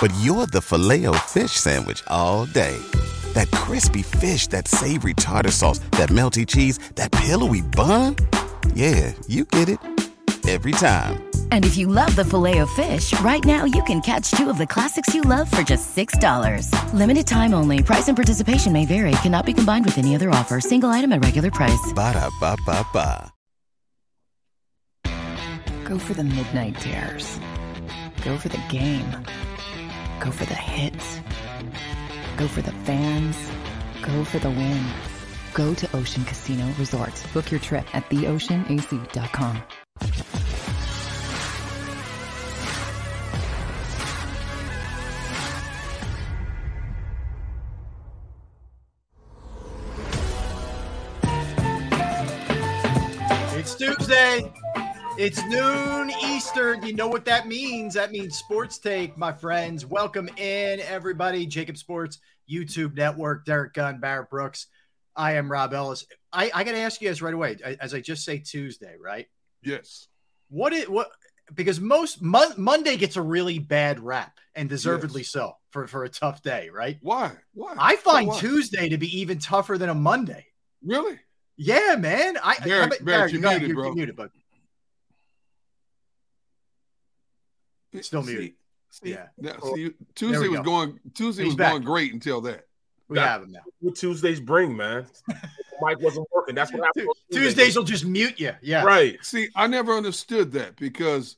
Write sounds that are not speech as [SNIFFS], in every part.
but you're the filet o fish Sandwich all day. That crispy fish, that savory tartar sauce, that melty cheese, that pillowy bun. Yeah, you get it every time. And if you love the filet of fish, right now you can catch two of the classics you love for just $6. Limited time only. Price and participation may vary. Cannot be combined with any other offer. Single item at regular price. Ba da ba ba ba. Go for the midnight dares. Go for the game. Go for the hits. Go for the fans. Go for the win. Go to Ocean Casino Resort. Book your trip at theoceanac.com. It's Tuesday. It's noon Eastern. You know what that means? That means sports take, my friends. Welcome in, everybody. JAKIB Sports, YouTube Network, Derrick Gunn, Barrett Brooks. I am Rob Ellis. I, I got to ask you guys right away, as I just say Tuesday, right? Yes. What it what because most Mon- Monday gets a really bad rap and deservedly Yes. so for for a tough day, right? Why? Why? I find Why? Tuesday to be even tougher than a Monday. Really? Yeah, man. I Barrett, how about- Barrett, you're go ahead, muted, you're bro. muted, but Still See- muted. See, Yeah. now, Oh, see, Tuesday was go. going. Tuesday He's was back. going great until that. we That- have him now. What Tuesdays bring, man. [LAUGHS] Mike wasn't working. That's what happened. on Tuesdays will just mute you. Yeah. right. See, I never understood that because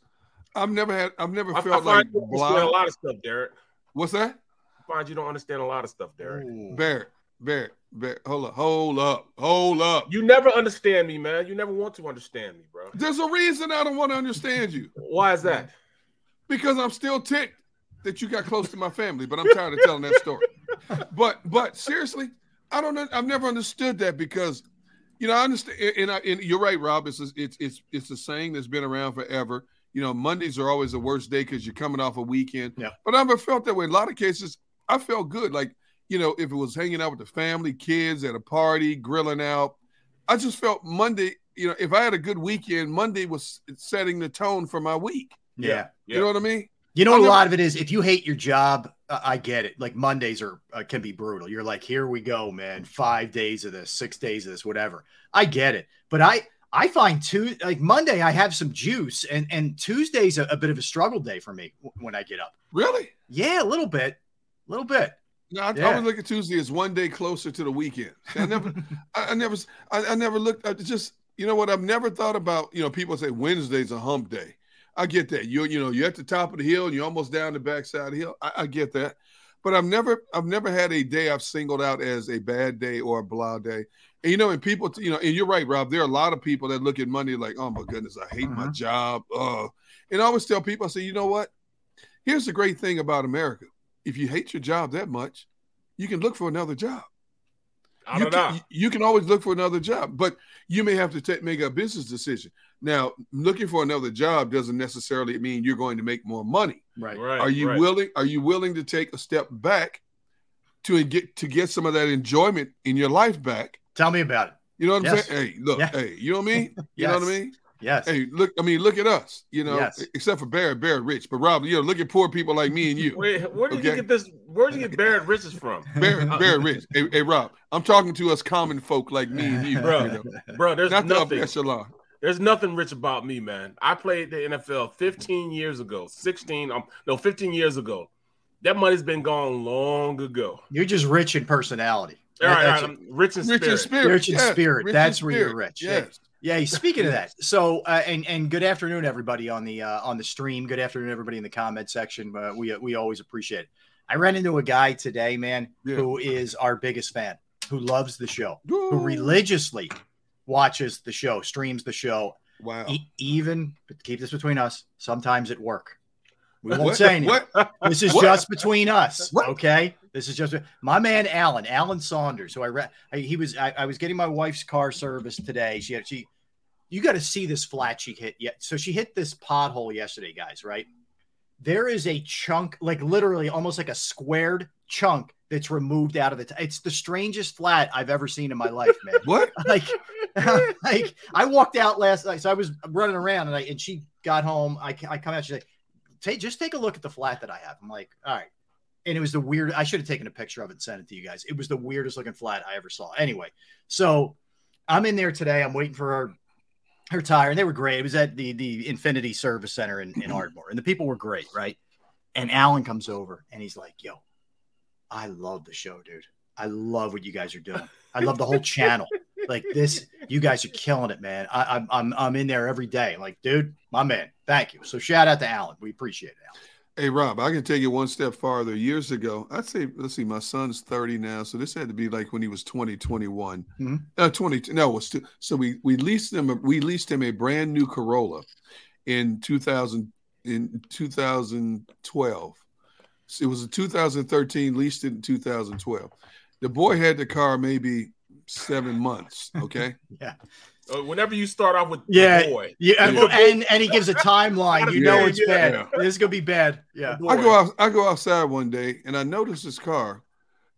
I've never had. I've never I, I felt find like you don't a lot of stuff, Derrick. What's that? I find you don't understand a lot of stuff, Derrick. Ooh. Barrett, Barrett, Barrett. Hold up, hold up, hold up. You never understand me, man. You never want to understand me, bro. There's a reason I don't want to understand you Why is that? Because I'm still ticked that you got close to my family, but I'm tired of telling that story. But but seriously, I don't know. I've never understood that because you know I understand. And, I, and you're right, Rob. It's a, it's it's it's a saying that's been around forever. You know, Mondays are always the worst day because you're coming off a weekend. Yeah. But I never felt that way. In a lot of cases, I felt good. Like you know, if it was hanging out with the family, kids at a party, grilling out, I just felt Monday. You know, if I had a good weekend, Monday was setting the tone for my week. Yeah. You know what I mean? You know, I'll what a never- lot of it is if you hate your job, uh, I get it. Like Mondays are uh, can be brutal. You're like, here we go, man. Five days of this, six days of this, whatever. I get it, but I I find two like Monday I have some juice, and and Tuesday's a, a bit of a struggle day for me w- when I get up. Really? Yeah, a little bit, a little bit. No, I, Yeah. I would look at Tuesday as one day closer to the weekend. I never, [LAUGHS] I, I never, I, I never looked. I just, you know what? I've never thought about. You know, people say Wednesday's a hump day. I get that. You, you know, you're at the top of the hill and you're almost down the backside of the hill. I, I get that, but I've never, I've never had a day I've singled out as a bad day or a blah day. And you know, and people, you know, and you're right, Rob. There are a lot of people that look at Monday like, oh my goodness, I hate my Mhm. job. Uh, and I always tell people, I say, you know what? Here's the great thing about America. If you hate your job that much, you can look for another job. I you can, you can always look for another job, but you may have to take, make a business decision. Now, looking for another job doesn't necessarily mean you're going to make more money. Right. Right. Are you right. willing? Are you willing to take a step back to get to get some of that enjoyment in your life back? Tell me about it. You know what I'm Yes. saying? Hey, look, Yeah. hey, you know what I mean? [LAUGHS] You know what I mean? Yes. Hey, look, I mean, look at us, you know, Yes. except for Barrett, Barrett Rich. But Rob, you know, look at poor people like me and you. Wait, where did Okay. you get this? Where did you get Barrett Riches from, [LAUGHS] Barrett, Barrett Rich. Hey, hey, Rob, I'm talking to us common folk like me and you. [LAUGHS] Bro, you know, bro? There's not the upper nothing. echelon. There's nothing rich about me, man. I played the NFL 15 years ago, 16, um, no, 15 years ago. That money's been gone long ago. You're just rich in personality. All right, all That's- right, rich in Rich in spirit. spirit. Rich in yes. spirit. Rich in That's where you're rich. Yes. Yeah, speaking of [LAUGHS] that, so uh, and and good afternoon, everybody on the uh, on the stream. Good afternoon, everybody in the comment section. Uh, we we always appreciate it. I ran into a guy today, man, Yeah. who is our biggest fan, who loves the show, who religiously watches the show, streams the show, Wow. e- even keep this between us. Sometimes at work, we won't What? say anything. What? This is What? just between us. Okay. This is just my man Alan, Alan Saunders, who I read. He was I, I was getting my wife's car service today. She had she you got to see this flat she hit yet. So she hit this pothole yesterday, guys, right? There is a chunk, like literally almost like a squared chunk that's removed out of the t- it's the strangest flat I've ever seen in my life, man [LAUGHS] What? [LAUGHS] like, [LAUGHS] like I walked out last night, so I was running around, and I and she got home. I I come out, she's like, "Take just take a look at the flat that I have." I'm like, "All right," and it was the weird. I should have taken a picture of it and sent it to you guys. It was the weirdest looking flat I ever saw. Anyway, so I'm in there today. I'm waiting for her her tire, and they were great. It was at the the Infiniti Service Center in, in [CLEARS THROAT] Ardmore, and the people were great, right? And Alan comes over, and he's like, "Yo, I love the show, dude. I love what you guys are doing. I love the whole channel. Like this, you guys are killing it, man. I, I'm I'm I'm in there every day. Like, dude, my man. Thank you. So shout out to Alan. We appreciate it, Alan. Hey Rob, I can take it one step farther. Years ago, I'd say, let's see, my son's 30 now, so this had to be like when he was 20, 21. Mhm. Uh, 20, no, it was two, so we we leased him we leased him a brand new Corolla in 2000 in 2012. It was a 2013, leased it in 2012. The boy had the car maybe seven months. Okay. [LAUGHS] Uh, whenever you start off with Yeah. the boy, Yeah, and, Yeah. and and he gives a timeline. You know Yeah, it's yeah. bad. This is gonna be bad. Yeah. I go out. I go outside one day and I notice this car.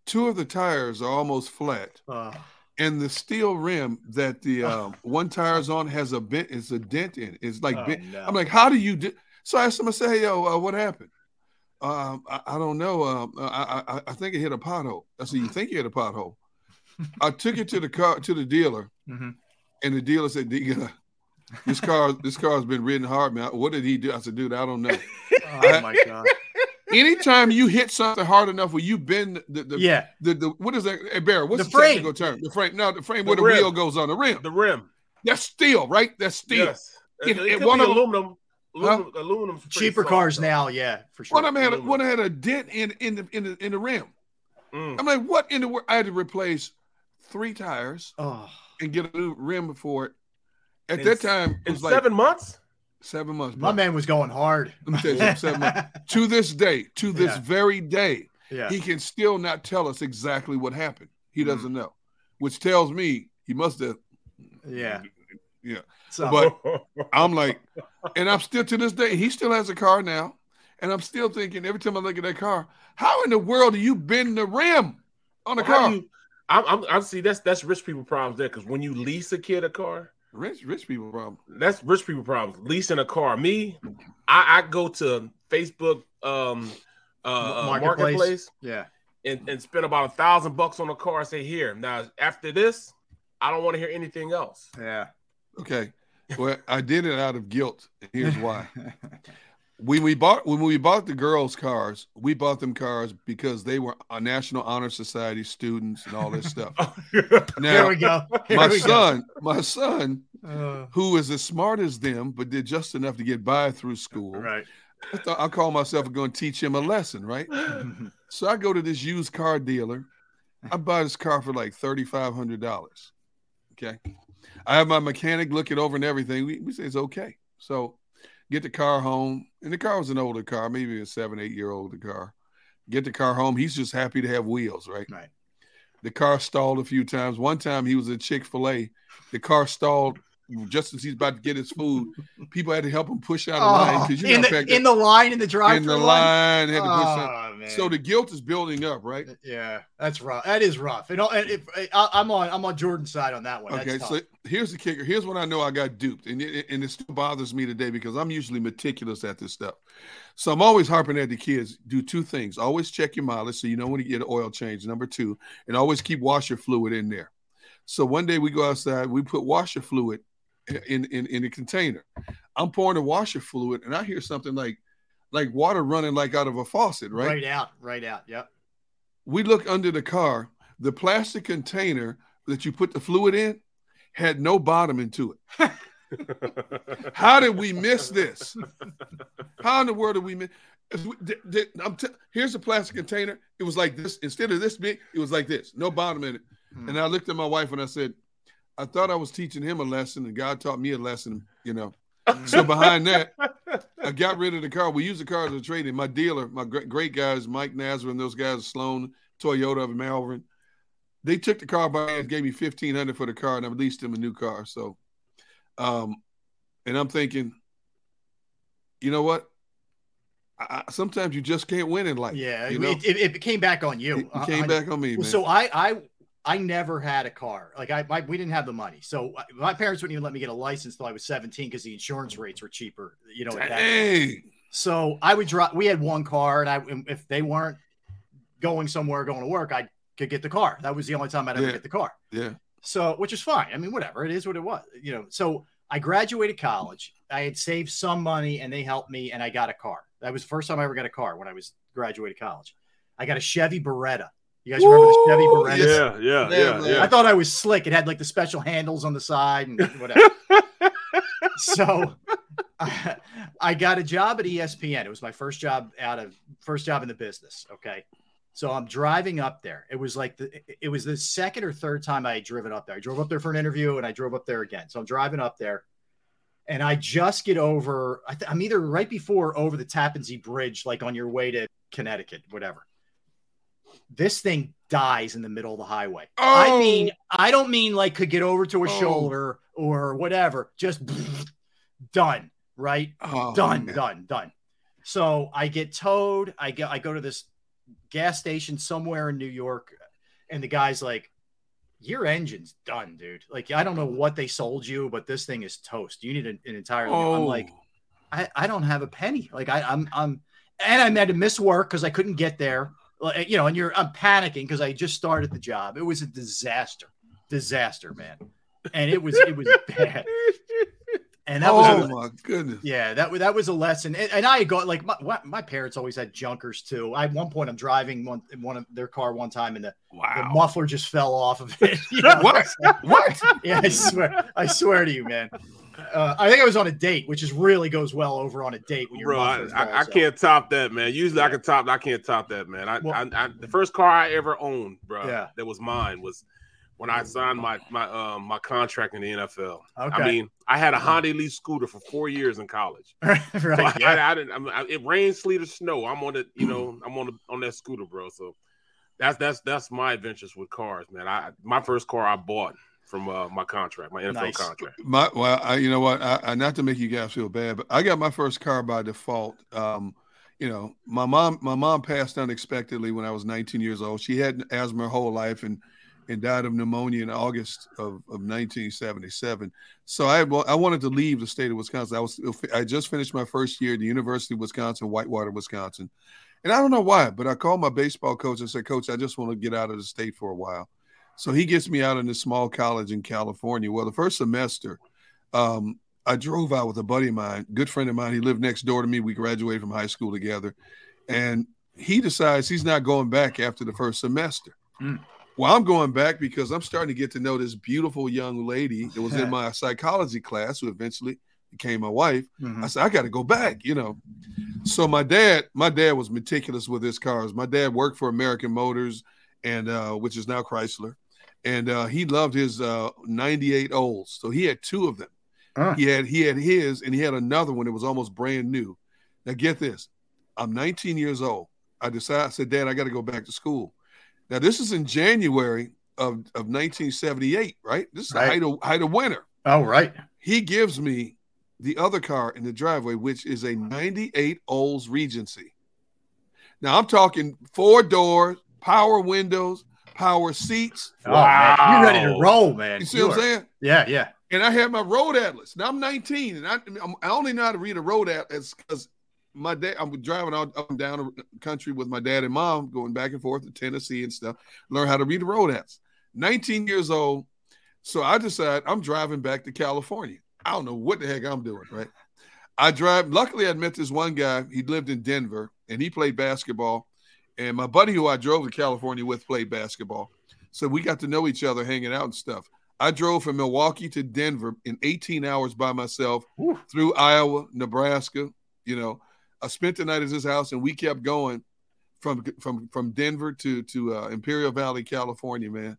Two of the tires are almost flat, Uh, and the steel rim that the [LAUGHS] um, one tire's on has a bent. It's a dent in. it. It's like oh, bent. no. I'm like, how do you do? So I asked him. I said, "Hey, yo, uh, what happened?" Um, I, I don't know. Um, I, I I think it hit a pothole. I said, "You think you hit a pothole?" I took it to the car to the dealer, [LAUGHS] Mhm. and the dealer said, "Digga, "This car, this car has been ridden hard, man. What did he do?" I said, "Dude, I don't know." [LAUGHS] oh my god. [LAUGHS] anytime you hit something hard enough where you bend the, the Yeah. the, the what is that hey Barry, what's The the, frame. technical term? The frame. No, the frame The where the wheel goes on the rim. the rim. That's steel, right? That's steel. Yes. It- It, it- could one be them- aluminum. Aluminum's Cheaper soft, cars though. now, yeah, for sure. One of them had a, one had a dent in in the in the in the rim. Mm. I'm like, what in the world? I had to replace three tires Oh, and get a new rim for it. At In that time, it In was like seven months? seven months. my bro. man was going hard. Let me tell you seven months. [LAUGHS] To this day, to this Yeah. very day, yeah. he can still not tell us exactly what happened. He Mhm. doesn't know, which tells me he must have. Yeah. Yeah. So, But [LAUGHS] I'm like, and I'm still to this day, he still has a car now. And I'm still thinking every time I look at that car, how in the world do you bend the rim on a Well, car? you- I'm, I'm, I'm see that's that's rich people problems there because when you lease a kid a car, rich, rich people problem. that's rich people problems. Leasing a car. Me, I, I go to Facebook um uh, uh, Marketplace. marketplace, yeah. and, and spend about a thousand bucks on a car and say, here, now after this, I don't want to hear anything else. Yeah. Okay. Well, I did it out of guilt. Here's why. [LAUGHS] when we bought when we bought the girls' cars, we bought them cars because they were a National Honor Society students and all this stuff. [LAUGHS] Here Now, we go. Here my we go. son, my son, Uh, who is as smart as them, but did just enough to get by through school. right. I thought I call myself going to teach him a lesson, right? [LAUGHS] So I go to this used car dealer. I buy this car for like thirty five hundred dollars. Okay, I have my mechanic look it over and everything. We, we say it's okay. So get the car home, and the car was an older car, maybe a seven eight year old car. Get the car home. He's just happy to have wheels, right? Right. The car stalled a few times. One time he was at Chick fil A. The car stalled just as he's about to get his food, [LAUGHS] people had to help him push out a oh, line Oh, because you in, the, fact in the line in the drive in the line had to push. Oh, man. So the guilt is building up, right? yeah, that's rough. That is rough. And, uh, and if, I, I'm on I'm on Jordan's side on that one. Okay, That's so here's the kicker. Here's when I know I got duped, and it, and it still bothers me today because I'm usually meticulous at this stuff. So I'm always harping at the kids: do two things. Always check your mileage so you know when you get an oil change. Number two, and always keep washer fluid in there. So one day we go outside, we put washer fluid in in in a container. I'm pouring the washer fluid, and I hear something like like water running like out of a faucet, right? right out, right out. Yep. we look under the car. The plastic container that you put the fluid in had no bottom into it. [LAUGHS] How did we miss this? How in the world did we miss? if we- th- th- I'm t- here's a plastic container. It was like this. Instead of this big, it was like this. No bottom in it. Hmm. And I looked at my wife and I said, I thought I was teaching him a lesson, and God taught me a lesson. You know. [LAUGHS] So behind that, I got rid of the car. We used the car as a trade-in. My dealer, my great, great guys, Mike Nazar and those guys, Sloane, Toyota of Malvern, they took the car by and gave me fifteen hundred for the car, and I leased them a new car. So, um, and I'm thinking, you know what? I, sometimes you just can't win in life. Yeah, you it, know, it, it came back on you. it Uh, came I- back on me, man. so I I I never had a car. Like I my, we didn't have the money. So uh, my parents wouldn't even let me get a license until I was 17 because the insurance rates were cheaper. You know. Dang. So I would drive. We had one car, and I if they weren't going somewhere, going to work, I could get the car. That was the only time I'd ever Yeah. get the car. Yeah. So, which is fine. I mean, whatever. It is what it was. You know. So I graduated college. I had saved some money, and they helped me, and I got a car. That was the first time I ever got a car when I was graduated college. I got a Chevy Beretta. You guys remember the Chevy Woo! Beretta? Yeah, yeah, Yeah, yeah, yeah. I thought I was slick. It had like the special handles on the side and whatever. [LAUGHS] so I, [LAUGHS] I got a job at ESPN. It was my first job out of first job in the business. Okay. So I'm driving up there. It was like the it was the second or third time I had driven up there. I drove up there for an interview and I drove up there again. So I'm driving up there and I just get over I th- I'm either right before or over the Tappan Zee Bridge, like on your way to Connecticut, whatever. This thing dies in the middle of the highway. I Oh. mean, I don't mean like could get over to a Oh. shoulder or whatever. Just [SNIFFS] done, right? Oh, done, man. done, done. So I get towed. I go I go to this gas station somewhere in New York, and the guy's like, Your engine's done, dude. Like, I don't know what they sold you, but this thing is toast. You need an, an entire I'm Oh, like, I, I don't have a penny. Like I, I'm I'm and I had to miss work because I couldn't get there. Like, You know, and you're I'm panicking because I just started the job. It was a disaster. Disaster, man. And it was it was bad. And that was oh my goodness. yeah, that was that was a lesson, and, and I got like my, my parents always had junkers too. I at one point I'm driving one one of their car one time, and the, the muffler just fell off of it. [LAUGHS] you [LAUGHS] know? What? What? [LAUGHS] Yeah, I swear, I swear to you, man. Uh, I think I was on a date, which is really goes well over on a date when you're. Bro, I, I, can't top that, man. Usually I can top. I can't top that, man. I, Well- I, the first car I ever owned, bro, Yeah. that was mine was when I signed my my um my contract in the NFL. Okay, I mean, I had a Honda Elite scooter for four years in college. [LAUGHS] right? So I, yeah. I, I didn't. I mean, I, it rained, sleet, or snow. I'm on it. You know, [CLEARS THROAT] I'm on the, on that scooter, bro. So that's that's that's my adventures with cars, man. I my first car I bought from uh, my contract, my NFL Nice. contract. My well, I, you know what? I, I not to make you guys feel bad, but I got my first car by default. Um, you know, my mom my mom passed unexpectedly when I was 19 years old. She had asthma her whole life and and died of pneumonia in August of, of 1977. So I wa- I wanted to leave the state of Wisconsin. I was I just finished my first year at the University of Wisconsin, Whitewater, Wisconsin. And I don't know why, but I called my baseball coach and said, Coach, I just want to get out of the state for a while. So he gets me out in this small college in California. Well, the first semester, um, I drove out with a buddy of mine, good friend of mine. He lived next door to me. We graduated from high school together. And he decides he's not going back after the first semester. Mm. Well, I'm going back because I'm starting to get to know this beautiful young lady that was in [LAUGHS] my psychology class who eventually became my wife. Mhm. I said, I got to go back, you know. So my dad, my dad was meticulous with his cars. My dad worked for American Motors, and uh, which is now Chrysler, and uh, he loved his uh, '98 Olds. So he had two of them. Huh. He had he had his, and he had another one that was almost brand new. Now get this, I'm 19 years old. I decided, I said, Dad, I got to go back to school. Now this is in January of, of 1978, right? This is Right. the height of height of winter. Oh, right. He gives me the other car in the driveway, which is a 98 Olds Regency. Now I'm talking four doors, power windows, power seats. Oh, man. You ready to roll, man? You see You what I'm saying? Yeah, yeah. And I had my road atlas. Now I'm 19, and I, I'm- I only know how to read a road atlas because my dad. I'm driving out up and down the country with my dad and mom, going back and forth to Tennessee and stuff. Learn how to read a road atlas. 19 years old, so I decide I'm driving back to California. I don't know what the heck I'm doing. Right? I drive. Luckily, I met this one guy. He lived in Denver, and he played basketball. And my buddy, who I drove to California with, played basketball. So we got to know each other, hanging out and stuff. I drove from Milwaukee to Denver in 18 hours by myself through Iowa, Nebraska. You know, I spent the night at his house, and we kept going from from from Denver to to uh, Imperial Valley, California, man.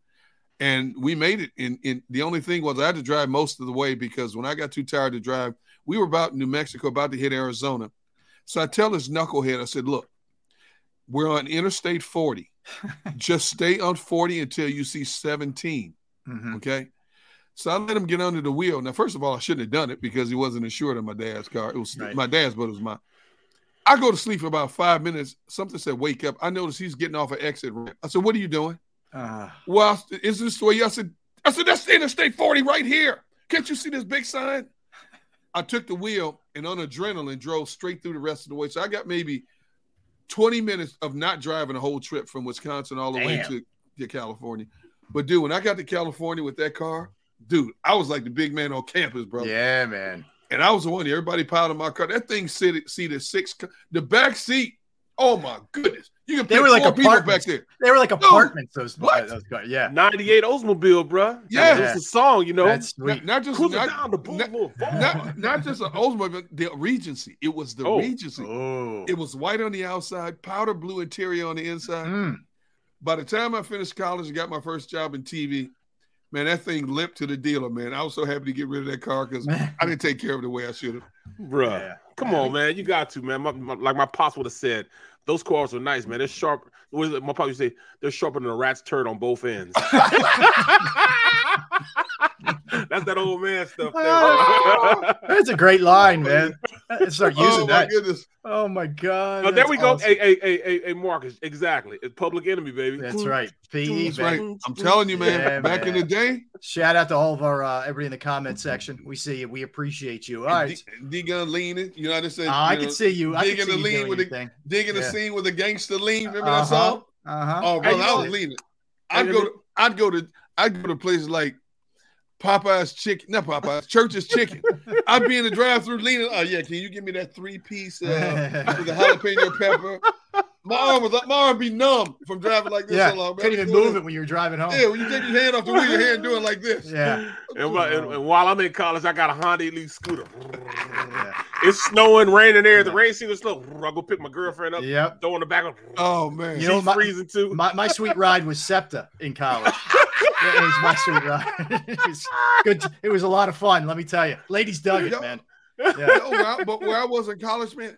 And we made it. In in the only thing was I had to drive most of the way because when I got too tired to drive, we were about New Mexico, about to hit Arizona. So I tell this knucklehead, I said, "Look, we're on Interstate 40. [LAUGHS] Just stay on 40 until you see 17." Mhm. Okay. So I let him get under the wheel. Now, first of all, I shouldn't have done it because he wasn't insured on my dad's car. It was Right. my dad's, but it was mine. I go to sleep for about five minutes. Something said, wake up. I noticed he's getting off an exit ramp. I said, what are you doing? Uh, Well, is this the way? I said, I said, that's Interstate 40 right here. Can't you see this big sign? I took the wheel and on adrenaline drove straight through the rest of the way. So I got maybe 20 minutes of not driving a whole trip from Wisconsin all the way to, to California. But dude, when I got to California with that car, dude, I was like the big man on campus, bro. yeah, man. And I was the one everybody piled in my car. That thing seated seated six. The back seat. Oh my goodness, you can They were like four people back apartments. there. They were like apartments. Those, What? those guys. Yeah, 98 Oldsmobile, bruh. Yeah. It's a song, you know. that's Not, sweet. not just Cruising not, down the not, boulevard. not, not just an Oldsmobile, but the Regency. It was the Oh. Regency. Oh, It was white on the outside, powder blue interior on the inside. Mm. By the time I finished college and got my first job in TV, man, that thing limped to the dealer, man. I was so happy to get rid of that car because [LAUGHS] I didn't take care of it the way I should have. Bruh. Yeah. Come on, man. You got to, man. My, my- like my pops would have said, those cars are nice, man. They're sharp. What is it? My pops would say, they're sharper than a rat's turd on both ends. [LAUGHS] That's that old man stuff ah. there. [LAUGHS] That's a great line, man. Start oh, using oh my that. goodness. Oh my god. Oh, there that's we go. awesome. Hey, hey, hey, hey, hey, Marcus. Exactly. It's public enemy, baby. That's right. PE, That's right. baby. I'm telling you, man. Yeah, back in man. the day, Shout out to all of our uh, everybody in the comment section. We see you. We appreciate you. All right. D, gun leaning. You know, what I just said. Uh, I you can know, see you. I can digging the you lean with the- digging the scene with a gangster lean. Remember Uh-huh. that song? Uh-huh. Oh, bro, you I was leaning. I'd go. To, I'd go to. I'd go to places like Popeye's chicken, not Popeye's Church's chicken. [LAUGHS] I'd be in the drive-through leaning. Oh yeah, can you give me that three-piece uh, [LAUGHS] with the jalapeno pepper? My arm was my arm be numb from driving like this yeah. so long. man. Couldn't even move it when you were driving home. Yeah, when you take your hand off the wheel, your hand doing like this. Yeah. [LAUGHS] And, while- and- and while I'm in college, I got a Honda Elite scooter. Yeah. It's snowing, raining there. The rain seems slow. I go pick my girlfriend up, Yep. throw in the back. Of, Oh man. You She's know, my- freezing too. My, my sweet ride was SEPTA in college. [LAUGHS] it was my sweet ride. [LAUGHS] it was good. It was a lot of fun. Let me tell you, ladies dug it, Yo. man. Yeah, Yeah. where I- but where I was in college, man,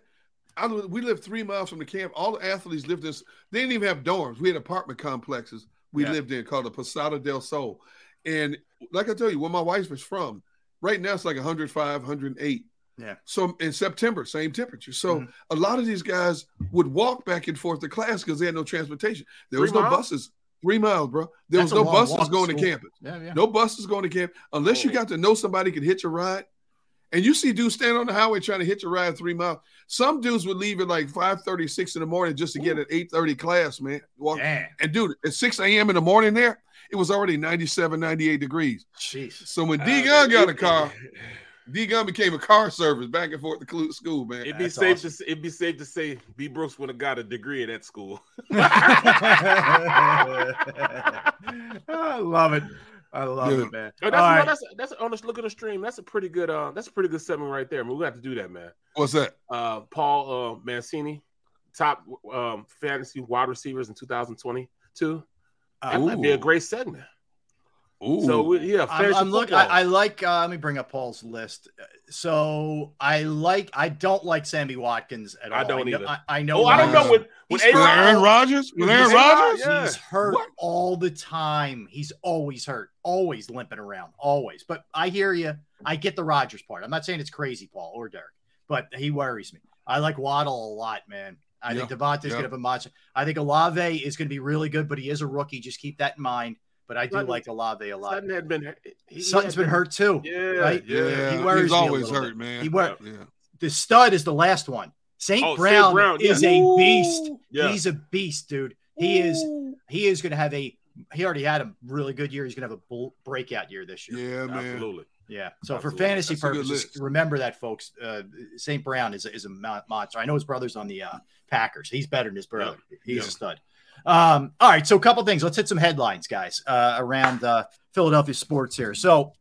I we lived three miles from the camp. All the athletes lived in. They didn't even have dorms. We had apartment complexes we Yeah. lived in called the Posada del Sol. And like I tell you, where my wife was from, right now it's like 105, 108. Yeah. So in September, same temperature. So Mhm. a lot of these guys would walk back and forth to class because they had no transportation. There was no miles? buses. Three miles, bro. There That's was no buses to going to school. campus. Yeah, yeah. No buses going to camp unless you Oh. got to know somebody could hitch a ride. And you see dudes stand on the highway trying to hitch a ride three miles. Some dudes would leave at like 5 6 in the morning just to get an 8 30 class, man. Walk. Damn. And dude, at 6 a.m. in the morning there, it was already 97, 98 degrees. Jeez. So when Uh, D Gunn got a car, [LAUGHS] D Gunn became a car service back and forth to clu- school, man. It'd be That's safe awesome. to say, it'd be safe to say B Brooks would have got a degree at that school. [LAUGHS] [LAUGHS] I love it. I love Dude. it, man. Oh, that's, right. that's that's on the look at the stream. That's a pretty good uh that's a pretty good segment right there. Man, we have to do that, man. What's that? Uh Paul uh Mancini, top um fantasy wide receivers in 2022. That might be a great segment. Ooh. So we, yeah, I'm, I'm looking. I, I like. Uh, let me bring up Paul's list. So I like. I don't like Sammy Watkins at all. I don't know, either. I, I know. oh, I don't know he's- when when he's A-Rod- with Aaron Rodgers? With Aaron He's- Rodgers? Yeah. He's hurt What? all the time. He's always hurt. Always limping around. Always. But I hear you. I get the Rodgers part. I'm not saying it's crazy, Paul or Derrick, but he worries me. I like Waddle a lot, man. I Yeah. think DeVonta's Yeah. gonna have a monster. I think Olave is gonna be really good, but he is a rookie. Just keep that in mind. But I do Sutton- like Olave a lot. Sutton had been. He Sutton's had been hurt too. Yeah, right? yeah. Yeah, He worries he's always hurt, bit. man. He wor- yeah. The stud is the last one. St. Oh, Brown, Brown, is yeah. a beast. Yeah. He's a beast, dude. He is. He is going to have a. He already had a really good year. He's going to have a bull, breakout year this year. Yeah, man. Absolutely. Yeah. So Absolutely. for fantasy That's purposes, remember that, folks. Uh, St. Brown is a, is a monster. I know his brother's on the uh, Packers. He's better than his brother. He's Yeah. a stud. Um, all right. So a couple things. Let's hit some headlines, guys, uh, around uh, Philadelphia sports here. So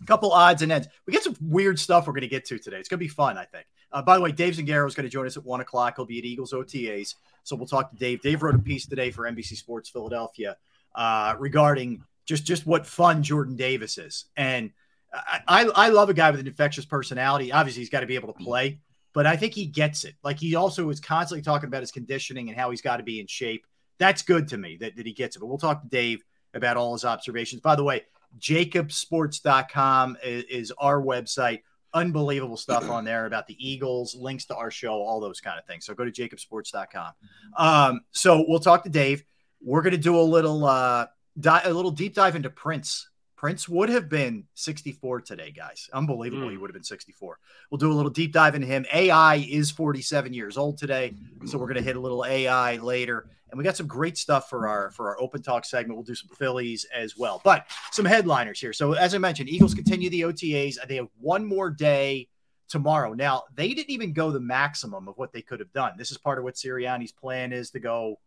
a couple odds and ends. We get some weird stuff we're going to get to today. It's going to be fun, I think. Uh, by the way, Dave Zangaro is going to join us at one o'clock. He'll be at Eagles OTAs. So we'll talk to Dave. Dave wrote a piece today for NBC Sports Philadelphia uh, regarding just just what fun Jordan Davis is. And I, I I love a guy with an infectious personality. Obviously, he's got to be able to play, but I think he gets it. Like he also is constantly talking about his conditioning and how he's got to be in shape. That's good to me that, that he gets it. But we'll talk to Dave about all his observations. By the way, jakibsports.com is, is our website. Unbelievable stuff on there about the Eagles, links to our show, all those kind of things. So go to jakibsports.com. Um, so we'll talk to Dave. We're going to do a little uh, di- a little deep dive into Prince. Prince would have been 64 today, guys. Unbelievable. Mm. He would have been 64. We'll do a little deep dive into him. AI is 47 years old today, so we're going to hit a little AI later. And we got some great stuff for our for our open talk segment. We'll do some Phillies as well, but some headliners here. So as I mentioned, Eagles continue the OTAs. They have one more day tomorrow. Now they didn't even go the maximum of what they could have done. This is part of what Sirianni's plan is to go.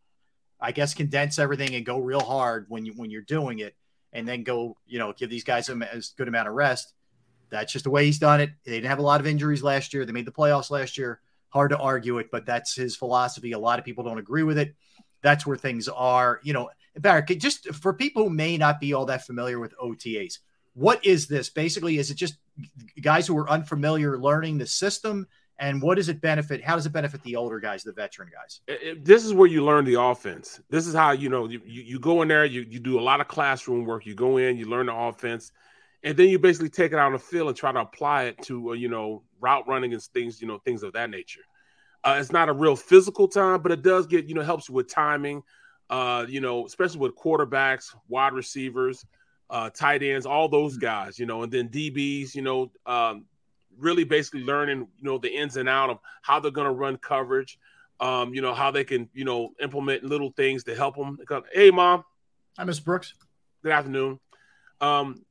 I guess condense everything and go real hard when you when you're doing it, and then go you know give these guys a as good amount of rest. That's just the way he's done it. They didn't have a lot of injuries last year. They made the playoffs last year. Hard to argue it, but that's his philosophy. A lot of people don't agree with it. That's where things are. You know, Barrett, just for people who may not be all that familiar with OTAs, what is this? Basically, is it just guys who are unfamiliar learning the system? And what does it benefit? How does it benefit the older guys, the veteran guys? This is where you learn the offense. This is how you know you, you, go in there, you, you do a lot of classroom work. You go in, you learn the offense, and then you basically take it out on the field and try to apply it to uh, you know route running and things you know things of that nature. Uh, it's not a real physical time, but it does get you know helps you with timing. Uh, you know, especially with quarterbacks, wide receivers, uh, tight ends, all those guys. You know, and then DBs. You know, um, really basically learning you know the ins and out of how they're going to run coverage um, you know, how they can, you know, implement little things to help them. Hey, mom, Hi, Miss Brooks. good afternoon. Um,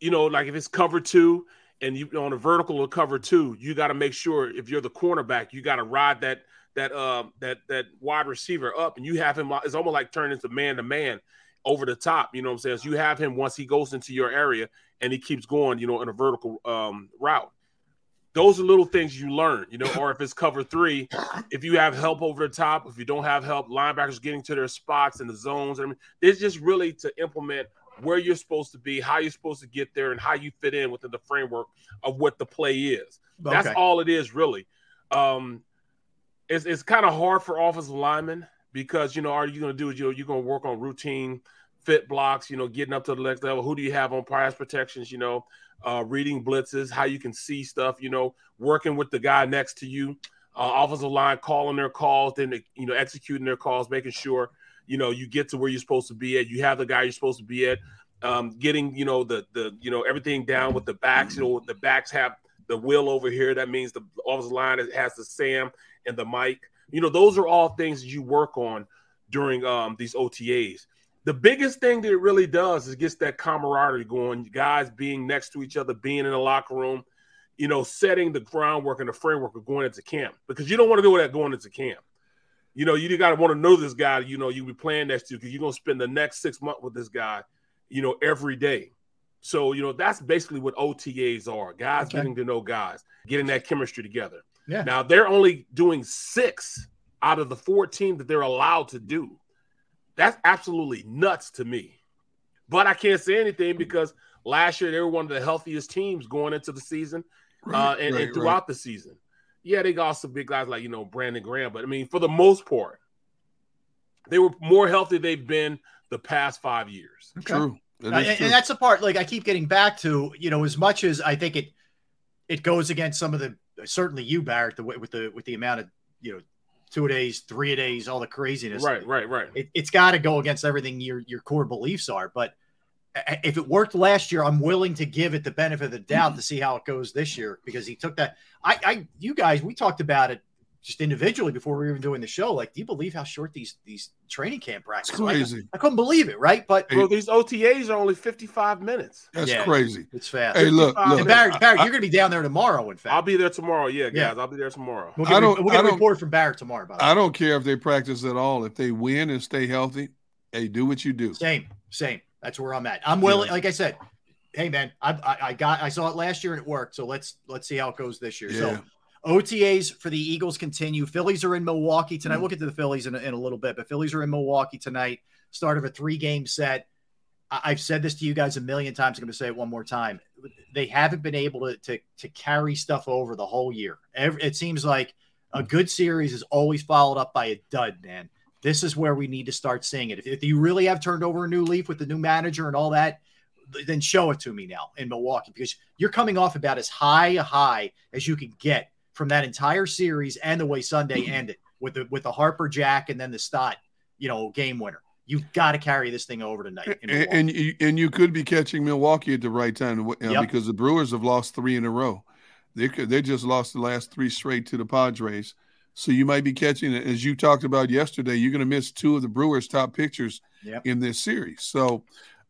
you know, like if it's cover two and you on a vertical or cover two, you got to make sure if you're the cornerback, you got to ride that that uh that that wide receiver up, and you have him. It's almost like turning into man to man over the top. You know what I'm saying? So you have him once he goes into your area and he keeps going, you know, in a vertical um, route. Those are little things you learn, you know, or if it's cover three, if you have help over the top, if you don't have help, linebackers getting to their spots and the zones. I mean, it's just really to implement where you're supposed to be, how you're supposed to get there, and how you fit in within the framework of what the play is. That's all it is, really. Um, it's it's kind of hard for offensive linemen because you know, are you going to do? You know, you're going to work on routine fit blocks. You know, getting up to the next level. Who do you have on pass protections? You know, uh, reading blitzes, how you can see stuff. You know, working with the guy next to you. Uh, offensive line calling their calls, then you know executing their calls, making sure you know you get to where you're supposed to be at. You have the guy you're supposed to be at. Um, getting you know the the you know everything down with the backs. You know the backs have the wheel over here. That means the offensive line has the Sam and the mic. You know those are all things you work on during um, these OTAs. The biggest thing that it really does is gets that camaraderie going. Guys being next to each other, being in the locker room. You know, setting the groundwork and the framework of going into camp because you don't want to do that going into camp you know, you got to want to know this guy, you know, you be playing next to because you're going to spend the next six months with this guy, you know, every day. So, you know, that's basically what OTAs are guys Okay. getting to know guys, getting that chemistry together. Yeah. Now, they're only doing six out of the 14 that they're allowed to do. That's absolutely nuts to me. But I can't say anything because last year they were one of the healthiest teams going into the season uh, and, right, and throughout the season. Yeah, they got some big guys like you know Brandon Graham, but I mean, for the most part, they were more healthy they've been the past five years. Okay. True. Uh, and, true. and that's the part like I keep getting back to, you know, as much as I think it it goes against some of the certainly you Barrett the way with the with the amount of you know two a days, three a days, all the craziness. Right, right, right. It, it's got to go against everything your your core beliefs are. But if it worked last year, I'm willing to give it the benefit of the doubt mm-hmm. to see how it goes this year because he took that. I, I, you guys, we talked about it just individually before we were even doing the show. Like, do you believe how short these these training camp It's practices? Like, crazy. I couldn't believe it, right? But Bro, these OTAs are only 55 minutes. That's Yeah. crazy. it's fast. Hey, look, look. and Barrett, Barrett, I- you're going to be down there tomorrow. In fact, I'll be there tomorrow. Yeah, guys, Yeah. I'll be there tomorrow. We'll get, a- don't- we'll get I a don't- report from Barrett tomorrow. By the way. I don't care if they practice at all. If they win and stay healthy, hey, do what you do. Same, same. That's where I'm at. I'm willing. Like I said, hey man, I, I I got I saw it last year and it worked. So let's let's see how it goes this year. Yeah. So OTAs for the Eagles continue. Phillies are in Milwaukee tonight. Hmm. We'll get to the Phillies in a, in a little bit, but Phillies are in Milwaukee tonight. Start of a three game set. I- I've said this to you guys a million times. I'm going to say it one more time. They haven't been able to to, to carry stuff over the whole year. Every, it seems like a hmm. good series is always followed up by a dud, man. This is where we need to start seeing it. If, if you really have turned over a new leaf with the new manager and all that, then show it to me now in Milwaukee because you're coming off about as high a high as you can get from that entire series and the way Sunday ended with the with the Harper Jack and then the Stott, you know, game winner. You've got to carry this thing over tonight. And, and you and you could be catching Milwaukee at the right time uh, Yep. because the Brewers have lost three in a row. They could they just lost the last three straight to the Padres. So you might be catching it as you talked about yesterday. You're going to miss two of the Brewers' top pitchers Yep. in this series. So,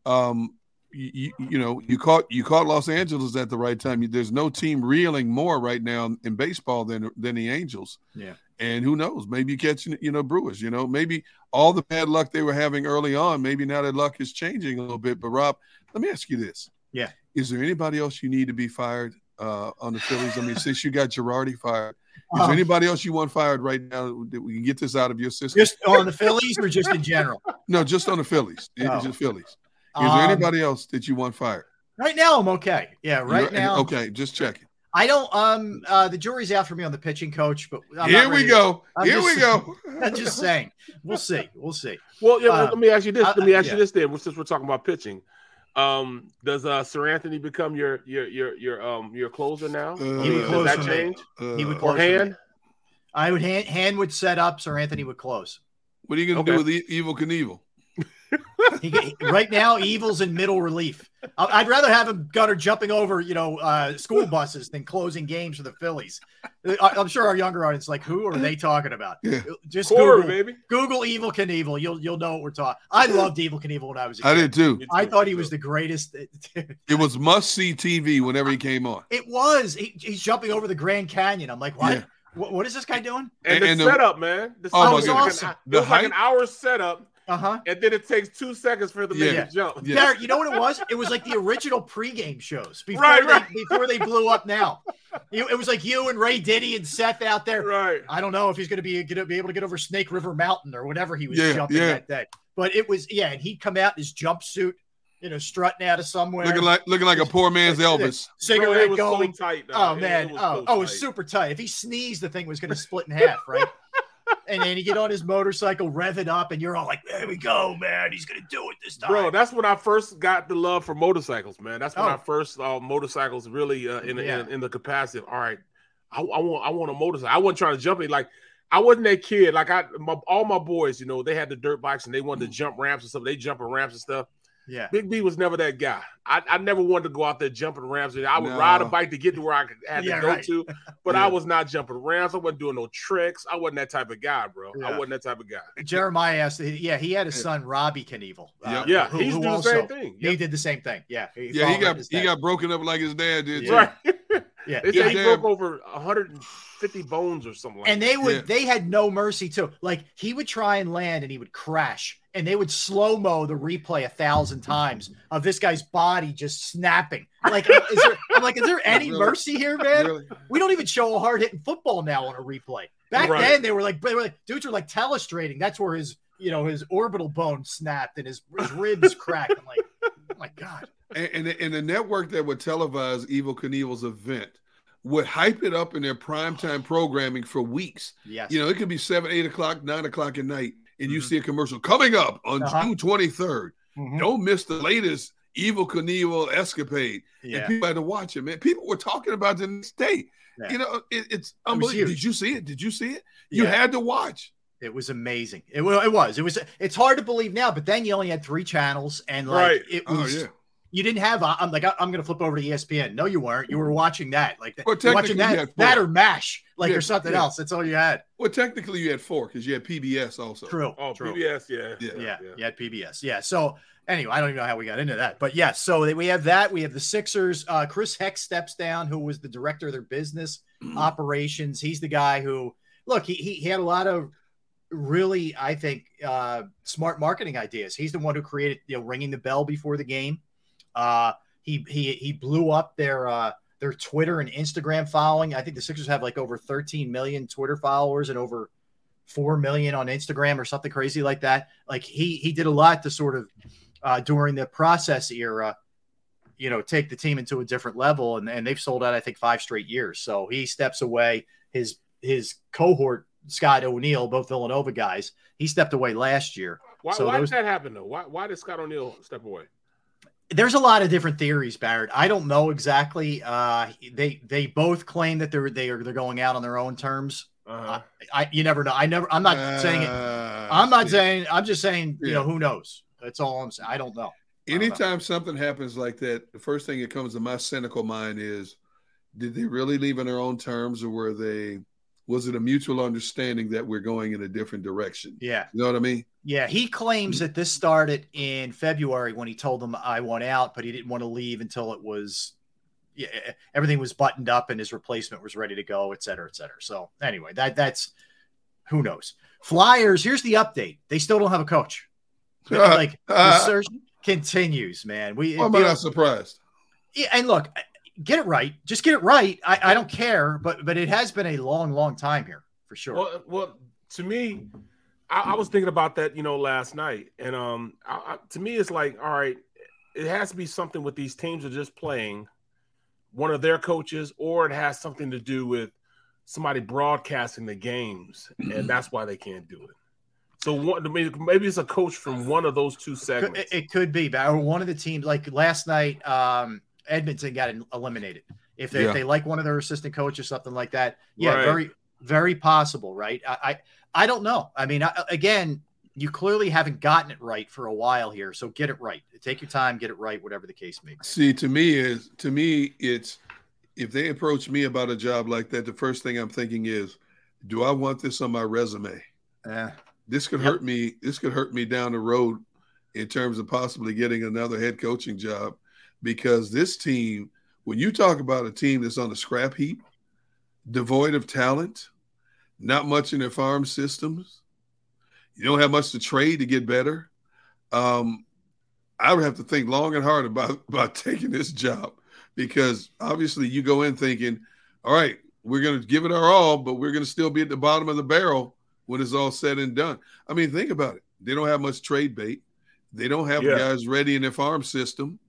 um, you, you know you caught you caught Los Angeles at the right time. There's no team reeling more right now in baseball than than the Angels. Yeah. And who knows? Maybe you catching you know Brewers. You know maybe all the bad luck they were having early on. Maybe now that luck is changing a little bit. But Rob, let me ask you this: Yeah. Is there anybody else you need to be fired uh, on the Phillies? I mean, since you got Girardi fired, is there anybody else you want fired right now that we can get this out of your system? just on the Phillies or just in general? no, just on the Phillies. Oh. just Phillies. Is there Um, anybody else that you want fired? Right now, I'm okay. Yeah, right You're- now. Okay, just checking. I don't. Um, uh, the jury's out for me on the pitching coach, but I'm Here we go. I'm Here just we go. [LAUGHS] I'm just saying. We'll see. We'll see. Well, yeah. Uh, let me ask you this. Let me ask yeah. you this then, since we're talking about pitching. Um, does uh Seranthony become your your your your um your closer now? Uh, He would does close that for me. change? He would Uh, close Or hand? I would hand, hand would set up, Seranthony would close. what are you going to Okay. do with Evel Knievel? He, he- right now, Evel's in middle relief. I- I'd rather have him Gunner jumping over, you know, uh, school buses than closing games for the Phillies. I, I'm sure our younger audience is like, who are they talking about? Yeah. Just Quarter, Google, baby. Google Evel Knievel. You'll you'll know what we're talking. I loved Evel Knievel when I was a kid. I did too. I too, thought me he was the greatest. [LAUGHS] It was must see TV whenever he came on. It was. He, he's jumping over the Grand Canyon. I'm like, what? Yeah. What, what is this guy doing? And, And- and the the- setup, man. The Oh, setup my was goodness. Like an, The it was like an hour setup, Uh huh. and then it takes two seconds for them to make Yeah. the jump. Yeah. Derrick, you know what it was? It was like the original pregame shows [LAUGHS] before Right, they right. before they blew up. Now, it, it was like you and Ray Diddy and Seth out there. Right. I don't know if he's going to be going to be able to get over Snake River Mountain or whatever he was Yeah, jumping yeah. that day. But it was yeah, and he'd come out in his jumpsuit, you know, strutting out of somewhere, Looking like looking like a poor man's Elvis. Bro, cigarette it was going. so tight. though. Oh man, it was oh so oh, it was super tight. If he sneezed, the thing was going to split in half, right? [LAUGHS] and then he get on his motorcycle, rev it up, and you're all like, "There we go, man. He's going to do it this time." Bro, that's when I first got the love for motorcycles, man. That's when Oh. I first saw motorcycles really uh, in, the Yeah. in in the capacity. Of, all right, I, I want I want a motorcycle. I wasn't trying to jump it. Like I wasn't that kid. Like I, my, all my boys, you know, they had the dirt bikes and they wanted to jump ramps and stuff. They jumping ramps and stuff. Yeah. Big B was never that guy. I, I never wanted to go out there jumping ramps. I would ride a bike to get to where I could- had Yeah, to go right. to, [LAUGHS] but Yeah. I was not jumping ramps. I wasn't doing no tricks. I wasn't that type of guy, bro. I wasn't that type of guy. Jeremiah asked, yeah, he had his Yeah. son Robbie Knievel. uh, Yeah, who- he's who doing the also- same thing. He did the same thing. Yeah, Yeah, he got he got broken up like his dad did. Yeah. Right. [LAUGHS] yeah. They Yeah, he yeah. broke over 150 bones or something like and that. they would Yeah. they had no mercy too. Like he would try and land and he would crash, and they would slow mo the replay a thousand [LAUGHS] times of this guy's body just snapping. Like, is there, I'm like, is there [LAUGHS] any Really? mercy here, man? Really? We don't even show a hard hitting football now on a replay. Back Right. then, they were like, they were like, dudes were like telestrating. That's where his, you know, his orbital bone snapped and his, his ribs [LAUGHS] cracked. I'm like, oh my god. And, and, the, and the network that would televise Evel Knievel's event would hype it up in their primetime programming for weeks. Yes. You know, it could be seven, eight o'clock, nine o'clock at night, and you Mhm. see a commercial coming up on Uh-huh. June 23rd. Mhm. Don't miss the latest Evel Knievel escapade, Yeah. and people had to watch it. Man, people were talking about the next day. Yeah. You know, it, it's unbelievable. huge. Did you see it? Did you see it? You Yeah. had to watch. It was amazing. It, it was. It was. It's hard to believe now, but then you only had three channels, and like Right. it Oh was. yeah. You didn't have. I'm like I'm going to flip over to ESPN. No, you weren't. You were watching that, like Well, watching that, that or Mash, like Yeah, or something yeah. else. That's all you had. Well, technically you had four because you had PBS also. True. Oh, true. PBS, yeah, Yeah. Yeah, yeah, You had PBS. Yeah. So anyway, I don't even know how we got into that, but yeah. So we have that. We have the Sixers. Uh, Chris Heck steps down, who was the director of their business [CLEARS THROAT] operations. He's the guy who look. He he, he had a lot of really, I think, uh, smart marketing ideas. He's the one who created you know ringing the bell before the game. Uh, he he he blew up their uh, their Twitter and Instagram following. I think the Sixers have like over 13 million Twitter followers and over four million on Instagram or something crazy like that. Like he he did a lot to sort of uh, during the process era, you know, take the team into a different level, and, and they've sold out I think five straight years. So he steps away. His his cohort Scott O'Neill, both Villanova guys, he stepped away last year. Why, So why those- did that happen though? Why, why did Scott O'Neill step away? There's a lot of different theories, Barrett. I don't know exactly. Uh, they they both claim that they're they are they're going out on their own terms. Uh-huh. I you never know. I never. I'm not saying it. Uh, I'm not see, saying. I'm just saying. You Yeah. know, who knows? That's all I'm saying. I don't know. don't know. Anytime something happens like that, the first thing that comes to my cynical mind is, did they really leave on their own terms, or were they? Was it a mutual understanding that we're going in a different direction? Yeah, You know what I mean? yeah. He claims that this started in February when he told them I want out, but he didn't want to leave until it was. Yeah, everything was buttoned up and his replacement was ready to go, et cetera, et cetera. So anyway, that that's who knows. Flyers. Here's the update. They still don't have a coach. [LAUGHS] like the search continues, man. We Why am I not surprised? yeah, and look, get it right. Just get it right. I, I don't care, but but it has been a long, long time here for sure. Well, well, to me, I, I was thinking about that, you know, last night, and um, I, to me, it's like, all right, it has to be something with these teams are just playing one of their coaches, or it has something to do with somebody broadcasting the games, and that's why they can't do it. So one, maybe maybe it's a coach from one of those two segments. it, it could be, but one of the teams like last night, um, Edmonton got eliminated. If they, Yeah. if they like one of their assistant coaches, something like that, yeah, Right. very very possible, right? I I, I don't know. I mean, I, again, you clearly haven't gotten it right for a while here, so get it right. Take your time, get it right, whatever the case may be. See, to me is to me, it's if they approach me about a job like that, the first thing I'm thinking is, do I want this on my resume? Eh, This could Yep. hurt me. This could hurt me down the road in terms of possibly getting another head coaching job because this team, when you talk about a team that's on the scrap heap, devoid of talent, not much in their farm systems, you don't have much to trade to get better. Um, I would have to think long and hard about [LAUGHS] about taking this job because obviously you go in thinking, all right, we're going to give it our all, but we're going to still be at the bottom of the barrel when it's all said and done. I mean, think about it. They don't have much trade bait. They don't have Yeah. guys ready in their farm system.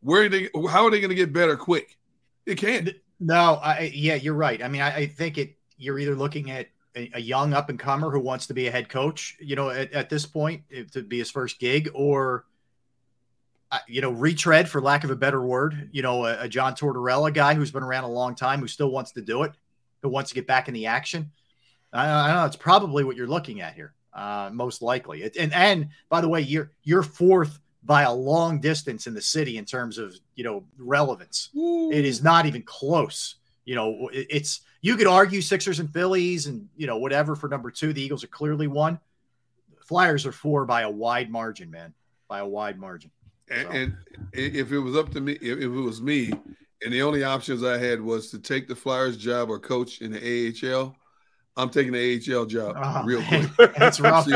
Where are they? How are they going to get better quick? They can't. No, I yeah, you're right. I mean, I, I think it. You're either looking at a, a young up and comer who wants to be a head coach, you know, at, at this point if, to be his first gig, or uh, you know, retread for lack of a better word. You know, a, a John Tortorella guy who's been around a long time who still wants to do it, who wants to get back in the action. I, I know. It's probably what you're looking at here, uh, most likely. It, and and by the way, you're you're fourth by a long distance in the city in terms of you know relevance. It is not even close. You know, it's you could argue Sixers and Phillies and you know whatever for number two. The Eagles are clearly one. Flyers are four by a wide margin, man, by a wide margin. And, So. and if it was up to me, if, if it was me, and the only options I had was to take the Flyers job or coach in the AHL, I'm taking the AHL job Oh, real man. quick. [LAUGHS] That's rough.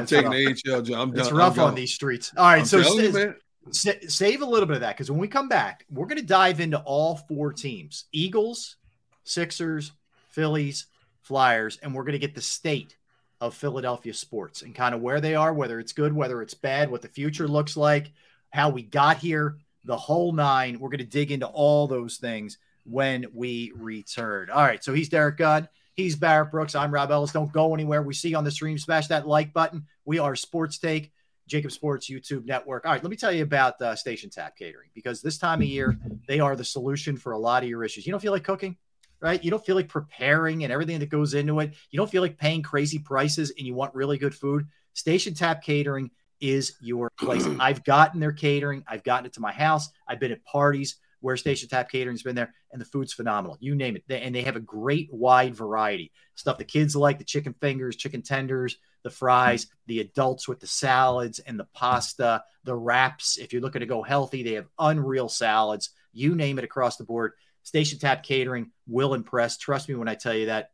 I'm taking rough. the AHL job. I'm done. It's I'm rough on these streets. All right, I'm so you, sa- sa- save a little bit of that because when we come back, we're going to dive into all four teams: Eagles, Sixers, Phillies, Flyers, and we're going to get the state of Philadelphia sports and kind of where they are, whether it's good, whether it's bad, what the future looks like, how we got here, the whole nine. We're going to dig into all those things when we return. All right, so he's Derrick Gunn. He's Barrett Brooks. I'm Rob Ellis. Don't go anywhere. We see you on the stream. Smash that like button. We are Sports Take. JAKIB Sports YouTube network. All right, let me tell you about uh, Station Tap Catering because this time of year, they are the solution for a lot of your issues. You don't feel like cooking, right? You don't feel like preparing and everything that goes into it. You don't feel like paying crazy prices and you want really good food. Station Tap Catering is your place. I've gotten their catering, I've gotten it to my house, I've been at parties where Station Tap Catering's been there, and the food's phenomenal. You name it. and they have a great wide variety. Stuff the kids like, the chicken fingers, chicken tenders, the fries, the adults with the salads and the pasta, the wraps. If you're looking to go healthy, they have unreal salads. You name it across the board. Station Tap Catering will impress. Trust me when I tell you that.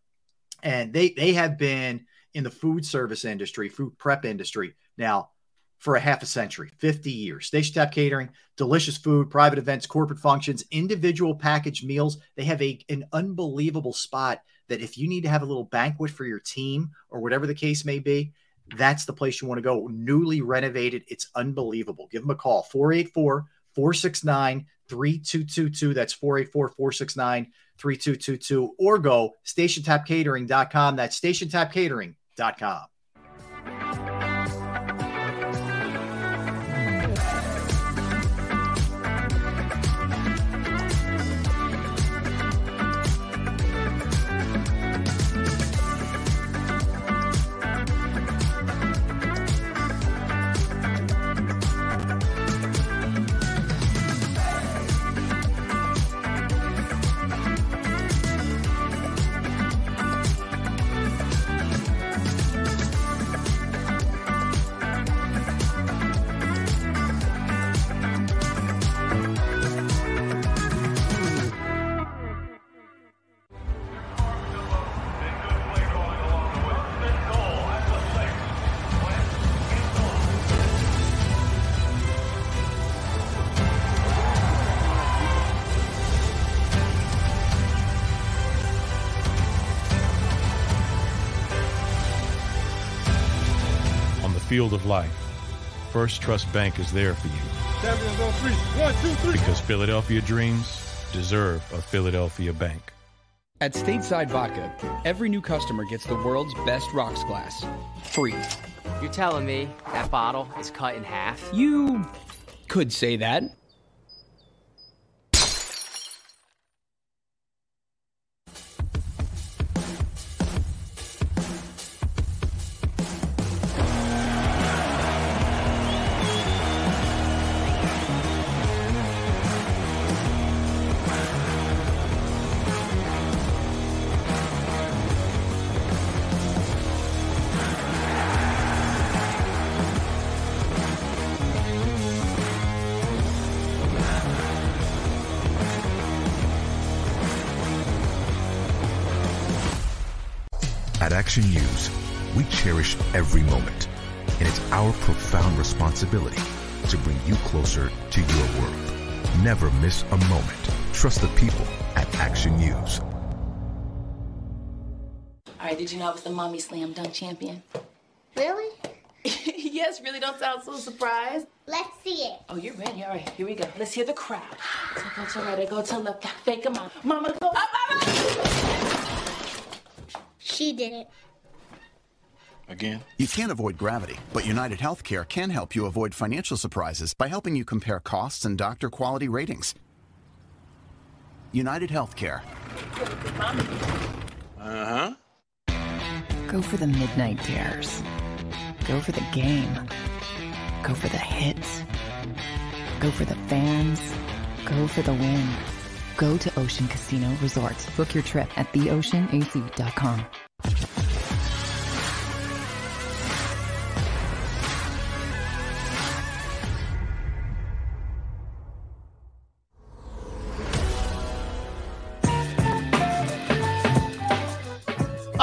And they they have been in the food service industry, food prep industry now for a half a century, 50 years. Station Tap Catering, delicious food, private events, corporate functions, individual packaged meals. They have a, an unbelievable spot that if you need to have a little banquet for your team or whatever the case may be, that's the place you want to go. Newly renovated. It's unbelievable. Give them a call 484 469 3222. That's 484 469 3222. Or go stationtapcatering.com. That's stationtapcatering.com. field of life, First Trust Bank is there for you. One, two, three. Because Philadelphia dreams deserve a Philadelphia bank. At Stateside Vodka, every new customer gets the world's best rocks glass, free. You're telling me that bottle is cut in half? You could say that. Cherish every moment, and it's our profound responsibility to bring you closer to your world. Never miss a moment. Trust the people at Action News. All right, did you know I was the mommy slam dunk champion? Really? [LAUGHS] yes, really. Don't sound so surprised. Let's see it. Oh, you're ready. All right, here we go. Let's hear the crowd. So go to right, go to left, fake a mom. Mama, go up, mama! She did it. Again? You can't avoid gravity, but United Healthcare can help you avoid financial surprises by helping you compare costs and doctor quality ratings. United Healthcare. Uh huh. Go for the midnight dares. Go for the game. Go for the hits. Go for the fans. Go for the win. Go to Ocean Casino Resort. Book your trip at theoceanac.com.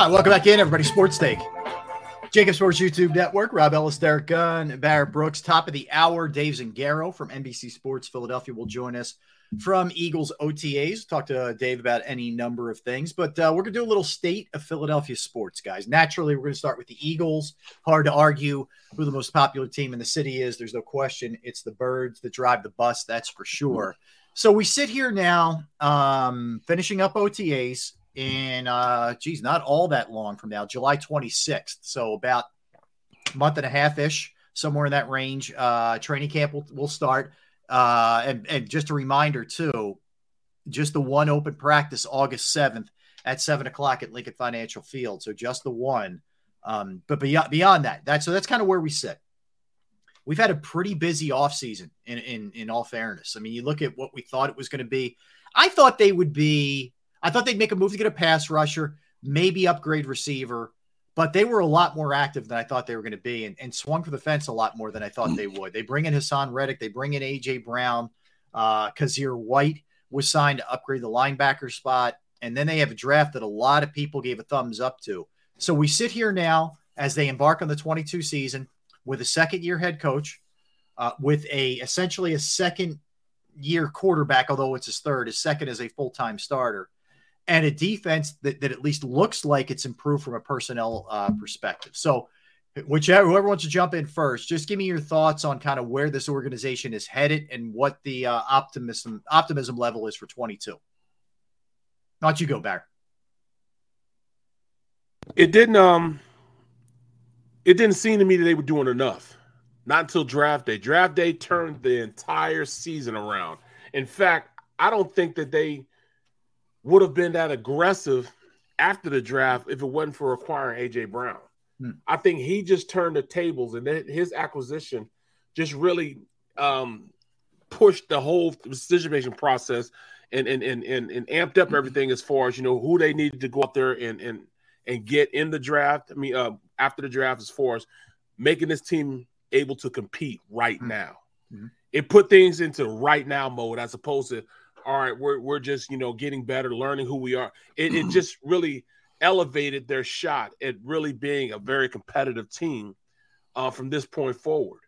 Welcome back in, everybody. Sports Take. JAKIB Sports YouTube Network. Rob Ellis, Derrick Gunn, Barrett Brooks. Top of the hour. Dave Zangaro from NBC Sports Philadelphia will join us from Eagles OTAs. Talk to Dave about any number of things, but uh, we're going to do a little state of Philadelphia sports, guys. Naturally, we're going to start with the Eagles. Hard to argue who the most popular team in the city is. There's no question. It's the Birds that drive the bus, that's for sure. So we sit here now, um, finishing up OTAs in, uh, geez, not all that long from now, July 26th. So about a month and a half ish somewhere in that range. Uh, training camp will, will start. Uh, and, and just a reminder, too, just the one open practice August 7th at 7 o'clock at Lincoln Financial Field. So just the one. Um, but beyond, beyond that, that so that's kind of where we sit. We've had a pretty busy offseason in, in in all fairness. I mean, you look at what we thought it was going to be. I thought they would be, I thought they'd make a move to get a pass rusher, maybe upgrade receiver, but they were a lot more active than I thought they were going to be and, and swung for the fence a lot more than I thought they would. They bring in Haason Reddick, they bring in AJ Brown, uh, Kyzir White was signed to upgrade the linebacker spot. And then they have a draft that a lot of people gave a thumbs up to. So we sit here now as they embark on the 22 season with a second year head coach, uh, with a essentially a second year quarterback, although it's his third, his second as a full time starter, and a defense that, that at least looks like it's improved from a personnel uh, perspective. So, whichever whoever wants to jump in first, just give me your thoughts on kind of where this organization is headed and what the uh, optimism optimism level is for 22. Not you go back. It didn't um it didn't seem to me that they were doing enough. Not until draft day. Draft day turned the entire season around. In fact, I don't think that they would have been that aggressive after the draft if it wasn't for acquiring AJ Brown. Hmm. I think he just turned the tables and his acquisition just really um, pushed the whole decision making process and and, and and and amped up everything as far as you know who they needed to go out there and and and get in the draft. I mean, uh, after the draft, as far as making this team able to compete right mm-hmm. now. Mm-hmm. It put things into right now mode as opposed to all right, we're we're just you know getting better, learning who we are. It, it just really elevated their shot at really being a very competitive team uh, from this point forward.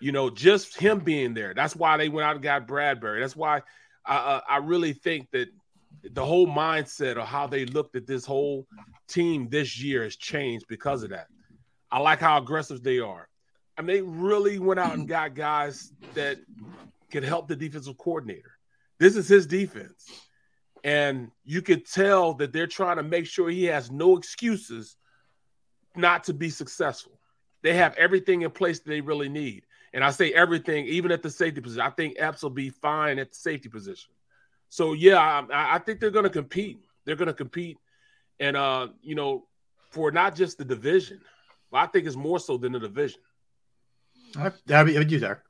You know, just him being there. That's why they went out and got Bradberry. That's why I, uh, I really think that the whole mindset of how they looked at this whole team this year has changed because of that. I like how aggressive they are. I mean, they really went out and got guys that can help the defensive coordinator. This is his defense. And you could tell that they're trying to make sure he has no excuses not to be successful. They have everything in place that they really need. And I say everything, even at the safety position. I think Epps will be fine at the safety position. So yeah, I, I think they're going to compete. They're going to compete, and uh, you know, for not just the division, but I think it's more so than the division. That'd be you there.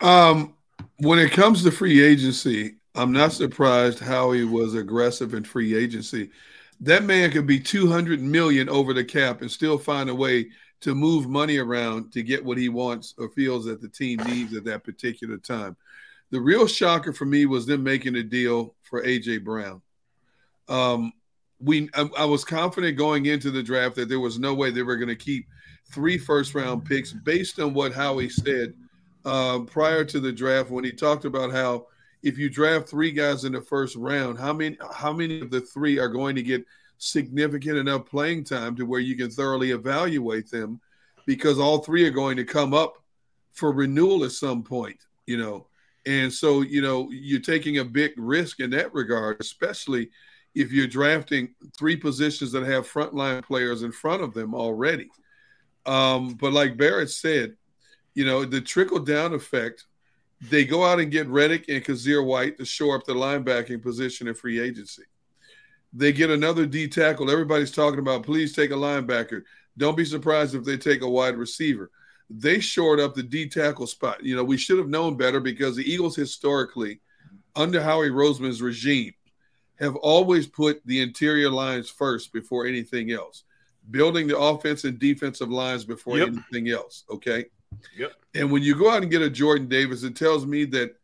Um, when it comes to free agency, I'm not surprised how he was aggressive in free agency. That man could be 200 million over the cap and still find a way to move money around to get what he wants or feels that the team needs at that particular time. The real shocker for me was them making a deal for AJ Brown. Um, we I, I, was confident going into the draft that there was no way they were going to keep three first round picks based on what Howie said uh, prior to the draft when he talked about how if you draft three guys in the first round, how many how many of the three are going to get significant enough playing time to where you can thoroughly evaluate them because all three are going to come up for renewal at some point, you know. And so, you know, you're taking a big risk in that regard, especially if you're drafting three positions that have frontline players in front of them already. Um, but like Barrett said, you know, the trickle down effect, they go out and get Reddick and Kyzir White to shore up the linebacking position in free agency. They get another D tackle. Everybody's talking about, please take a linebacker. Don't be surprised if they take a wide receiver they shored up the D tackle spot. You know, we should have known better because the Eagles historically, under Howie Roseman's regime, have always put the interior lines first before anything else, building the offense and defensive lines before yep. anything else. Okay. Yep. And when you go out and get a Jordan Davis, it tells me that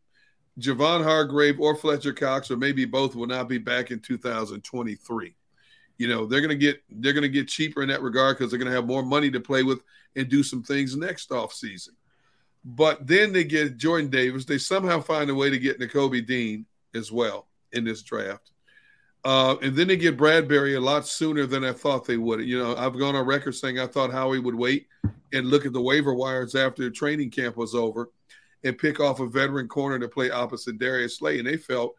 Javon Hargrave or Fletcher Cox, or maybe both, will not be back in 2023 you know they're going to get they're to get cheaper in that regard because they're going to have more money to play with and do some things next off season. But then they get Jordan Davis. They somehow find a way to get Nakobe Dean as well in this draft. Uh, and then they get Bradberry a lot sooner than I thought they would. You know, I've gone on record saying I thought Howie would wait and look at the waiver wires after training camp was over and pick off a veteran corner to play opposite Darius Slay. And they felt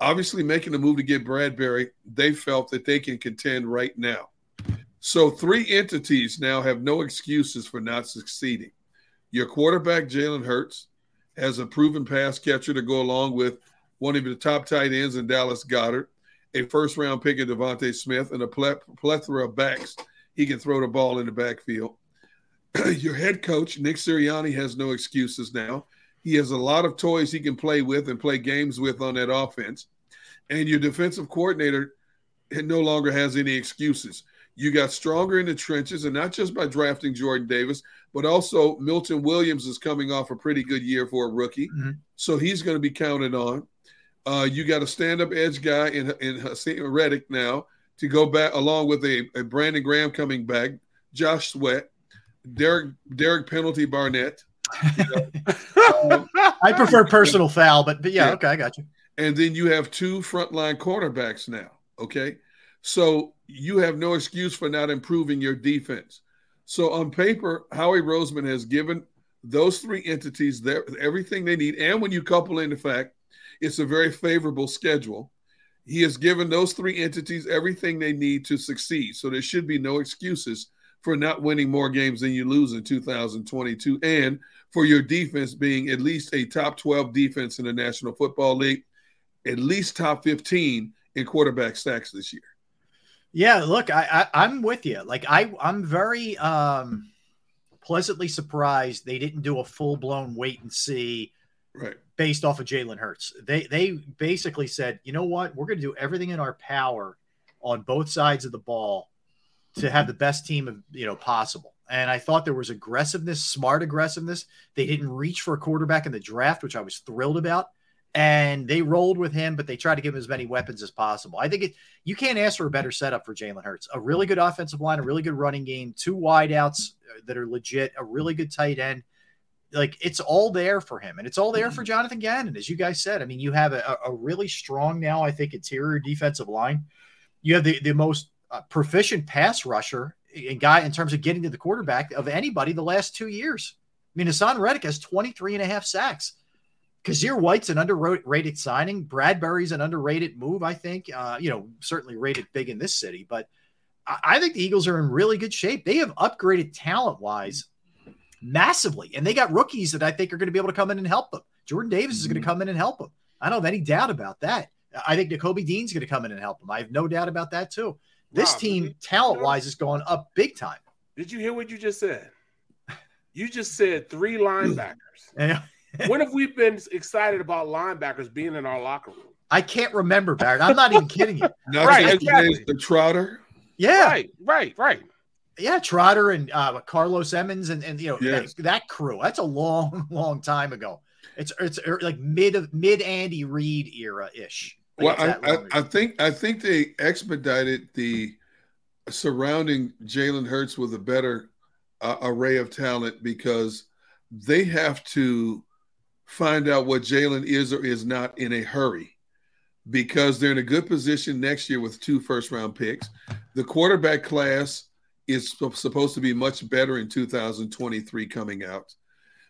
obviously making the move to get Bradberry, they felt that they can contend right now. So three entities now have no excuses for not succeeding. Your quarterback, Jalen Hurts, has a proven pass catcher to go along with one of the top tight ends in Dallas Goedert, a first round pick in DeVonta Smith, and a plethora of backs. He can throw the ball in the backfield. [CLEARS THROAT] Your head coach, Nick Sirianni, has no excuses now. He has a lot of toys he can play with and play games with on that offense. And your defensive coordinator no longer has any excuses. You got stronger in the trenches, and not just by drafting Jordan Davis, but also Milton Williams is coming off a pretty good year for a rookie. Mm-hmm. So he's going to be counted on. Uh, you got a stand up edge guy in, in Haason Reddick now to go back, along with a, a Brandon Graham coming back, Josh Sweat, Derek, Derek Penalty Barnett. You know, um, I prefer personal foul, but, but yeah, yeah, okay, I got you. And then you have two frontline cornerbacks now. Okay. So you have no excuse for not improving your defense. So on paper, Howie Roseman has given those three entities their, everything they need. And when you couple in the fact it's a very favorable schedule, he has given those three entities everything they need to succeed. So there should be no excuses for not winning more games than you lose in 2022 and for your defense being at least a top 12 defense in the National Football League, at least top 15 in quarterback sacks this year. Yeah, look, I, I am with you. Like I I'm very um pleasantly surprised they didn't do a full blown wait and see right based off of Jalen Hurts. They they basically said, you know what, we're gonna do everything in our power on both sides of the ball to have the best team of you know possible. And I thought there was aggressiveness, smart aggressiveness. They didn't reach for a quarterback in the draft, which I was thrilled about and they rolled with him, but they tried to give him as many weapons as possible. I think it, you can't ask for a better setup for Jalen Hurts. A really good offensive line, a really good running game, two wideouts that are legit, a really good tight end. Like it's all there for him, and it's all there for Jonathan Gannon, as you guys said. I mean, you have a, a really strong now, I think, interior defensive line. You have the the most uh, proficient pass rusher and guy in terms of getting to the quarterback of anybody the last two years. I mean, Haason Reddick has 23 and a half sacks. Kyzir White's an underrated signing. Bradberry's an underrated move, I think. Uh, you know, certainly rated big in this city, but I think the Eagles are in really good shape. They have upgraded talent wise massively, and they got rookies that I think are going to be able to come in and help them. Jordan Davis is going to mm-hmm. come in and help them. I don't have any doubt about that. I think Nakobe Dean's going to come in and help them. I have no doubt about that too. This Rob, team, talent wise, is going up big time. Did you hear what you just said? You just said three linebackers [LAUGHS] when have we been excited about linebackers being in our locker room? I can't remember, Barrett. I'm not even kidding you. [LAUGHS] right, exactly. the Trotter. Yeah, right, right, right. Yeah, Trotter and uh, Carlos Emmons and, and you know yes. that, that, crew. That's a long, [LAUGHS] long time ago. It's it's er, like mid of mid Andy Reid era ish. Well, I, I, I, think I think they expedited the surrounding Jalen Hurts with a better uh, array of talent because they have to find out what Jalen is or is not in a hurry because they're in a good position next year with two first round picks. The quarterback class is supposed to be much better in 2023 coming out.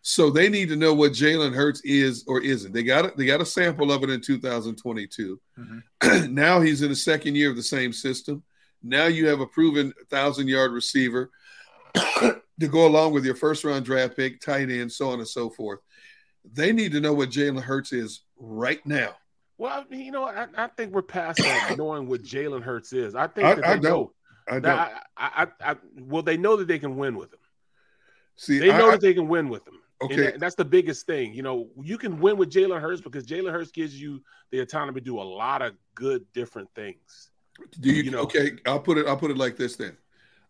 So they need to know what Jalen Hurts is or isn't. They got it. They got a sample of it in 2022. Mm-hmm. [CLEARS THROAT] now he's in the second year of the same system. Now you have a proven thousand yard receiver [CLEARS THROAT] to go along with your first round draft pick, tight end, so on and so forth. They need to know what Jalen Hurts is right now. Well, you know, I, I think we're past that knowing what Jalen Hurts is. I think that I, I don't. Know, I don't. I, I, I, well, they know that they can win with him. See, they know that they can win with him. Okay, and that's the biggest thing. You know, you can win with Jalen Hurts because Jalen Hurts gives you the autonomy to do a lot of good, different things. Do you, you know? Okay, I'll put it. I'll put it like this. Then,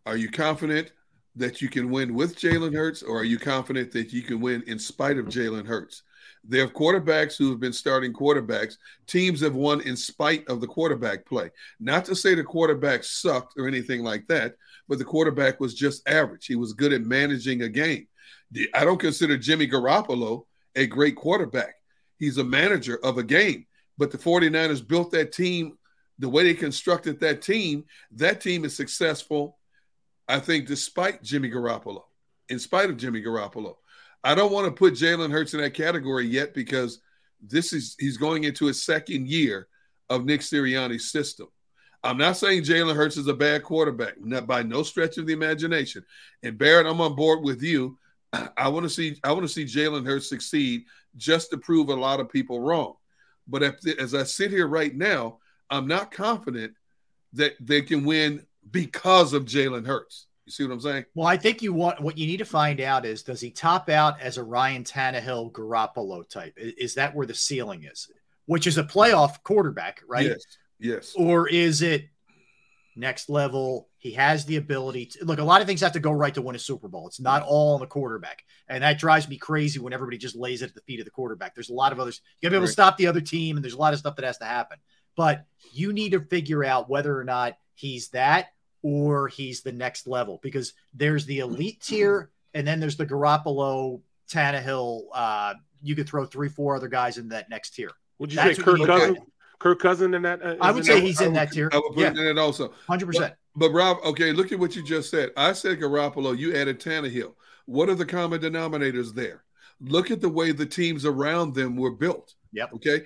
are you confident that you can win with Jalen Hurts, or are you confident that you can win in spite of Jalen Hurts? There have quarterbacks who have been starting quarterbacks. Teams have won in spite of the quarterback play. Not to say the quarterback sucked or anything like that, but the quarterback was just average. He was good at managing a game. I don't consider Jimmy Garoppolo a great quarterback. He's a manager of a game. But the 49ers built that team the way they constructed that team. That team is successful I think, despite Jimmy Garoppolo, in spite of Jimmy Garoppolo, I don't want to put Jalen Hurts in that category yet because this is he's going into his second year of Nick Sirianni's system. I'm not saying Jalen Hurts is a bad quarterback, not by no stretch of the imagination. And Barrett, I'm on board with you. [CLEARS THROAT] I want to see I want to see Jalen Hurts succeed just to prove a lot of people wrong. But as I sit here right now, I'm not confident that they can win because of Jalen Hurts. You see what I'm saying? Well, I think you want what you need to find out is does he top out as a Ryan Tannehill Garoppolo type? Is, that where the ceiling is? Which is a playoff quarterback, right? Yes. Yes. Or is it next level? He has the ability to look. A lot of things have to go right to win a Super Bowl. It's not all on the quarterback, and that drives me crazy when everybody just lays it at the feet of the quarterback. There's a lot of others. You got to be able Right. to stop the other team, and there's a lot of stuff that has to happen. But you need to figure out whether or not he's that or he's the next level because there's the elite tier, and then there's the Garoppolo, Tannehill. Uh, you could throw three, four other guys in that next tier. Would you That's say Kirk Cousins? Kirk Cousin in that? uh, I would say that- he's in that tier. I would put Yeah. it in it also. 100%. But, but Rob, okay, look at what you just said. I said Garoppolo, you added Tannehill. What are the common denominators there? Look at the way the teams around them were built. Yep. Okay.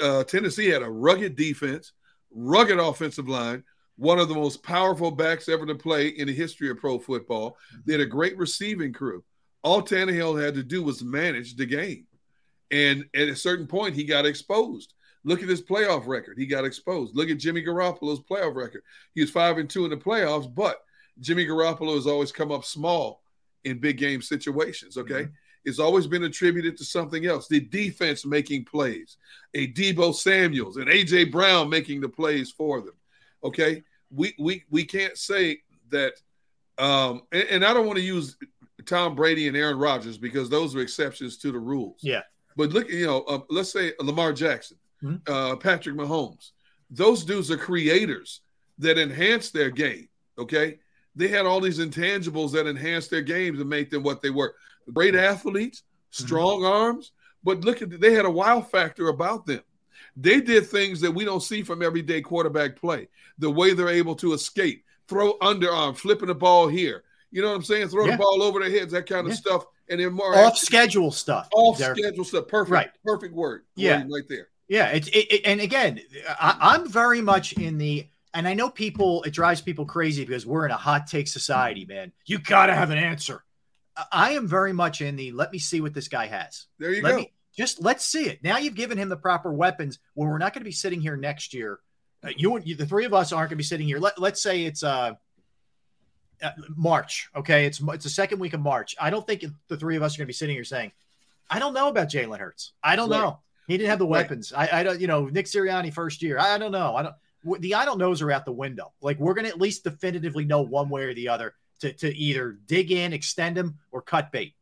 Uh, Tennessee had a rugged defense, rugged offensive line, one of the most powerful backs ever to play in the history of pro football. They had a great receiving crew. All Tannehill had to do was manage the game. And at a certain point, he got exposed. Look at his playoff record. He got exposed. Look at Jimmy Garoppolo's playoff record. He was five and two in the playoffs, but Jimmy Garoppolo has always come up small in big game situations. Okay. Mm-hmm. It's always been attributed to something else. The defense making plays, a Deebo Samuels and AJ Brown making the plays for them. Okay. We we we can't say that um and, and I don't want to use Tom Brady and Aaron Rodgers because those are exceptions to the rules. Yeah. But look, you know, uh, let's say Lamar Jackson, Mhm. uh, Patrick Mahomes. Those dudes are creators that enhance their game. Okay, they had all these intangibles that enhance their games and make them what they were. Great athletes, strong arms, but look at they had a wow factor about them. They did things that we don't see from everyday quarterback play. The way they're able to escape, throw underarm, flipping the ball here. You know what I'm saying? Throw Yeah. the ball over their heads, that kind of Yeah. stuff. And then more Off schedule stuff. off schedule stuff. Perfect. Right. Perfect word. Yeah. Right there. Yeah, it's it, it- and again, I, I'm very much in the, and I know people, it drives people crazy because we're in a hot take society, man. You gotta have an answer. I- I am very much in the let me see what this guy has. There you Let go. me just let's see it. Now you've given him the proper weapons. When we're not going to be sitting here next year, uh, you and you, the three of us aren't going to be sitting here. Let, let's say it's uh, uh, March. Okay, it's it's the second week of March. I don't think the three of us are going to be sitting here saying, "I don't know about Jalen Hurts. I don't Right. know. He didn't have the Right. weapons. I, I don't. You know, Nick Sirianni first year. I don't know. I don't. The I don't knows are out the window. Like we're going to at least definitively know one way or the other to to either dig in, extend him, or cut bait.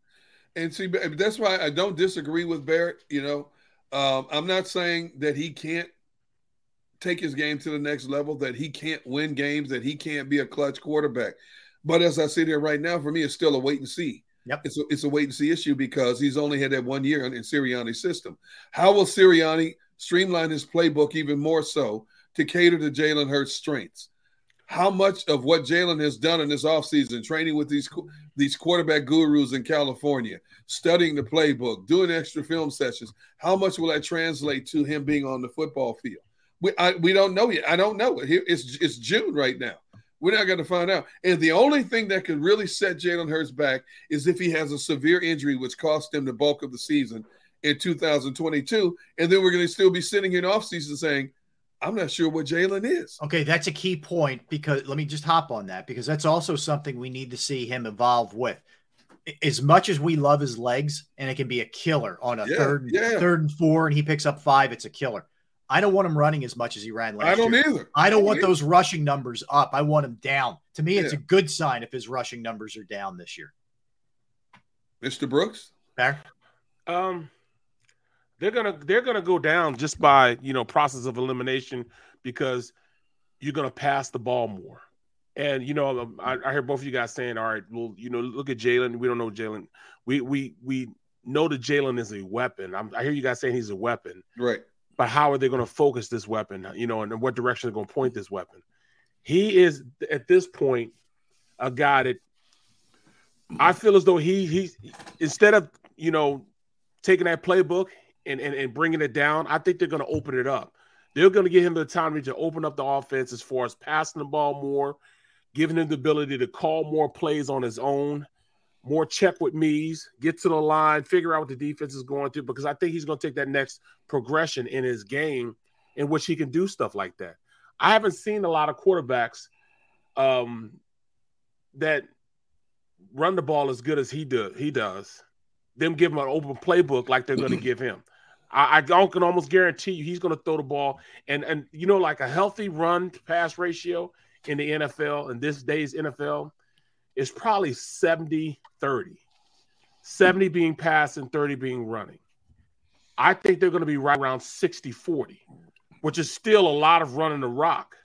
And see, that's why I don't disagree with Barrett. You know, um, I'm not saying that he can't take his game to the next level, that he can't win games, that he can't be a clutch quarterback. But as I sit here right now, for me, it's still a wait and see. Yep. It's a, it's a wait and see issue because he's only had that one year in, in Sirianni's system. How will Sirianni streamline his playbook even more so to cater to Jalen Hurts' strengths? How much of what Jalen has done in this offseason, training with these these quarterback gurus in California, studying the playbook, doing extra film sessions, how much will that translate to him being on the football field? We I, we don't know yet. I don't know. It's it's June right now. We're not going to find out. And the only thing that could really set Jalen Hurts back is if he has a severe injury, which cost him the bulk of the season in 2022. And then we're going to still be sitting here in offseason saying, I'm not sure what Jalen is. Okay, that's a key point because let me just hop on that because that's also something we need to see him evolve with. As much as we love his legs, and it can be a killer on a Yeah, third, yeah. third and four, and he picks up five, it's a killer. I don't want him running as much as he ran last year. I don't year. either. I don't I want don't those rushing numbers up. I want him down. To me, it's Yeah. a good sign if his rushing numbers are down this year. Mr. Brooks? Fair? Um, they're gonna they're gonna go down just by you know process of elimination because you're gonna pass the ball more. And you know, um, I, I hear both of you guys saying, "All right, well, you know, look at Jalen. We don't know Jalen. We we we know that Jalen is a weapon. I'm, I hear you guys saying he's a weapon, Right. but how are they going to focus this weapon? You know, and in what direction they're going to point this weapon? He is at this point a guy that I feel as though he he's instead of you know taking that playbook and and, and bringing it down, I think they're going to open it up. They're going to give him the time to open up the offense as far as passing the ball more, giving him the ability to call more plays on his own. more check with me's, get to the line, figure out what the defense is going through, because I think he's going to take that next progression in his game in which he can do stuff like that. I haven't seen a lot of quarterbacks um, that run the ball as good as he does. He does. Them give him an open playbook like they're going to [CLEARS THROAT] give him. I, I can almost guarantee you he's going to throw the ball and and you know like a healthy run pass ratio in the NFL in this day's NFL is probably 70 30. 70 being passed and 30 being running. I think they're going to be right around 60 40, which is still a lot of running the rock.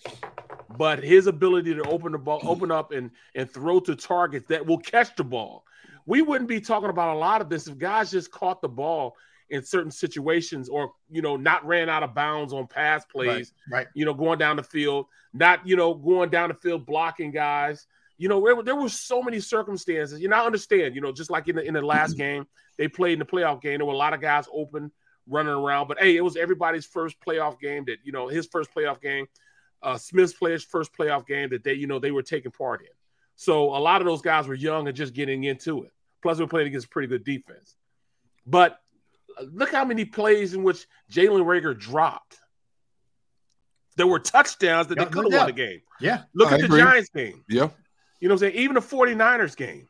But his ability to open the ball, open up and, and throw to targets that will catch the ball. We wouldn't be talking about a lot of this if guys just caught the ball in certain situations or you know not ran out of bounds on pass plays right, right. you know going down the field not you know going down the field blocking guys. You know there, there were so many circumstances you know I understand you know just like in the in the last [CLEARS THROAT] game they played in the playoff game. There were a lot of guys open running around but hey it was everybody's first playoff game that you know his first playoff game uh smith's players first playoff game that they you know they were taking part in. So a lot of those guys were young and just getting into it plus we are playing against pretty good defense but look how many plays in which Jalen Reagor dropped. There were touchdowns that Yeah, they could have won the game. Yeah. Look I at the. Giants game. Yeah. You know what I'm saying? Even the 49ers game.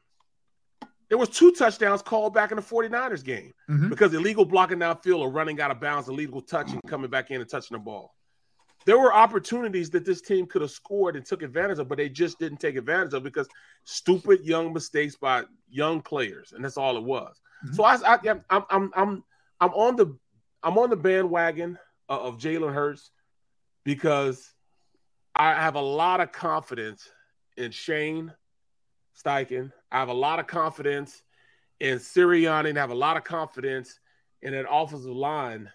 There was two touchdowns called back in the 49ers game Mhm. because illegal blocking downfield or running out of bounds, illegal touching, coming back in and touching the ball. There were opportunities that this team could have scored and took advantage of, but they just didn't take advantage of because stupid young mistakes by young players, and that's all it was. So mhm. I, I, yeah, I'm, I'm, I'm, I'm on the, I'm on the bandwagon of, of Jalen Hurts because I have a lot of confidence in Shane Steichen. I have a lot of confidence in Sirianni and I have a lot of confidence in an offensive line,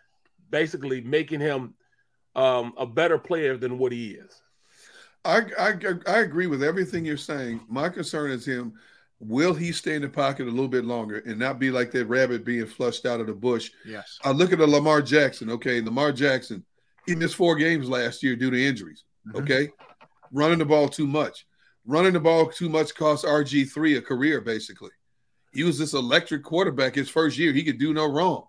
basically making him um, a better player than what he is. I, I I agree with everything you're saying. My concern is him. Will he stay in the pocket a little bit longer and not be like that rabbit being flushed out of the bush? Yes. I look at the Lamar Jackson. Okay, Lamar Jackson, he missed four games last year due to injuries. Okay, running the ball too much, running the ball too much cost RG three a career basically. He was this electric quarterback his first year. He could do no wrong.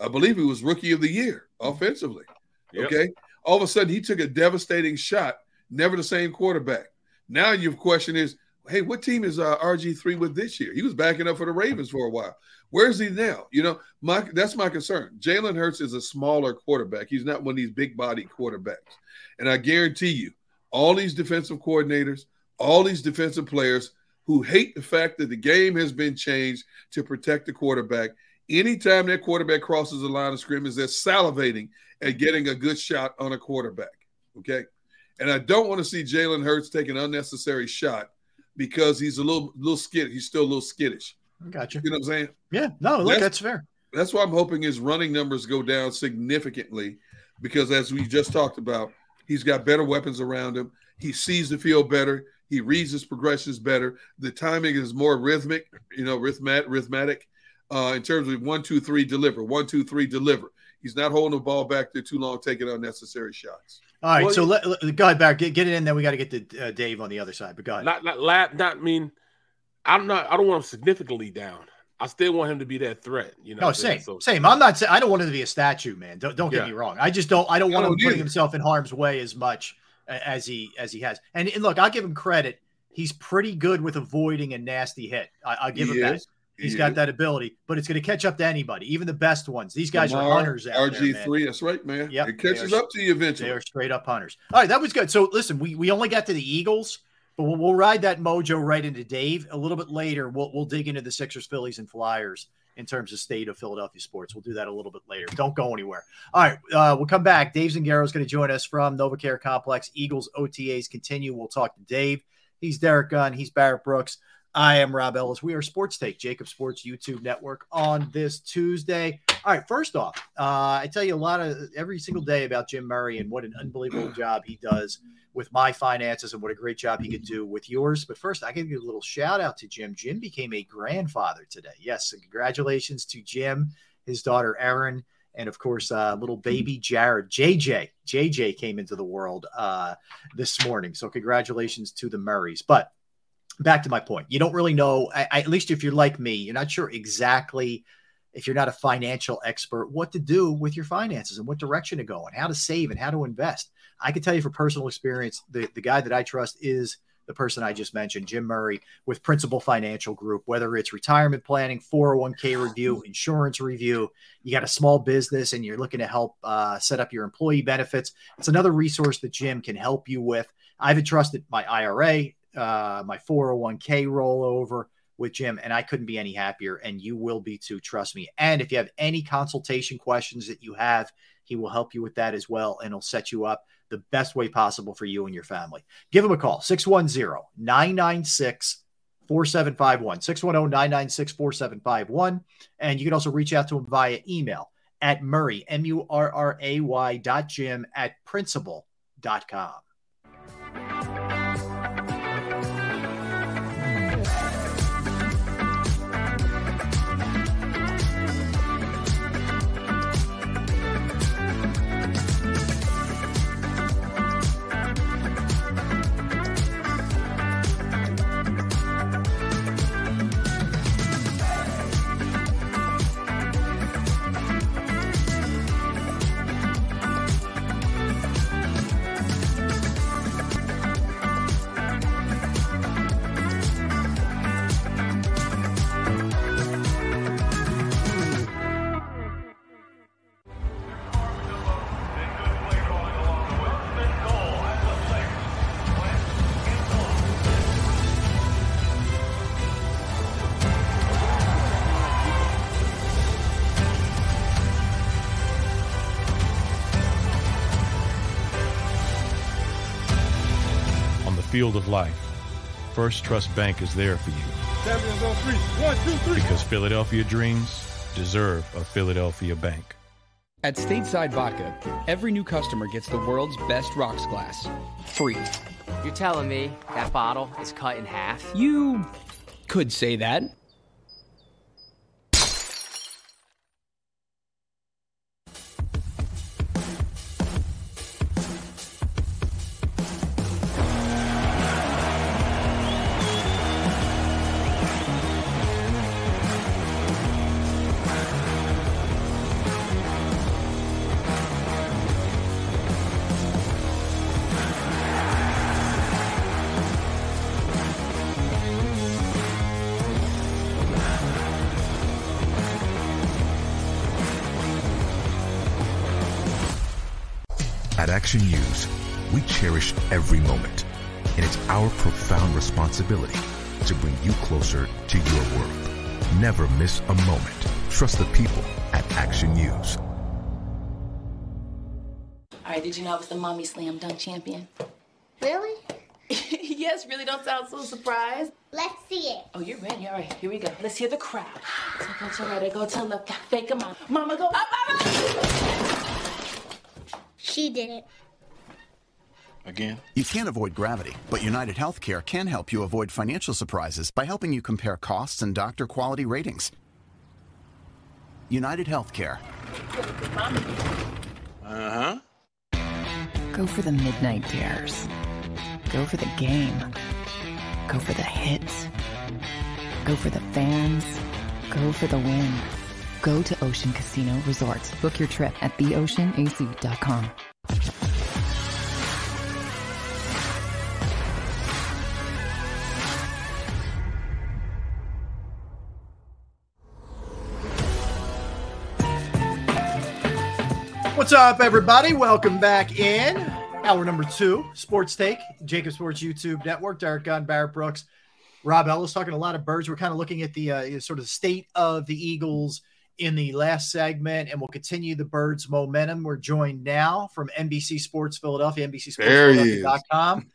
I believe he was rookie of the year offensively. Okay, all of a sudden he took a devastating shot. Never the same quarterback. Now your question is, hey, what team is uh, RG three with this year? He was backing up for the Ravens for a while. Where is he now? You know, my that's my concern. Jalen Hurts is a smaller quarterback. He's not one of these big body quarterbacks. And I guarantee you, all these defensive coordinators, all these defensive players who hate the fact that the game has been changed to protect the quarterback. Anytime that quarterback crosses the line of scrimmage, they're salivating at getting a good shot on a quarterback. Okay. And I don't want to see Jalen Hurts take an unnecessary shot because he's a little little skittish. He's still a little skittish. Gotcha. You know what I'm saying? Yeah. No, look, That's- that's fair. That's why I'm hoping his running numbers go down significantly because, as we just talked about, he's got better weapons around him. He sees the field better. He reads his progressions better. The timing is more rhythmic, you know, rhythmat, rhythmatic uh, in terms of one, two, three, deliver, one, two, three, deliver. He's not holding the ball back there too long, taking unnecessary shots. All right. Well, so let, let- go ahead, Barrett. Get, get it in. Then we got to get to uh, Dave on the other side. But go ahead. Not, not, la- not, mean, I'm not, I don't want him significantly down. I still want him to be that threat. You know, No, what I'm saying? same, So- same. I'm not saying I don't want him to be a statue, man. Don't don't get Yeah. me wrong. I just don't. I don't I want him don't putting either. himself in harm's way as much as he as he has. And, and look, I'll give him credit. He's pretty good with avoiding a nasty hit. I, I'll give He him that. He's got that ability, but it's going to catch up to anybody, even the best ones. These guys are hunters out there, man. RG3, that's right, man. Yep, it catches are- up to you eventually. They are straight up hunters. All right, that was good. So listen, we, we only got to the Eagles, but we'll, we'll ride that mojo right into Dave a little bit later. We'll we'll dig into the Sixers, Phillies, and Flyers in terms of state of Philadelphia sports. We'll do that a little bit later. Don't go anywhere. All right, uh, we'll come back. Dave Zangaro is going to join us from NovaCare Complex. Eagles OTAs continue. We'll talk to Dave. He's Derrick Gunn. He's Barrett Brooks. I am Rob Ellis. We are Sports Take, JAKIB Sports YouTube Network on this Tuesday. All right, first off, uh, I tell you a lot of every single day about Jim Murray and what an unbelievable [CLEARS THROAT] job he does with my finances and what a great job he could do with yours. But first, I give you a little shout out to Jim. Jim became a grandfather today. Yes, so congratulations to Jim, his daughter Erin, and of course, uh, little baby Jared. JJ, JJ came into the world uh, this morning. So congratulations to the Murrays. But back to my point. You don't really know, I, I, at least if you're like me, you're not sure exactly if you're not a financial expert, what to do with your finances and what direction to go and how to save and how to invest. I can tell you from personal experience, the, the guy that I trust is the person I just mentioned, Jim Murray, with Principal Financial Group, whether it's retirement planning, 401k review, [LAUGHS] insurance review, you got a small business and you're looking to help uh, set up your employee benefits. It's another resource that Jim can help you with. I've entrusted my IRA, uh, my 401k rollover with Jim, and I couldn't be any happier. And you will be too, trust me. And if you have any consultation questions that you have, he will help you with that as well, and he'll set you up the best way possible for you and your family. Give him a call 610 996 4751. 610 996 4751. And you can also reach out to him via email at Murray, M U R R A Y dot Jim at principal.com. field of life, First Trust Bank is there for you. Champions on three. One, two, three. Because Philadelphia dreams deserve a Philadelphia bank. At Stateside Vodka, every new customer gets the world's best rocks glass, free. You're telling me that bottle is cut in half? You could say that. Action News, we cherish every moment, and it's our profound responsibility to bring you closer to your world. Never miss a moment. Trust the people at Action News. All right, did you know I was the mommy slam dunk champion? Really? yes, really don't sound so surprised. Let's see it. Oh, you're ready. All right, here we go. Let's hear the crowd. So go to right, go to left, fake a mom. Mama go up, mama! She did it. Again? You can't avoid gravity, but United Healthcare can help you avoid financial surprises by helping you compare costs and doctor quality ratings. United Healthcare. Uh huh. Go for the midnight dares. Go for the game. Go for the hits. Go for the fans. Go for the win. Go to Ocean Casino Resort. Book your trip at theoceanac.com. What's up, everybody? Welcome back in. Hour number two, Sports Take, JAKIB Sports YouTube Network. Derrick Gunn, Barrett Brooks, Rob Ellis talking a lot of birds. We're kind of looking at the uh, sort of state of the Eagles in the last segment, and we'll continue the birds' momentum. We're joined now from NBC Sports Philadelphia, NBCSportsPhiladelphia.com.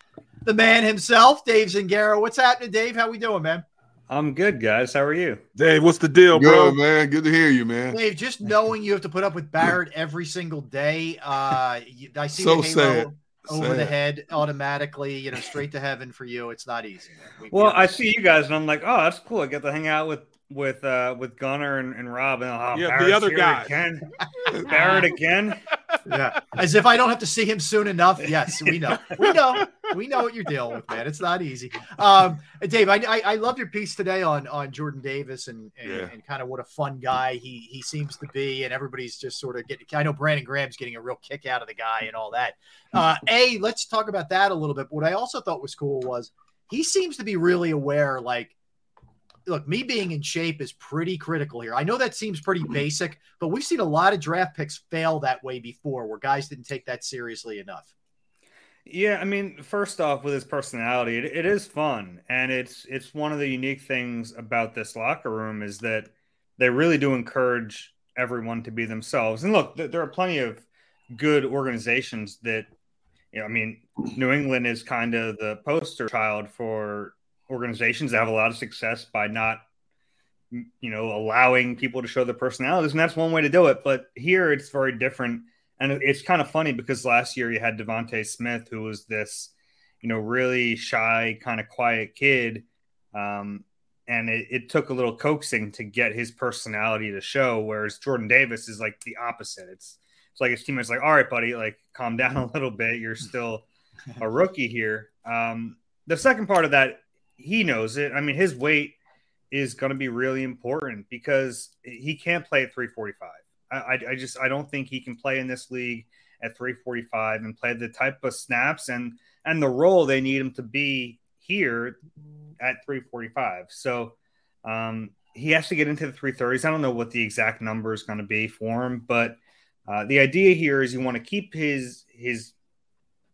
The man himself, Dave Zangaro. What's happening, Dave? How we doing, man? I'm good, guys. How are you? Dave, what's the deal, good, bro? man. Good to hear you, man. Dave, just knowing you have to put up with Barrett every single day, uh, I see so the halo sad. over Sad. the head automatically, you know, straight to heaven for you. It's not easy. man. We- Well, we I see you guys, and I'm like, oh, that's cool. I get to hang out with with uh with Gunner and, and Rob and oh, Yeah, the other guy guys. again. Barrett again. [LAUGHS] yeah, [LAUGHS] as if I don't have to see him soon enough. Yes, we know, we know, we know what you're dealing with, man. It's not easy. Um, Dave, I, I, I love your piece today on on Jordan Davis and and, Yeah. and kind of what a fun guy he he seems to be, and everybody's just sort of getting. I know Brandon Graham's getting a real kick out of the guy and all that. Uh, [LAUGHS] a, let's talk about that a little bit. What I also thought was cool was he seems to be really aware, like look, me being in shape is pretty critical here. I know that seems pretty mm-hmm. basic, but we've seen a lot of draft picks fail that way before where guys didn't take that seriously enough. Yeah, I mean, first off, with his personality, it, it is fun, and it's it's one of the unique things about this locker room is that they really do encourage everyone to be themselves. And look, th- there are plenty of good organizations that, you know, I mean, New England is kind of the poster child for organizations that have a lot of success by not, you know, allowing people to show their personalities, and that's one way to do it. But here, it's very different. And it's kind of funny because last year you had DeVonta Smith, who was this, you know, really shy, kind of quiet kid. Um, and it, it took a little coaxing to get his personality to show. Whereas Jordan Davis is like the opposite. It's it's like his teammates like, all right, buddy, like calm down [LAUGHS] a little bit. You're still a rookie here. Um, the second part of that, he knows it. I mean, his weight is going to be really important because he can't play at 345. I, I, I just I don't think he can play in this league at 345 and play the type of snaps and and the role they need him to be here at 345. So um, he has to get into the 330s. I don't know what the exact number is going to be for him, but uh, the idea here is you want to keep his his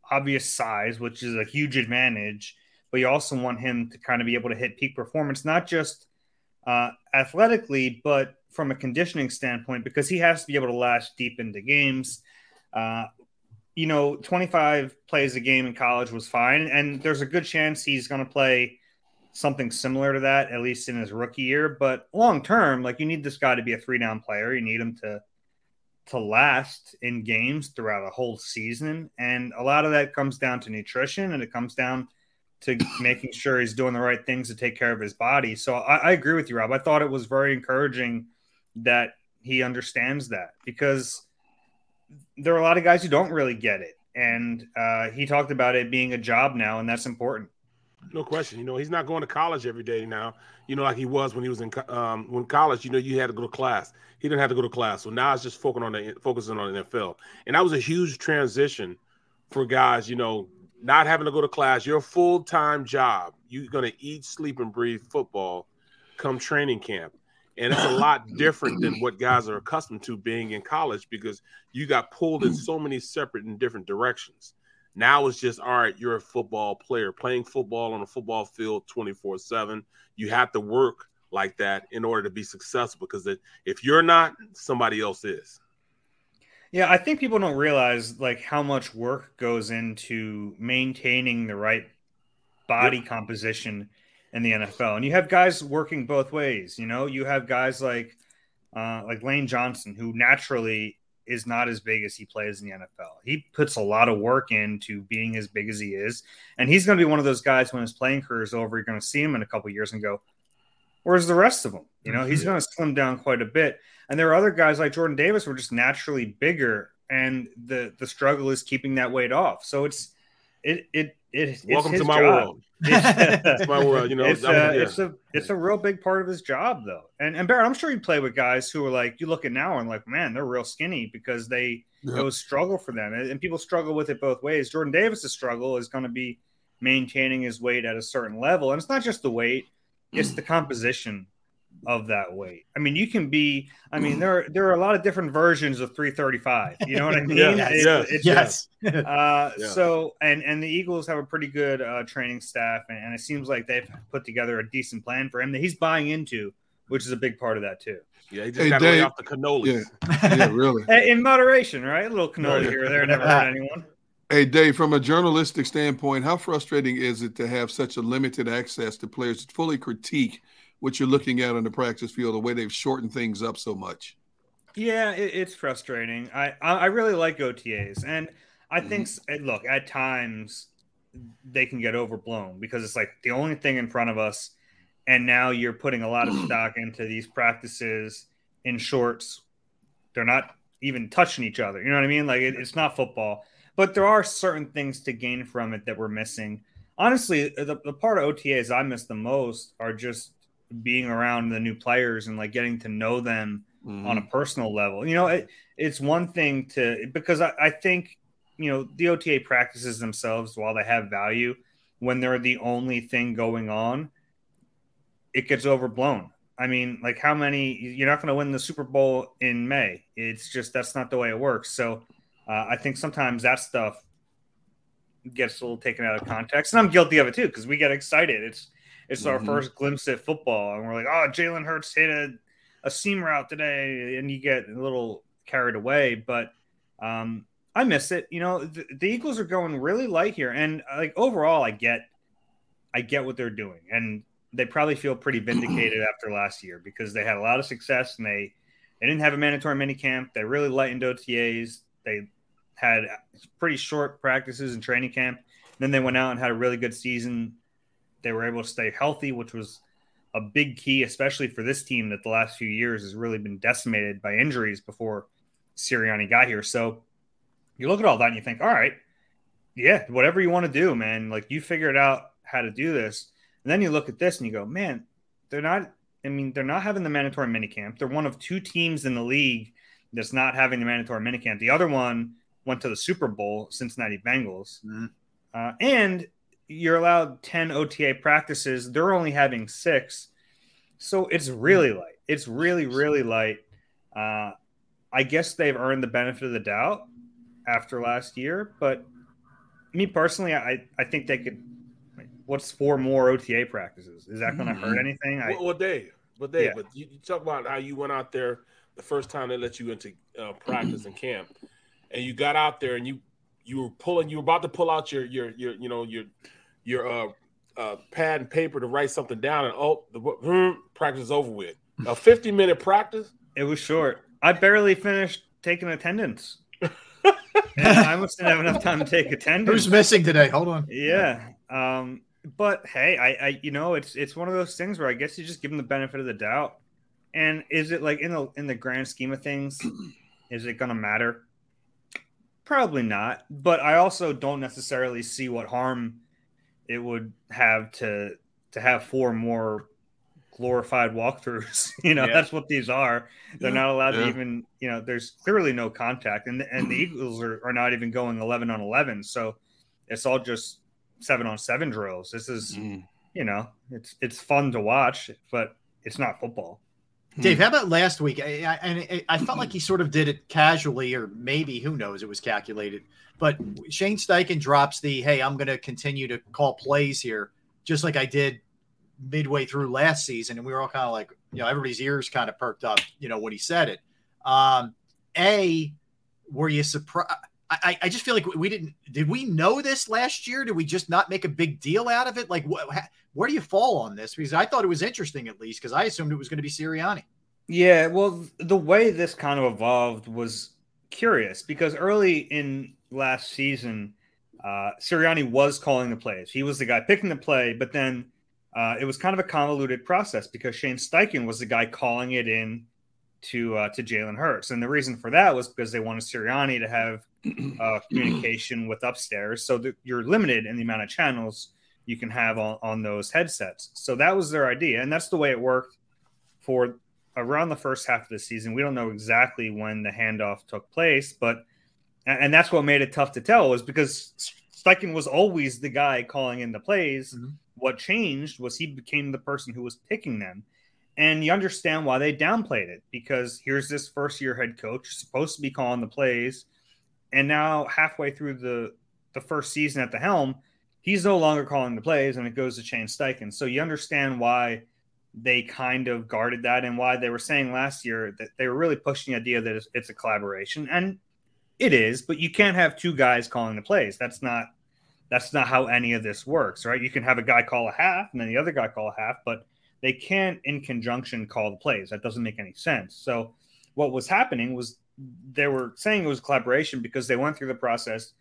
obvious size, which is a huge advantage, but you also want him to kind of be able to hit peak performance, not just uh, athletically, but from a conditioning standpoint, because he has to be able to last deep into games. Uh, you know, 25 plays a game in college was fine, and there's a good chance he's going to play something similar to that, at least in his rookie year. But long term, like you need this guy to be a three down player. You need him to to last in games throughout a whole season. And a lot of that comes down to nutrition and it comes down to making sure he's doing the right things to take care of his body. So I, I agree with you, Rob. I thought it was very encouraging that he understands that because there are a lot of guys who don't really get it. And uh, he talked about it being a job now, and that's important. No question. You know, he's not going to college every day now. You know, like he was when he was in um, when college. You know, you had to go to class. He didn't have to go to class, so now it's just focusing on the focusing on the NFL, and that was a huge transition for guys. You know, not having to go to class. Your full time job. You're going to eat, sleep, and breathe football. Come training camp, and it's a lot [COUGHS] different than what guys are accustomed to being in college because you got pulled in so many separate and different directions. Now it's just all right, you're a football player playing football on a football field 24 7. You have to work like that in order to be successful because if you're not, somebody else is. Yeah, I think people don't realize like how much work goes into maintaining the right body yep. composition in the NFL. And you have guys working both ways, you know, you have guys like uh, like Lane Johnson who naturally is not as big as he plays in the NFL. He puts a lot of work into being as big as he is, and he's going to be one of those guys when his playing career is over. You're going to see him in a couple years and go, "Where's the rest of them?" You know, he's going to slim down quite a bit. And there are other guys like Jordan Davis who are just naturally bigger, and the the struggle is keeping that weight off. So it's it it it. Welcome it's to my job. world. [LAUGHS] it's my world. You know, it's, uh, yeah. it's a it's a real big part of his job though. And and Barrett, I'm sure you play with guys who are like you look at now and like, man, they're real skinny because they Yeah. it was struggle for them, and, and people struggle with it both ways. Jordan Davis's struggle is going to be maintaining his weight at a certain level, and it's not just the weight; it's [CLEARS THROAT] the composition of that weight. I mean, you can be. I mean, there there are a lot of different versions of 335. You know what I [LAUGHS] mean? Yeah, It's- yeah, it's- yes. [LAUGHS] uh, Yeah. So, and and the Eagles have a pretty good uh, training staff, and, and it seems like they've put together a decent plan for him that he's buying into, which is a big part of that too. Yeah, he just Hey, got away Dave- off the cannolis. Yeah, really. [LAUGHS] Eh, In moderation, right? A little cannoli here or there never hurt anyone. Hey, Dave, from a journalistic standpoint, how frustrating is it to have such a limited access to players to fully critique what you're looking at on the practice field, the way they've shortened things up so much? Yeah, it, it's frustrating. I, I really like OTAs, and I think s- eh, look at times they can get overblown because it's like the only thing in front of us, and now you're putting a lot of [CLEARS THROAT] stock into these practices in shorts. They're not even touching each other. You know what I mean? Like it, it's not football, but there are certain things to gain from it that we're missing. Honestly, the, the part of OTAs I miss the most are just being around the new players and like getting to know them mm-hmm. on a personal level. You know, it, it's one thing to because I, I think you know the OTA practices themselves while they have value when they're the only thing going on, it gets overblown. I mean, like how many? You're not going to win the Super Bowl in May. It's just that's not the way it works. So uh, I think sometimes that stuff gets a little taken out of context, and I'm guilty of it too because we get excited. It's it's mm-hmm. our first glimpse at football, and we're like, oh, Jalen Hurts hit a, a seam route today, and you get a little carried away. But um, I miss it. You know, the, the Eagles are going really light here, and like overall, I get, I get what they're doing, and they probably feel pretty [CLEARS THROAT] vindicated after last year because they had a lot of success and they they didn't have a mandatory mini camp. They really lightened OTAs. They had pretty short practices and training camp. then they went out and had a really good season. They were able to stay healthy, which was a big key, especially for this team that the last few years has really been decimated by injuries before Sirianni got here. So you look at all that and you think, all right, yeah, whatever you want to do, man, like you figured out how to do this. And then you look at this and you go, man, they're not. I mean, they're not having the mandatory minicamp. They're one of two teams in the league that's not having the mandatory minicamp. The other one went to the Super Bowl, Cincinnati Bengals, mm-hmm. uh, and you're allowed ten OTA practices. They're only having six, so it's really light. It's really really light. Uh, I guess they've earned the benefit of the doubt after last year, but me personally, I I think they could what's four more OTA practices? Is that going to mm-hmm. hurt anything? I, well, well, Dave, but Dave, yeah. but you, you, talk about how you went out there the first time they let you into uh, practice and camp, and you got out there and you you were pulling, you were about to pull out your your your you know your your uh, uh, pad and paper to write something down, and oh, the hmm, practice is over with. A [LAUGHS] fifty minute practice. It was short. I barely finished taking attendance. [LAUGHS] I must didn't have enough time to take attendance. Who's missing today? Hold on. Yeah. Um, but hey, I, I, you know, it's it's one of those things where I guess you just give them the benefit of the doubt. And is it like in the in the grand scheme of things, [CLEARS THROAT] is it going to matter? Probably not. But I also don't necessarily see what harm it would have to to have four more glorified walkthroughs. [LAUGHS] you know, yeah. that's what these are. They're yeah. not allowed yeah. to even, you know, there's clearly no contact, and and the [CLEARS THROAT] Eagles are, are not even going eleven on eleven. So it's all just seven on seven drills. This is, mm. you know, it's it's fun to watch, but it's not football. Dave, how about last week? I, I, I, I felt like he sort of did it casually, or maybe who knows, it was calculated. But Shane Steichen drops the "Hey, I'm going to continue to call plays here," just like I did midway through last season, and we were all kind of like, you know, everybody's ears kind of perked up, you know, when he said it. Um, a, were you surprised? I, I just feel like we didn't. Did we know this last year? Did we just not make a big deal out of it? Like, wh- where do you fall on this? Because I thought it was interesting, at least, because I assumed it was going to be Sirianni. Yeah, well, the way this kind of evolved was curious because early in last season, uh, Sirianni was calling the plays. He was the guy picking the play, but then uh, it was kind of a convoluted process because Shane Steichen was the guy calling it in to uh, to Jalen Hurts, and the reason for that was because they wanted Sirianni to have uh, [CLEARS THROAT] communication with upstairs. So that you're limited in the amount of channels you can have on, on those headsets. So that was their idea. And that's the way it worked for around the first half of the season. We don't know exactly when the handoff took place, but and that's what made it tough to tell was because Steichen was always the guy calling in the plays. Mm-hmm. What changed was he became the person who was picking them. And you understand why they downplayed it because here's this first year head coach supposed to be calling the plays and now halfway through the the first season at the helm, he's no longer calling the plays, and it goes to Shane Steichen. So you understand why they kind of guarded that, and why they were saying last year that they were really pushing the idea that it's, it's a collaboration, and it is. But you can't have two guys calling the plays. That's not that's not how any of this works, right? You can have a guy call a half, and then the other guy call a half, but they can't in conjunction call the plays. That doesn't make any sense. So what was happening was they were saying it was collaboration because they went through the process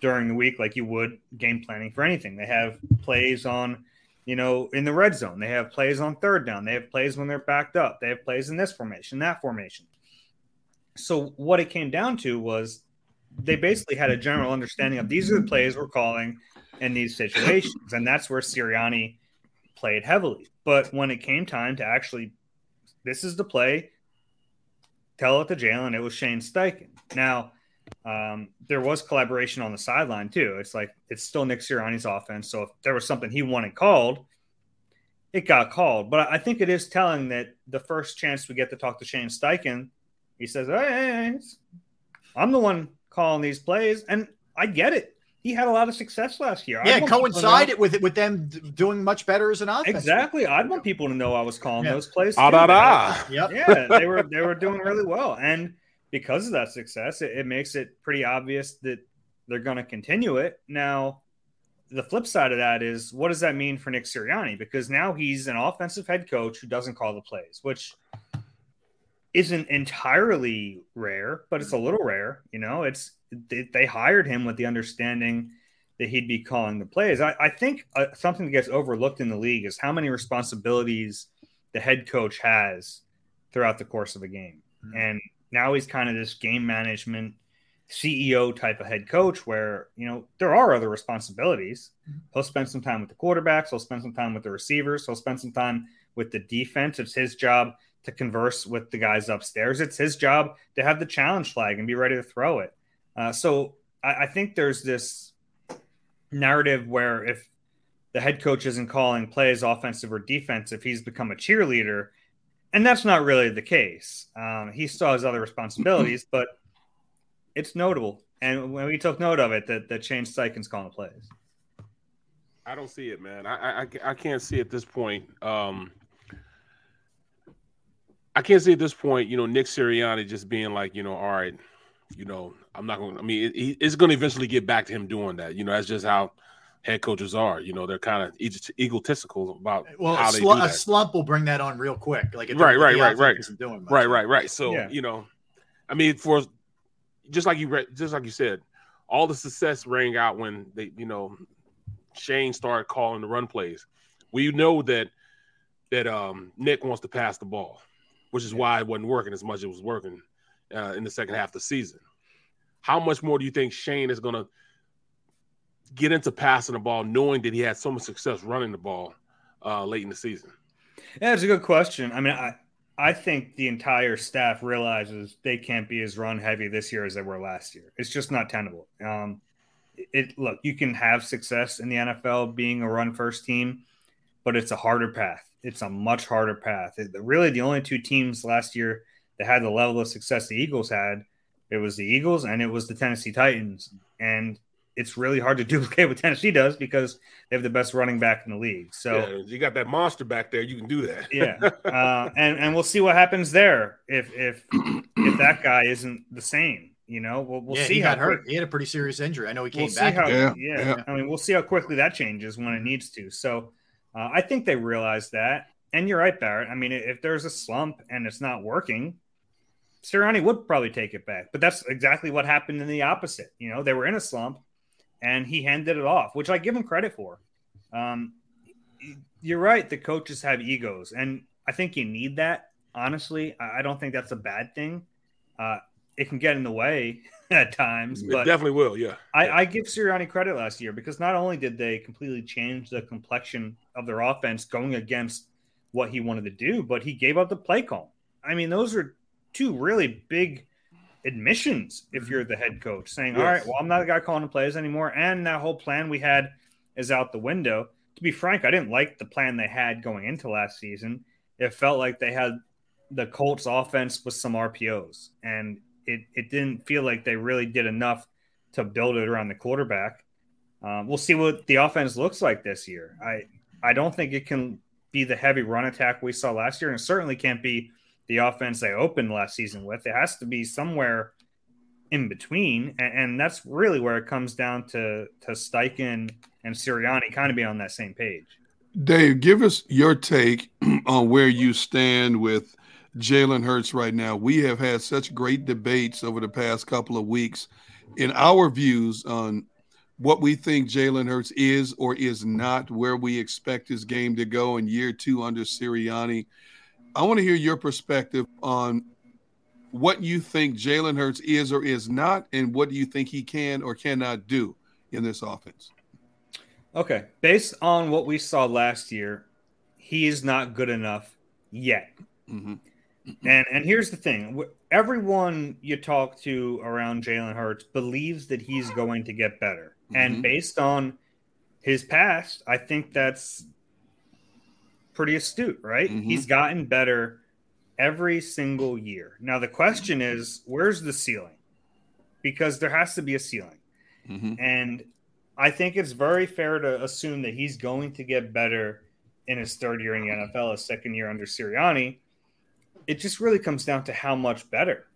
during the week like you would game planning for anything. They have plays on, you know, in the red zone. They have plays on third down. They have plays when they're backed up. They have plays in this formation, that formation. So what it came down to was they basically had a general understanding of these are the plays we're calling in these situations, and that's where Sirianni played heavily. But when it came time to actually, this is the play, tell it to Jalen, it was Shane Steichen. Now, um, there was collaboration on the sideline too. It's like it's still Nick Sirianni's offense. So if there was something he wanted called, it got called. But I think it is telling that the first chance we get to talk to Shane Steichen, he says, "Hey, I'm the one calling these plays," and I get it. He had a lot of success last year. Yeah, coincided with it with them doing much better as an offense. Exactly. I'd want people to know I was calling Yeah. those plays. Ah, too. da, da. Yep. Yeah, they were they were doing really well, and because of that success, it, it makes it pretty obvious that they're going to continue it. Now, the flip side of that is, what does that mean for Nick Sirianni? Because now he's an offensive head coach who doesn't call the plays, which isn't entirely rare, but it's a little rare. You know, it's they, they hired him with the understanding that he'd be calling the plays. I, I think uh, something that gets overlooked in the league is how many responsibilities the head coach has throughout the course of a game. And now he's kind of this game management CEO type of head coach where, you know, there are other responsibilities. He'll spend some time with the quarterbacks, he'll spend some time with the receivers, he'll spend some time with the defense. It's his job to converse with the guys upstairs. It's his job to have the challenge flag and be ready to throw it. Uh, so I, I think there's this narrative where if the head coach isn't calling plays offensive or defensive, he's become a cheerleader. And that's not really the case. Um, he still has other responsibilities, [CLEARS THROAT] but it's notable. And when we took note of it, that, that Shane Steichen's calling the plays. I don't see it, man. I, I I can't see at this point. Um, I can't see at this point. You know, Nick Sirianni just being like, you know, all right, you know, I'm not going. to I mean, it, it- it's going to eventually get back to him doing that. You know, that's just how head coaches are. You know, they're kind of egotistical about Well, how a, do a slump will bring that on real quick. Like right, right, right, right, doing much. right, right, right. So Yeah. you know, I mean, for just like you read, just like you said, all the success rang out when they, you know, Shane started calling the run plays. We know that that um Nick wants to pass the ball, which is why it wasn't working as much as it was working uh, in the second half of the season. How much more do you think Shane is going to get into passing the ball, knowing that he had so much success running the ball uh, late in the season? Yeah, it's a good question. I mean, I I think the entire staff realizes they can't be as run heavy this year as they were last year. It's just not tenable. Um, it look, you can have success in the NFL being a run first team, but it's a harder path. It's a much harder path. It- really, the only two teams last year that had the level of success the Eagles had, it was the Eagles and it was the Tennessee Titans. And it's really hard to [LAUGHS] duplicate what Tennessee does because they have the best running back in the league. So yeah, you got that monster back there. You can do that. yeah, [LAUGHS] uh, and and we'll see what happens there if if if that guy isn't the same. You know, we'll we'll yeah, see he how got hurt. He had a pretty serious injury. I know he came we'll back. how Yeah, yeah, yeah. I mean we'll see how quickly that changes when it needs to. So uh, I think they realize that, and you're right, Barrett. I mean, if there's a slump and it's not working. Sirianni would probably take it back, but that's exactly what happened in the opposite. You know, they were in a slump, and he handed it off, which I give him credit for. Um, you're right. The coaches have egos, and I think you need that. Honestly, I don't think that's a bad thing. Uh, it can get in the way [LAUGHS] at times, It but definitely will. Yeah. I, I give Sirianni credit last year because not only did they completely change the complexion of their offense going against what he wanted to do, but he gave up the play call. I mean, those are two really big admissions if you're the head coach saying, All right, well, I'm not the guy calling the plays anymore. And that whole plan we had is out the window. To be frank, I didn't like the plan they had going into last season. It felt like they had the Colts offense with some RPOs, and it, it didn't feel like they really did enough to build it around the quarterback. Um, we'll see what the offense looks like this year. I I don't think it can be the heavy run attack we saw last year, and it certainly can't be the offense they opened last season with. It has to be somewhere in between, and, and that's really where it comes down to to Steichen and Sirianni kind of be on that same page. Dave, give us your take [CLEARS THROAT] on where you stand with Jalen Hurts right now. We have had such great debates over the past couple of weeks in our views on what we think Jalen Hurts is or is not, where we expect his game to go in year two under Sirianni. I want to hear your perspective on what you think Jalen Hurts is or is not, and what do you think he can or cannot do in this offense? Okay, based on what we saw last year, he is not good enough yet. Mm-hmm. And and here's the thing: everyone you talk to around Jalen Hurts believes that he's going to get better, mm-hmm. and based on his past, I think that's pretty astute, right? Mm-hmm. He's gotten better every single year. Now the question is, where's the ceiling? Because there has to be a ceiling, mm-hmm. and I think it's very fair to assume that he's going to get better in his third year in the NFL, his second year under Sirianni. It just really comes down to how much better,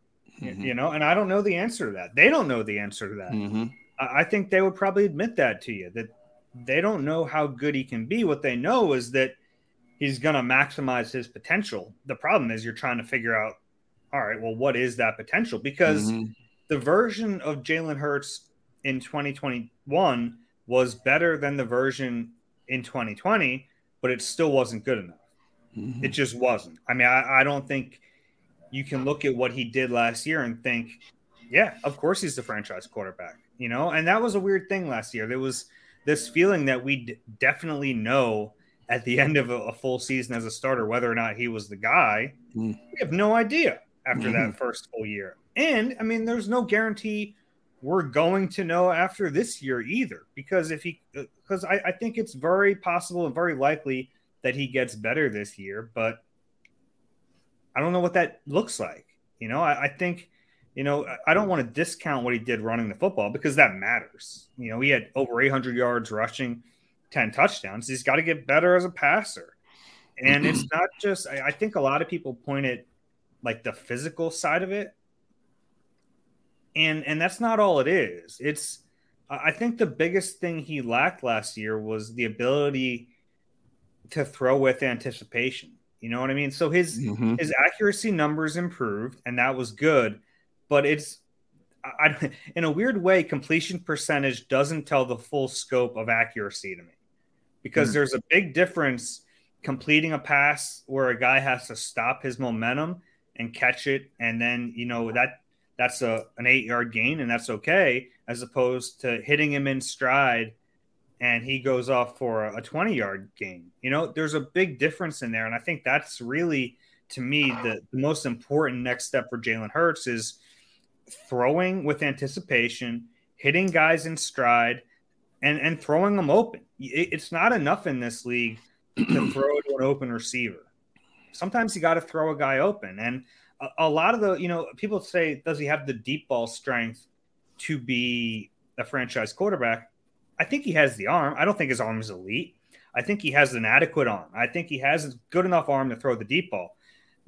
mm-hmm. you know. And I don't know the answer to that. They don't know the answer to that. I think they would probably admit that to you that they don't know how good he can be. What they know is that he's going to maximize his potential. The problem is you're trying to figure out, all right, well, what is that potential? Because mm-hmm. the version of Jalen Hurts in 2021 was better than the version in 2020, but it still wasn't good enough. Mm-hmm. It just wasn't. I mean, I, I, don't think you can look at what he did last year and think, yeah, of course he's the franchise quarterback, you know? And that was a weird thing last year. There was this feeling that we definitely know at the [LAUGHS] end of a, a, full season as a starter whether or not he was the guy. Mm-hmm. We have no idea after that first full year. And I mean, there's no guarantee we're going to know after this year either. Because if he, because I, I think it's very possible and very likely that he gets better this year, but I don't know what that looks like. You know, I, I think, you know, I don't want to discount what he did running the football because that matters. You know, he had over 800 yards rushing, 10 touchdowns. He's got to get better as a passer. And it's [CLEARS THROAT] not just, I, I think a lot of people point at like the physical side of it and and that's not all it is. It's I think the biggest thing he lacked last year was the ability to throw with anticipation. You know what I mean? So his mm-hmm. his accuracy numbers improved, and that was good. But it's I, in a weird way, completion percentage doesn't tell the full scope of accuracy to me, because mm-hmm. there's a big difference completing a pass where a guy has to stop his momentum and catch it, and then you know that that's a an eight yard gain and that's okay, as opposed to hitting him in stride and he goes off for a 20 yard gain. You know, there's a big difference in there. And I think that's really, to me, the, the most important next step for Jalen Hurts is throwing with anticipation, hitting guys in stride, and, and throwing them open. it's not enough in this league to [CLEARS THROAT] throw to an open receiver. Sometimes you got to throw a guy open. And a, lot of the, you know, people say, does he have the deep ball strength to be a franchise quarterback? I think he has the arm. I don't think his arm is elite. I think he has an adequate arm. I think he has a good enough arm to throw the deep ball.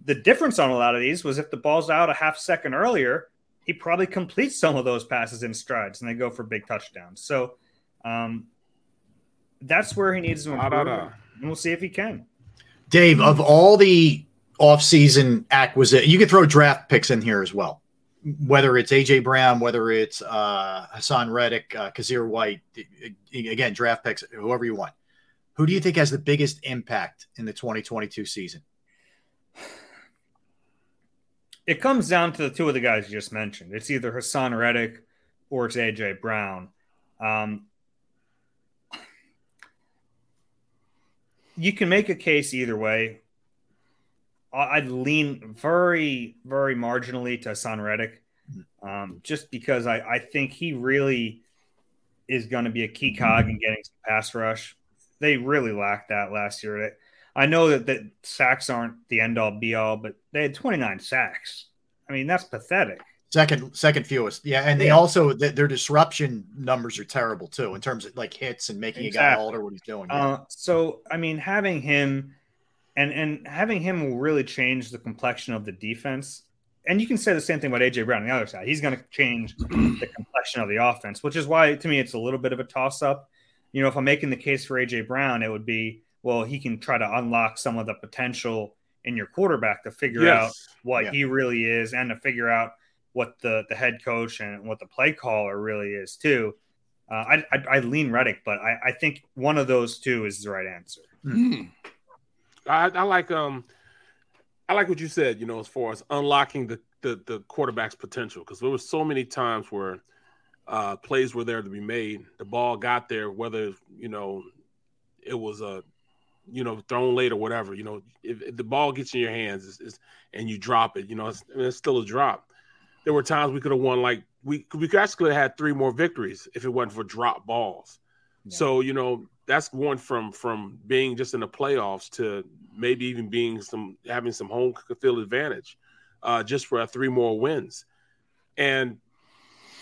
The difference on a lot of these was if the ball's out a half second earlier, he probably completes some of those passes in strides and they go for big touchdowns. So um, that's where he needs to improve. And we'll see if he can. Dave, of all the offseason acquisition. You could throw draft picks in here as well, whether it's AJ Brown, whether it's uh, Haason Reddick, uh, Kyzir White. Again, draft picks, whoever you want. Who do you think has the biggest impact in the 2022 season? It comes down to the two of the guys you just mentioned. It's either Haason Reddick or it's AJ Brown. Um, you can make a case either way. I'd lean very, very marginally to Son Reddick, um, just because I, I think he really is going to be a key cog in getting some pass rush. They really lacked that last year. I know that, that sacks aren't the end all be all, but they had 29 sacks. I mean, that's pathetic. Second, second fewest. Yeah, and they also their disruption numbers are terrible too in terms of like hits and making exactly. a guy alter what he's doing. Yeah. Uh, so, I mean, having him and and having him will really change the complexion of the defense. And you can say the same thing about AJ Brown on the other side. He's going to change the [CLEARS THROAT] complexion of the offense, which is why to me it's a little bit of a toss up. You know, if I'm making the case for AJ Brown, it would be well, he can try to unlock some of the potential in your quarterback to figure yes. out what yeah. he really is and to figure out what the the head coach and what the play caller really is too. Uh, I, I, I lean Reddick, but I, I think one of those two is the right answer. I, I like um I like what you said, you know, as far as unlocking the the the quarterback's potential because there were so many times where uh, plays were there to be made. The ball got there, whether you know it was a you know thrown late or whatever. You know, if, if the ball gets in your hands it's, it's, and you drop it, you know, it's, it's still a drop. There were times we could have won like we could we could actually had three more victories if it wasn't for drop balls. Yeah. So you know that's one from from being just in the playoffs to maybe even being some having some home field advantage, uh, just for three more wins. And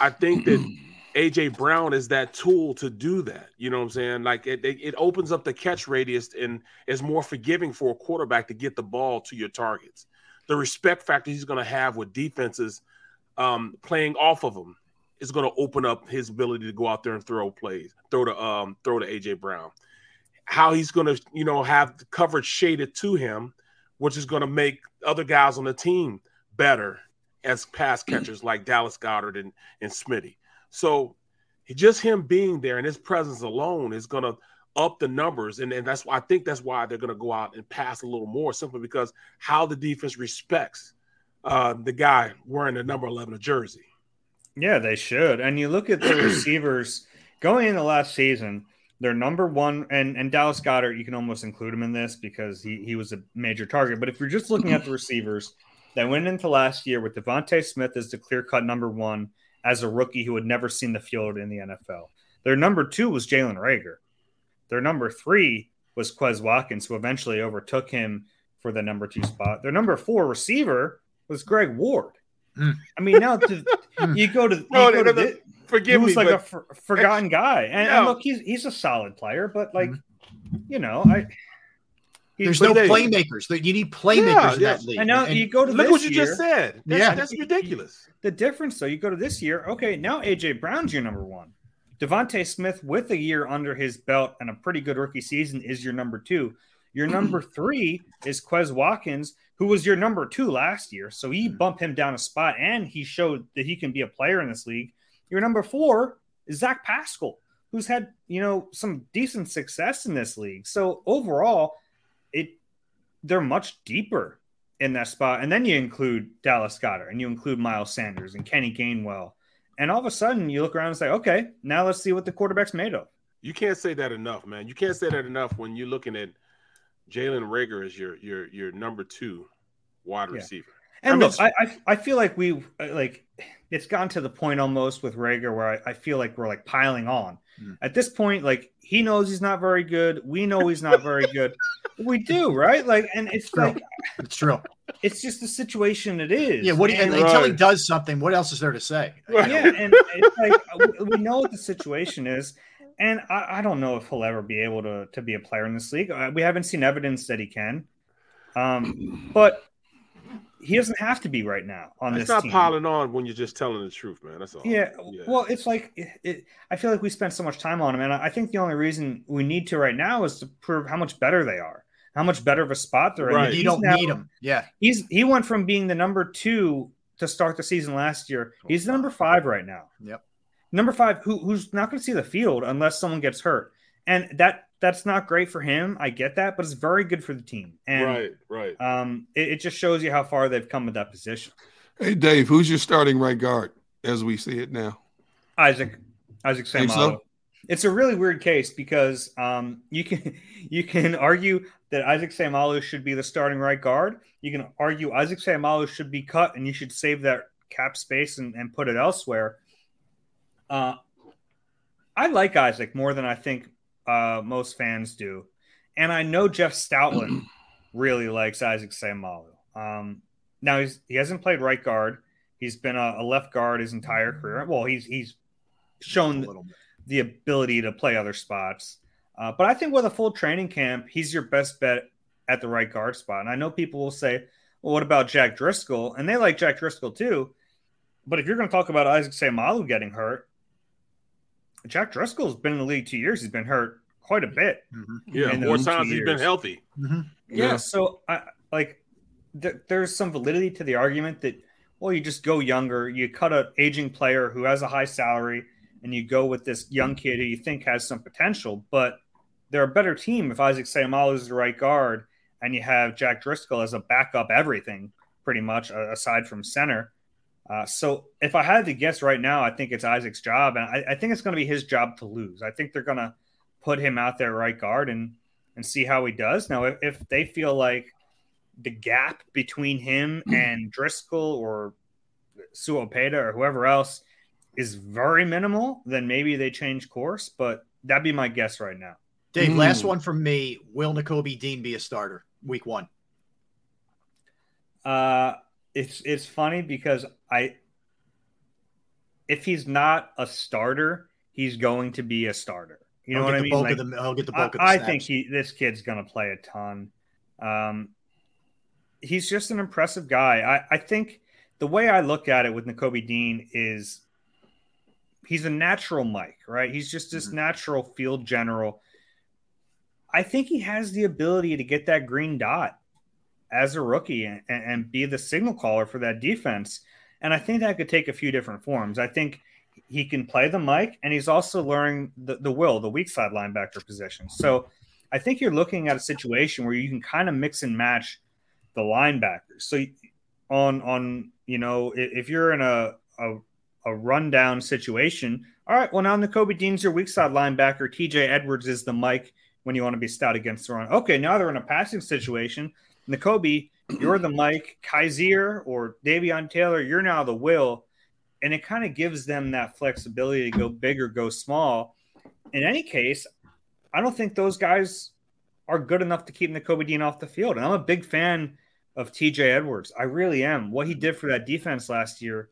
I think that [CLEARS THROAT] AJ Brown is that tool to do that. You know what I'm saying? Like it, it, opens up the catch radius and is more forgiving for a quarterback to get the ball to your targets. The respect factor he's going to have with defenses um, playing off of him is going to open up his ability to go out there and throw plays, throw to um, throw to AJ Brown. How he's going to you know have the coverage shaded to him, which is going to make other guys on the team better as pass [CLEARS THROAT] catchers like Dallas Goedert and and Smitty. So just him being there and his presence alone is going to up the numbers, and, and that's why I think that's why they're going to go out and pass a little more, simply because how the defense respects uh, the guy wearing the number eleven of jersey. Yeah, they should. And you look at the [CLEARS THROAT] receivers going into last season, their number one and, and Dallas Goedert, you can almost include him in this because he, he was a major target. But if you're just looking at the receivers that went into last year with DeVonta Smith as the clear cut number one as a rookie who had never seen the field in the NFL. Their number two was Jalen Reagor. Their number three was Quez Watkins, who eventually overtook him for the number two spot. Their number four receiver was Greg Ward. Mm. I mean, now to, [LAUGHS] you go to, you no, go no, to no, the, forgive he was me, like but, a for, forgotten guy. And, and, look, he's he's a solid player, but like, mm. you know, I. There's no playmakers. You need playmakers yeah, in that league. And now and, you go to look what you year, just said. That's, yeah, that's ridiculous. The difference, though, you go to this year. Okay, now AJ Brown's your number one. DeVonta Smith, with a year under his belt and a pretty good rookie season, is your number two. Your number [CLEARS THROAT] three is Quez Watkins, who was your number two last year. So he mm. bumped him down a spot and he showed that he can be a player in this league. Your number four is Zach Pascal, who's had, you know, some decent success in this league. So overall, it they're much deeper in that spot. And then you include Dallas Goedert and you include Miles Sanders and Kenny Gainwell. And all of a sudden you look around and say, okay, now let's see what the quarterback's made of. You can't say that enough, man. You can't say that enough when you're looking at Jalen Reagor as your your your number two wide Yeah. receiver. And I mean, look, I, I I feel like we uh, like it's gotten to the point almost with Reagor where I, I feel like we're like piling on. Hmm. At this point, like he knows he's not very good. We know he's not very good. We do, right? Like, and it's True. like It's true. it's just the situation it is. Yeah. What do you, and And- until he does something, what else is there to say? yeah, and it's like we- we know what the situation is, and I, I don't know if he'll ever be able to to be a player in this league. Uh, We haven't seen evidence that he can, um, but he doesn't have to be right now on this. it's this not team. piling on when you're just telling the truth, man. That's all. Yeah, well, it's like it, it, I feel like we spent so much time on him, and I I think the only reason we need to right now is to prove how much better they are, how much better of a spot they're in. You He's don't now- need him. Yeah. He's he went from being the number two to start the season last year. He's the number five right now. Yep. Number five, who who's not going to see the field unless someone gets hurt, and that that's not great for him. I get that, but it's very good for the team. And right, right. um, it, it just shows you how far they've come with that position. Hey, Dave, who's your starting right guard as we see it now? Isaac Isaac Think Samalo. so? It's a really weird case because um, you can [LAUGHS] you can argue that Isaac Seumalo should be the starting right guard. You can argue Isaac Seumalo should be cut and you should save that cap space and, and put it elsewhere. Uh, I like Isaac more than I think uh, most fans do, and I know Jeff Stoutland [CLEARS THROAT] really likes Isaac Seumalo. Um, now he's he hasn't played right guard. He's been a, a left guard his entire career. Well, he's he's shown the ability to play other spots. Uh, but I think with a full training camp, he's your best bet at the right guard spot. And I know people will say, well, what about Jack Driscoll? And they like Jack Driscoll too. But if you're going to talk about Isaac Seumalo getting hurt, Jack Driscoll's been in the league two years. He's been hurt quite a bit. Yeah, in more those times he's been years. healthy. Yeah. Yeah. So I like th- there's some validity to the argument that well, you just go younger, you cut an aging player who has a high salary, and you go with this young kid who you think has some potential. But they're a better team if Isaac Seumalo is the right guard, and you have Jack Driscoll as a backup everything pretty much, uh, aside from center. Uh, so if I had to guess right now, I think it's Isaac's job, and I, I think it's going to be his job to lose. I think they're going to put him out there right guard and and see how he does. Now, if, if they feel like the gap between him and Driscoll or Sua Opeta or whoever else is very minimal, then maybe they change course. But that'd be my guess right now. Dave, last one from me. Will Nakobe Dean be a starter week one? Uh, it's it's funny because I, if he's not a starter, he's going to be a starter. You know He'll what I mean? Like, the- he'll get the bulk of the I, I think he this kid's going to play a ton. Um, he's just an impressive guy. I, I think the way I look at it with Nakobe Dean is he's a natural Mike, right? He's just Mm-hmm. this natural field general. I think he has the ability to get that green dot as a rookie and, and be the signal caller for that defense. And I think that could take a few different forms. I think he can play the mic and he's also learning the, the will, the weak side linebacker position. So I think you're looking at a situation where you can kind of mix and match the linebackers. So on on you know if, you're in a, a a rundown situation, all right, well now Nakobe Dean's your weak side linebacker. TJ Edwards is the mic when you want to be stout against the run. Okay, now they're in a passing situation. Nakobe, you're the Mike. Kyzir or Davion Taylor, you're now the will. And it kind of gives them that flexibility to go big or go small. In any case, I don't think those guys are good enough to keep Nakobe Dean off the field. And I'm a big fan of TJ Edwards. I really am. What he did for that defense last year,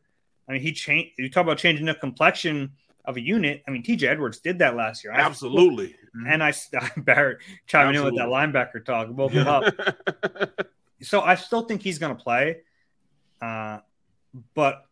I mean, he changed. You talk about changing the complexion of a unit. I mean, TJ Edwards did that last year. I- Absolutely. [LAUGHS] and I [LAUGHS] Barrett chiming in with that linebacker talk, woke him up. [LAUGHS] so I still think he's going to play, uh, but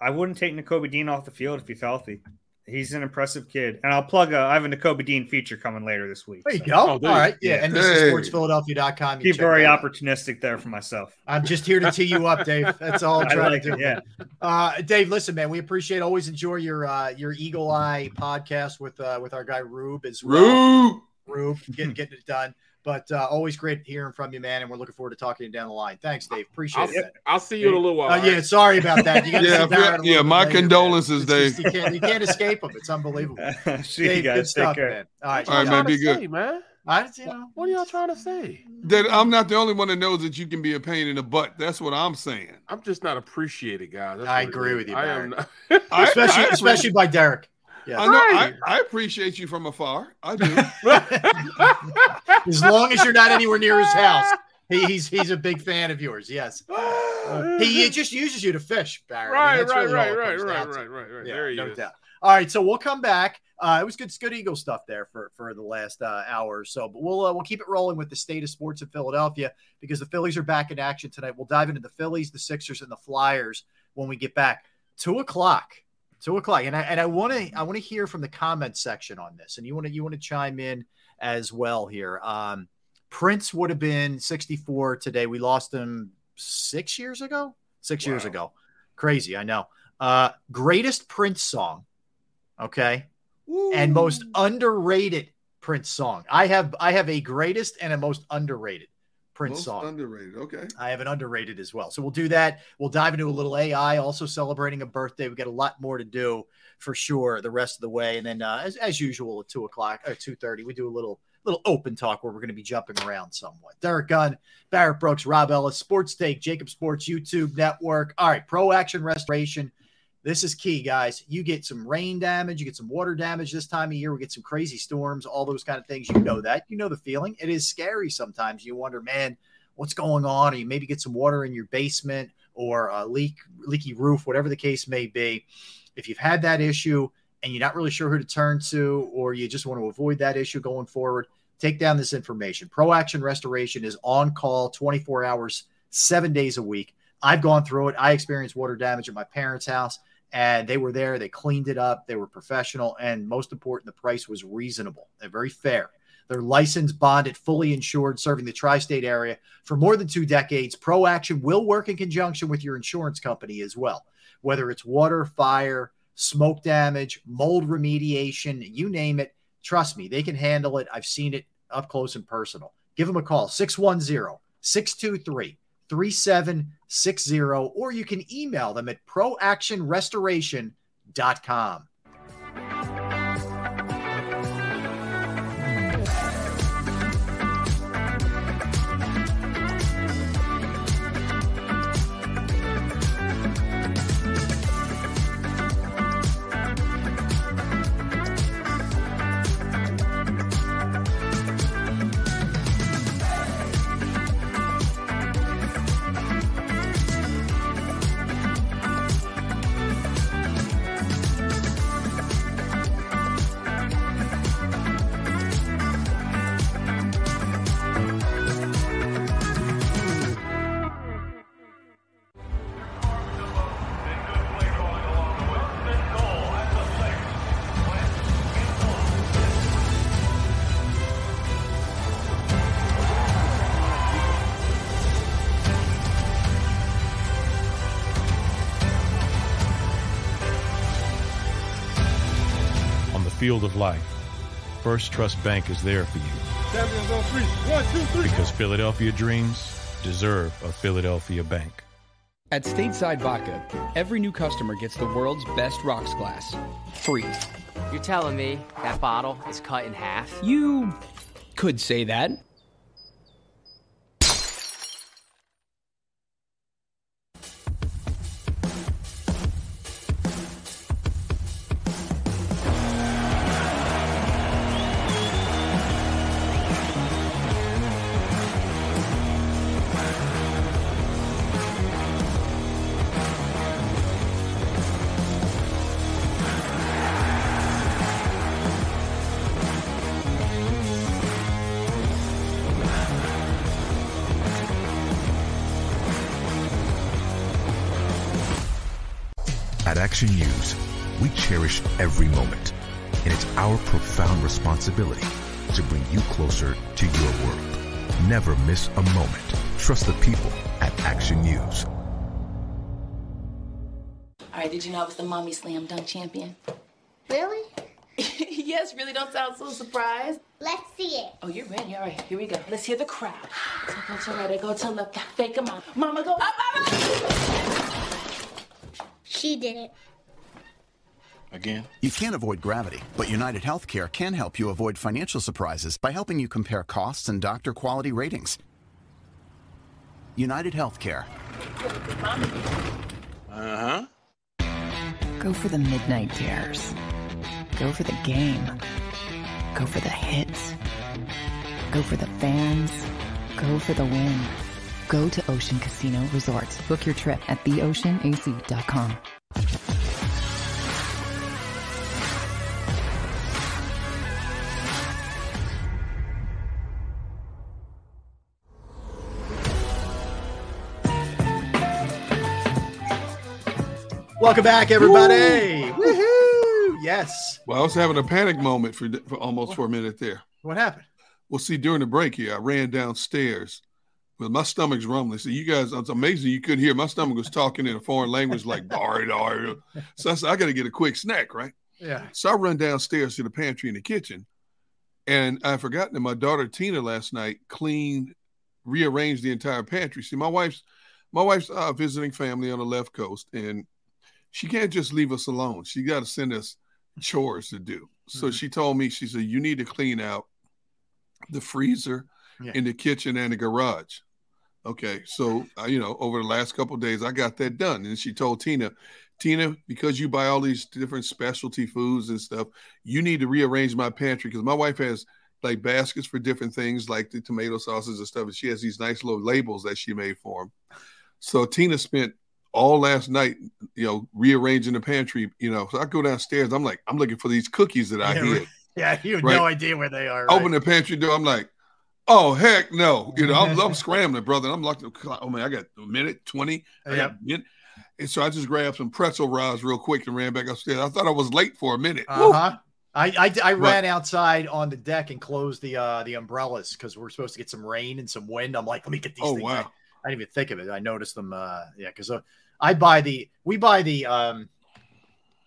I wouldn't take Nakobe Dean off the field if he's healthy. He's an impressive kid, and I'll plug. A, I have a Nakobe Dean feature coming later this week. There you so- go. All right. Yeah. And this Hey. is sportsphiladelphia.com. You Be check very that out. opportunistic there for myself. I'm just here to tee you up, Dave. That's all I'm [LAUGHS] trying like to do. it, yeah. Uh, Dave, listen, man, we appreciate always enjoy your uh, your Eagle Eye podcast with uh, with our guy Roob as well. Roob. Roob, getting getting it done. But uh, always great hearing from you, man, and we're looking forward to talking to you down the line. Thanks, Dave. Appreciate I'll, it. I'll see you in a little while. Uh, yeah, sorry about that. You [LAUGHS] got to Yeah, see I a little yeah, my later, man. condolences, It's just- Dave. you, can't, you can't escape them. It's unbelievable. [LAUGHS] See you Dave, guys. good Take stuff, care. man. All right, All right, man. Be Say, good. man. I, you know, What are y'all trying to say? That I'm not the only one that knows that you can be a pain in the butt. That's what I'm saying. I'm just not appreciated, guys. That's I agree with you, I am not. [LAUGHS] Especially especially by Derrick. Yeah. I know. Right. I, I appreciate you from afar. I do. [LAUGHS] as long as you're not anywhere near his house. He, he's he's a big fan of yours. Yes, [LAUGHS] Uh, he, he just uses you to fish, Barry. I mean, Right, that's right, right, right, right, right, right, right. Yeah, There he no is. doubt. All right, so we'll come back. Uh, it was good, good Eagle stuff there for for the last uh, hour or so, but we'll uh, we'll keep it rolling with the state of sports in Philadelphia because the Phillies are back in action tonight. We'll dive into the Phillies, the Sixers, and the Flyers when we get back. Two o'clock. Two o'clock, and I and I want to I want to hear from the comment section on this, and you want to you want to chime in as well here. Um, Prince would have been 64 today. We lost him six years ago. Six years ago. Crazy, I know. Uh, greatest Prince song. Okay. And most underrated Prince song. I have I have a greatest and a most underrated Prince Most song. underrated. Okay. I have an underrated as well. So we'll do that. We'll dive into a little AI, also celebrating a birthday. We've got a lot more to do for sure the rest of the way. And then uh, as, as usual at two o'clock or two thirty, we do a little little open talk where we're going to be jumping around somewhat. Derrick Gunn, Barrett Brooks, Rob Ellis, Sports Take, JAKIB Sports, YouTube Network. All right, Pro Action Restoration. This is key, guys. You get some rain damage, you get some water damage this time of year. We get some crazy storms, all those kind of things. You know that. You know the feeling. It is scary sometimes. You wonder, man, what's going on? Or you maybe get some water in your basement or a leak, leaky roof, whatever the case may be. If you've had that issue and you're not really sure who to turn to, or you just want to avoid that issue going forward, take down this information. Pro Action Restoration is on call 24 hours, seven days a week. I've gone through it. I experienced water damage at my parents' house, and they were there. They cleaned it up. They were professional, and most important, the price was reasonable. They're very fair. They're licensed, bonded, fully insured, serving the tri state area for more than two decades. Pro Action will work in conjunction with your insurance company as well, whether it's water, fire, smoke damage, mold remediation, you name it. Trust me, they can handle it. I've seen it up close and personal. Give them a call 610 623 3760, or you can email them at proactionrestoration.com. field of life, First Trust Bank is there for you Champions on three. One, two, three. because Philadelphia dreams deserve a Philadelphia bank. At Stateside Vodka, every new customer gets the world's best rocks glass. Free. You're telling me that bottle is cut in half? You could say that. Action News, we cherish every moment, and it's our profound responsibility to bring you closer to your world. Never miss a moment. Trust the people at Action News. All right, did you know I was the mommy slam dunk champion? Really? yes, really don't sound so surprised. Let's see it. Oh, you're ready. All right, here we go. Let's hear the crowd. So go to right, I go to left, fake 'em out. Mama go up, up, up. She did it. Again? You can't avoid gravity, but United Healthcare can help you avoid financial surprises by helping you compare costs and doctor quality ratings. United Healthcare. Uh huh. Go for the midnight dares. Go for the game. Go for the hits. Go for the fans. Go for the win. Go to Ocean Casino Resort. Book your trip at theoceanac.com. Welcome back, everybody. Woohoo! Yes. Well, I was having a panic moment for, for almost for a minute there. What happened? Well, see, during the break here, I ran downstairs with my stomach's rumbling. So you guys, it's amazing you couldn't hear. My stomach was talking in a foreign language like dar dar. So I said, I got to get a quick snack, right? Yeah. So I run downstairs to the pantry in the kitchen, and I forgot that my daughter Tina last night cleaned, rearranged the entire pantry. See, my wife's my wife's uh, visiting family on the left coast, and she can't just leave us alone. She got to send us chores to do. So she told me, she said, you need to clean out the freezer Yeah. in the kitchen and the garage. Okay, so uh, you know, over the last couple of days, I got that done, and she told Tina, Tina, because you buy all these different specialty foods and stuff, you need to rearrange my pantry because my wife has like baskets for different things, like the tomato sauces and stuff, and she has these nice little labels that she made for them. So Tina spent all last night, you know, rearranging the pantry. You know, so I go downstairs. I'm like, I'm looking for these cookies that I Yeah, hid. [LAUGHS] Yeah, you have Right. no idea where they are. Open right? the pantry door. I'm like, oh heck no! You know, I'm, I'm [LAUGHS] scrambling, brother. I'm like, oh man, I got a minute, twenty. I got a minute. And so I just grabbed some pretzel rods real quick and ran back upstairs. I thought I was late for a minute. Uh huh. I, I, I But- ran outside on the deck and closed the uh the umbrellas because we're supposed to get some rain and some wind. I'm like, let me get these Oh, things. wow. I, I didn't even think of it. I noticed them. Uh, yeah, because uh, I buy the we buy the um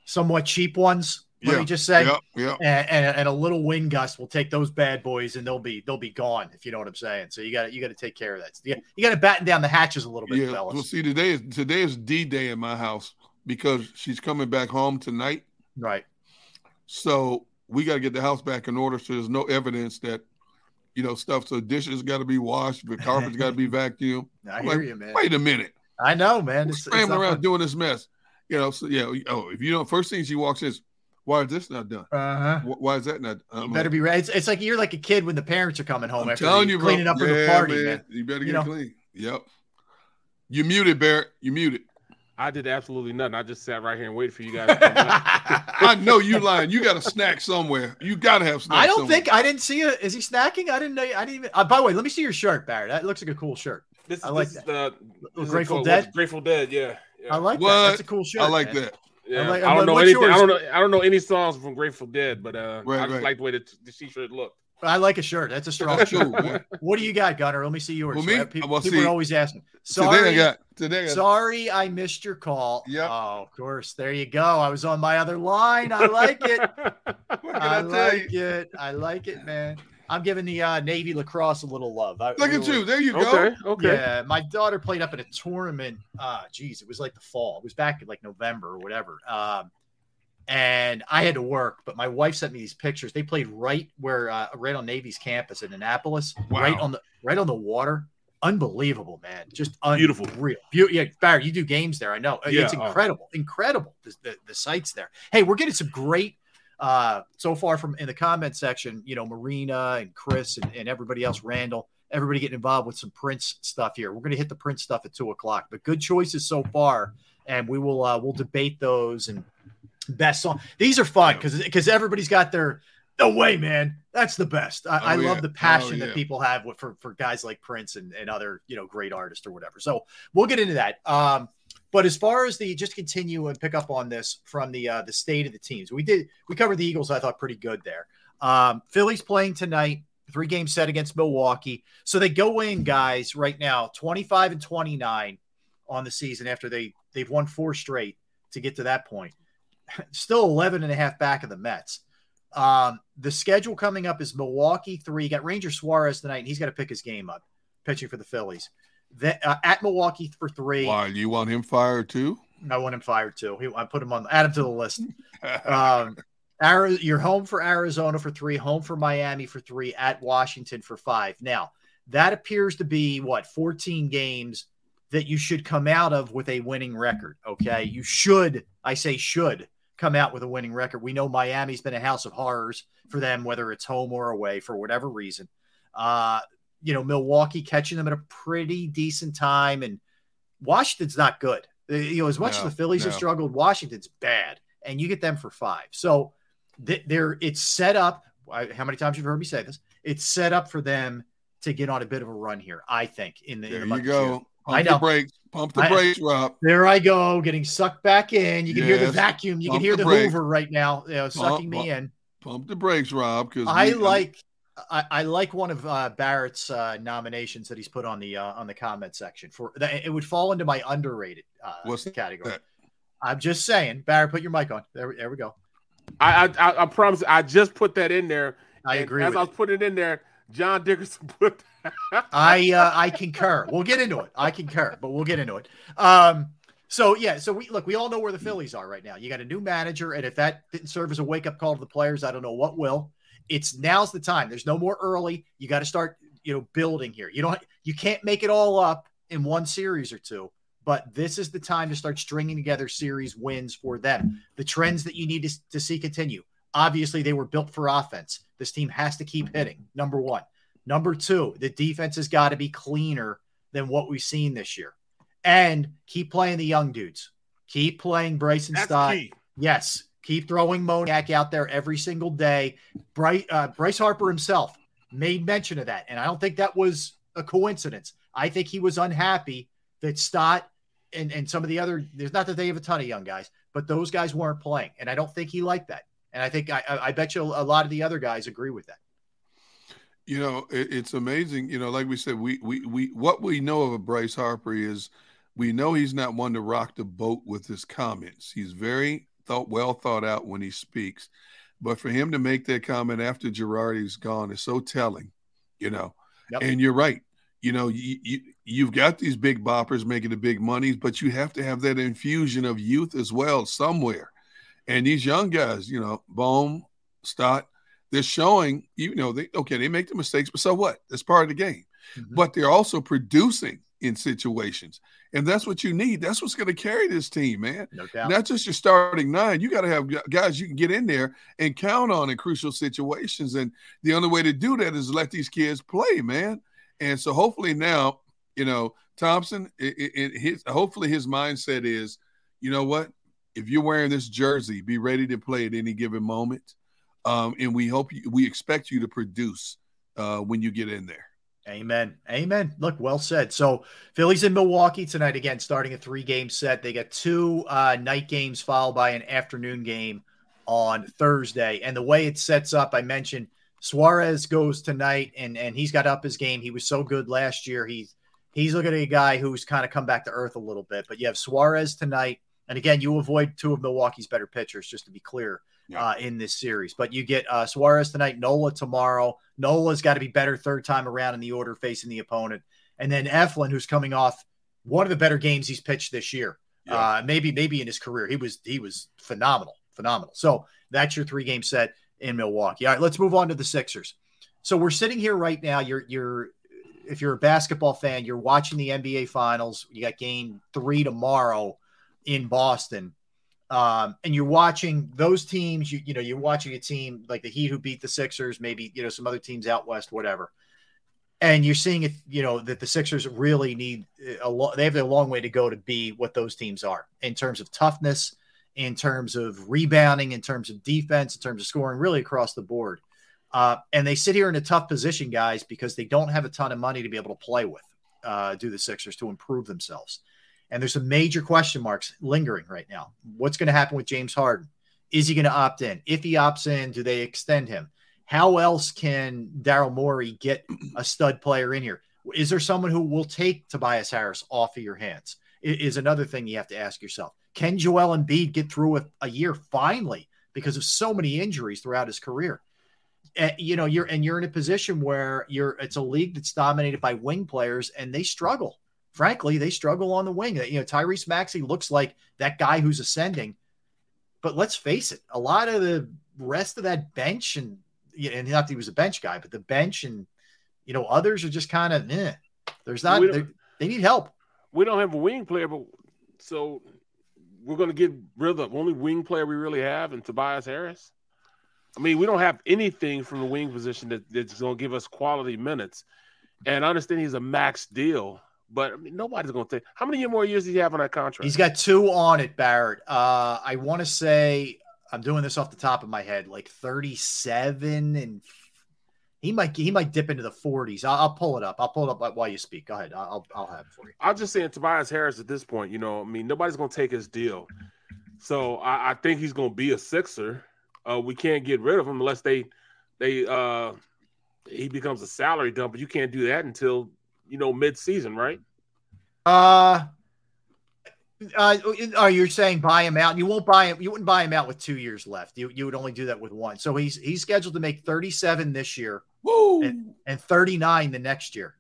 somewhat cheap ones Let Yeah. me just say, Yep, yep. And, and, a little wind gust will take those bad boys, and they'll be they'll be gone. If you know what I'm saying. So you got you got to take care of that. You, you got to batten down the hatches a little bit, Yeah. fellas. Well, see, today is today is D Day in my house because she's coming back home tonight. Right. So we got to get the house back in order. So there's no evidence that you know stuff. So dishes got to be washed, The carpet's got to be [LAUGHS] vacuumed. I I'm hear like, you, man. Wait a minute. I know, man. We're It's, it's scrambling not around fun. doing this mess. You know, so yeah. Oh, if you don't, first thing she walks in is, why is this not done? Uh-huh. Why is that not? You I'm better like, be ready. It's, it's like you're like a kid when the parents are coming home I'm after telling the- you, bro. cleaning up for the party, man. man. You better You get know? clean. Yep. You muted, Barrett. You muted. I did absolutely nothing. I just sat right here and waited for you guys. to come. [LAUGHS] I know you lying. You got a snack somewhere. You got to have snacks. I don't somewhere. think I didn't see it. Is he snacking? I didn't know. I didn't even. Uh, by the way, let me see your shirt, Barrett. That looks like a cool shirt. This, I like this that. is the this Grateful called- Dead? Grateful Dead, yeah. yeah. I like What? that. That's a cool shirt. I like man. that. Yeah, I'm like- I don't like, know what's anything. I don't know. I don't know any songs from Grateful Dead, but uh, Right, I just right. like the way the, the t-shirt looked. I like a shirt. That's a strong shirt. cool. What do you got, Gunner? Let me see yours. Well, me? People, Well, people see, are always asking. Today Sorry, I got. Today I got. sorry, I missed your call. Yeah. Oh, of course. There you go. I was on my other line. I like it. [LAUGHS] I, I, like you? it. I like it, man. I'm giving the uh, Navy lacrosse a little love. I, Look at were- you. There you go. Okay, okay. Yeah, my daughter played up at a tournament. Uh, geez, it was like the fall. It was back in like November or whatever. Um, and I had to work, but my wife sent me these pictures. They played right where, uh, right on Navy's campus in Annapolis, wow. right on the right on the water. Unbelievable, man! Just Beautiful. Real. Beau- yeah, Barry, you do games there. I know Yeah, it's oh. incredible, incredible. The, the the sites there. Hey, we're getting some great uh so far from in the comment section. You know, Marina and Chris and, and everybody else, Randall everybody getting involved with some Prince stuff here. We're going to hit the Prince stuff at two o'clock, but good choices so far, and we will uh, we'll debate those and best song. These are fun because because everybody's got their no way, man. That's the best. I, I Oh, love yeah. the passion Oh, that people have with, for for guys like Prince and, and other you know great artists or whatever. So we'll get into that. Um, but as far as the just continue and pick up on this from the uh, the state of the teams, we did we covered the Eagles. I thought pretty good there. Um, Phillies playing tonight, three game set against Milwaukee. So they go in, guys, right now, 25 and 29 on the season after they they've won four straight to get to that point. [LAUGHS] Still 11 and a half back of the Mets. Um, the schedule coming up is Milwaukee three. You got Ranger Suarez tonight, and he's got to pick his game up, pitching for the Phillies. Then, uh, at Milwaukee for three. Why you want him fired too? I want him fired too. He, I put him on, add him to the list. [LAUGHS] Um, Ari- you're home for Arizona for three, home for Miami for three, at Washington for five. Now, that appears to be what 14 games that you should come out of with a winning record. Okay. You should, I say, should come out with a winning record. We know Miami's been a house of horrors for them, whether it's home or away for whatever reason. Uh, you know, Milwaukee catching them at a pretty decent time, and Washington's not good. Uh, You know, as much No, as the Phillies have struggled, Washington's bad, and you get them for five. So th- they're it's set up. I, how many times have you've heard me say this? It's set up for them to get on a bit of a run here. I think in the, in There the you go. Pump I the brakes. Pump the I- brakes, Rob. There I go, getting sucked back in. You can hear the vacuum. You can hear the the. Hoover right now, you know, sucking Pump- me in. Pump the brakes, Rob. Because I like I, I like one of uh, Barrett's uh, nominations that he's put on the uh, on the comment section for that. It would fall into my underrated uh, What's category. that? I'm just saying, Barrett, put your mic on. There, there we go. I, I I I promise. I just put that in there. I agree As with I was putting it in there, John Dickerson [LAUGHS] put. I uh, I concur. We'll get into it. I concur, but we'll get into it. Um, so yeah, so we look. We all know where the Phillies are right now. You got a new manager, and if that didn't serve as a wake up call to the players, I don't know what will. It's now's the time. There's no more early. You got to start, you know, building here. You don't. You can't make it all up in one series or two. But this is the time to start stringing together series wins for them. The trends that you need to, to see continue. Obviously, they were built for offense. This team has to keep hitting. Number one. Number two, the defense has got to be cleaner than what we've seen this year. And keep playing the young dudes. Keep playing Bryson That's Stott. key. Yes. Keep throwing Moniak out there every single day. Bryce, uh, Bryce Harper himself made mention of that. And I don't think that was a coincidence. I think he was unhappy that Stott and, and some of the other, there's not that they have a ton of young guys, but those guys weren't playing. And I don't think he liked that. And I think I, I I bet you a lot of the other guys agree with that. You know, it, it's amazing. You know, like we said, we we we what we know of Bryce Harper is we know he's not one to rock the boat with his comments. He's very thought well thought out when he speaks. But for him to make that comment after Girardi's gone is so telling, you know. Yep. And you're right. You know, you, you you've got these big boppers making the big monies, but you have to have that infusion of youth as well somewhere. And these young guys, you know, Bohm, Stott, they're showing, you know, they okay, they make the mistakes, but so what? That's part of the game. Mm-hmm. But they're also producing in situations. And that's what you need. That's what's going to carry this team, man. No doubt. Not just your starting nine. You got to have guys you can get in there and count on in crucial situations. And the only way to do that is let these kids play, man. And so hopefully now, you know, Thomson, it, it, his, hopefully his mindset is, you know what? If you're wearing this jersey, be ready to play at any given moment. Um, and we hope you, we expect you to produce uh, when you get in there. Amen. Amen. Look, well said. So Phillies in Milwaukee tonight again, starting a three game set. They got two uh, night games followed by an afternoon game on Thursday. And the way it sets up, I mentioned Suarez goes tonight and and he's got up his game. He was so good last year. He's he's looking at a guy who's kind of come back to earth a little bit. But you have Suarez tonight. And again, you avoid two of Milwaukee's better pitchers, just to be clear yeah. uh, in this series. But you get uh, Suarez tonight, Nola tomorrow. Nola's got to be better third time around in the order facing the opponent. And then Eflin, who's coming off one of the better games he's pitched this year. Yeah. Uh, maybe, maybe in his career. He was he was phenomenal, phenomenal. So that's your three game set in Milwaukee. All right, let's move on to the Sixers. So we're sitting here right now. You're you're if you're a basketball fan, you're watching the NBA finals. You got game three tomorrow in Boston um, and you're watching those teams. You you know you're watching a team like the Heat who beat the Sixers, maybe you know some other teams out west, whatever. And you're seeing it, you know, that the Sixers really need a lot. They have a long way to go to be what those teams are in terms of toughness, in terms of rebounding, in terms of defense, in terms of scoring, really across the board. Uh, and they sit here in a tough position, guys, because they don't have a ton of money to be able to play with. Uh, do the Sixers to improve themselves? And there's some major question marks lingering right now. What's going to happen with James Harden? Is he going to opt in? If he opts in, do they extend him? How else can Daryl Morey get a stud player in here? Is there someone who will take Tobias Harris off of your hands? Is another thing you have to ask yourself. Can Joel Embiid get through with a year finally because of so many injuries throughout his career? You know, you're and you're in a position where you're it's a league that's dominated by wing players and they struggle frankly, they struggle on the wing. You know, Tyrese Maxey looks like that guy who's ascending. But let's face it, a lot of the rest of that bench and and not that he was a bench guy, but the bench and you know others are just kind of eh. There's not they need help. We don't have a wing player, but so we're going to get rid of the only wing player we really have and Tobias Harris. I mean, we don't have anything from the wing position that, that's going to give us quality minutes. And I understand he's a max deal, but I mean, nobody's going to take. How many more years does he have on that contract? He's got two on it, Barrett. Uh, I want to say I'm doing this off the top of my head, like 37, and he might he might dip into the 40s. I'll, I'll pull it up. I'll pull it up while you speak. Go ahead. I'll I'll have it for you. I'm just saying Tobias Harris at this point. You know, I mean, nobody's going to take his deal, so I, I think he's going to be a Sixer. Uh, we can't get rid of him unless they they uh he becomes a salary dump. But you can't do that until you know, mid-season, right? Uh, uh, are you saying buy him out? You won't buy him. You wouldn't buy him out with two years left. You you would only do that with one. So he's he's scheduled to make 37 this year, Woo! And, and 39 the next year.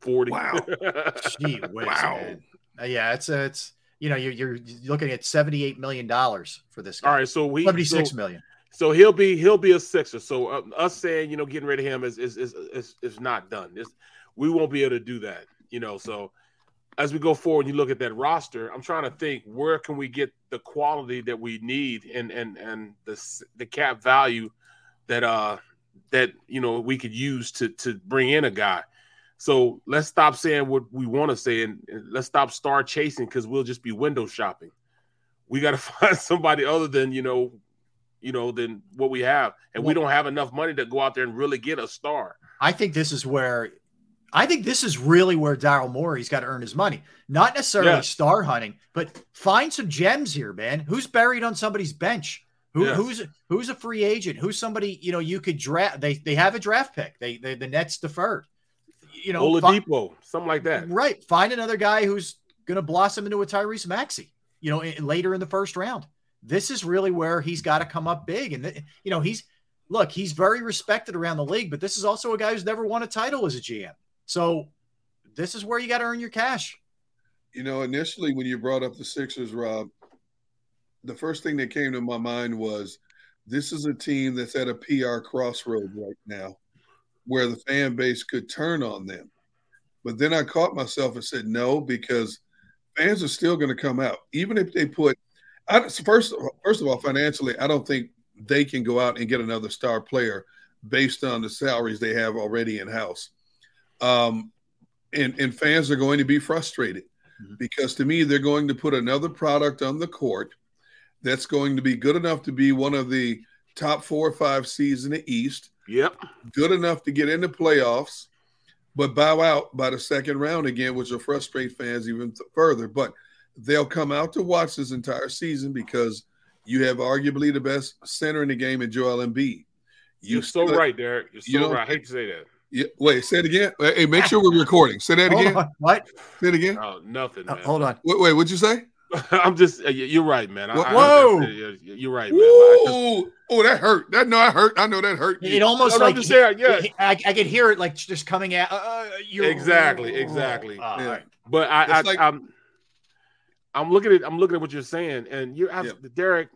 40. Wow. [LAUGHS] Gee whiz, wow. Man. Uh, yeah, it's a, it's you know you're you're looking at 78 million dollars for this guy. All right, so we 76 so, million. So he'll be he'll be a sixer. So uh, us saying you know getting rid of him is is is is, is not done. It's, we won't be able to do that. You know, so as we go forward, and you look at that roster. I'm trying to think where can we get the quality that we need and and and the the cap value that uh that you know we could use to to bring in a guy. So let's stop saying what we want to say and, and let's stop star chasing because we'll just be window shopping. We got to [LAUGHS] find somebody other than you know, you know, than what we have, and well, we don't have enough money to go out there and really get a star. I think this is where I think this is really where Daryl Morey's got to earn his money. Not necessarily yeah. star hunting, but find some gems here, man. Who's buried on somebody's bench? Who, yes. Who's who's a free agent? Who's somebody you know you could draft? They they have a draft pick. They, they the Nets deferred. You know, Oladipo, find, something like that. Right. Find another guy who's going to blossom into a Tyrese Maxey. You know, in, later in the first round. this is really where he's got to come up big. And th- you know, he's look, he's very respected around the league, but this is also a guy who's never won a title as a GM. So this is where you got to earn your cash. You know, initially when you brought up the Sixers, Rob, the first thing that came to my mind was this is a team that's at a PR crossroad right now where the fan base could turn on them. But then I caught myself and said no because fans are still going to come out, even if they put. I, first, first of all, financially, I don't think they can go out and get another star player based on the salaries they have already in house. Um, and and fans are going to be frustrated mm-hmm. because to me they're going to put another product on the court that's going to be good enough to be one of the top four or five seeds in the East. Yep. Good enough to get into playoffs, but bow out by the second round again, which will frustrate fans even further. But they'll come out to watch this entire season because you have arguably the best center in the game in Joel Embiid. You are so right, Derrick. You're so you right. I hate to say that. Yeah, wait, say it again. Hey, make sure we're recording. Say that again. What? Say it again. Oh, nothing. Uh, hold on. Wait, wait, what'd you say? [LAUGHS] I'm just. Uh, you're right, man. I, Whoa! I, you're right, man. Just, oh, that hurt. That no, I hurt. I know that hurt. It almost no, like just saying, yeah. I, I could hear it like just coming out. Uh, exactly, exactly. Uh, yeah. But I, I like, I'm, I'm looking at, I'm looking at what you're saying, and you're, yeah. Derrick.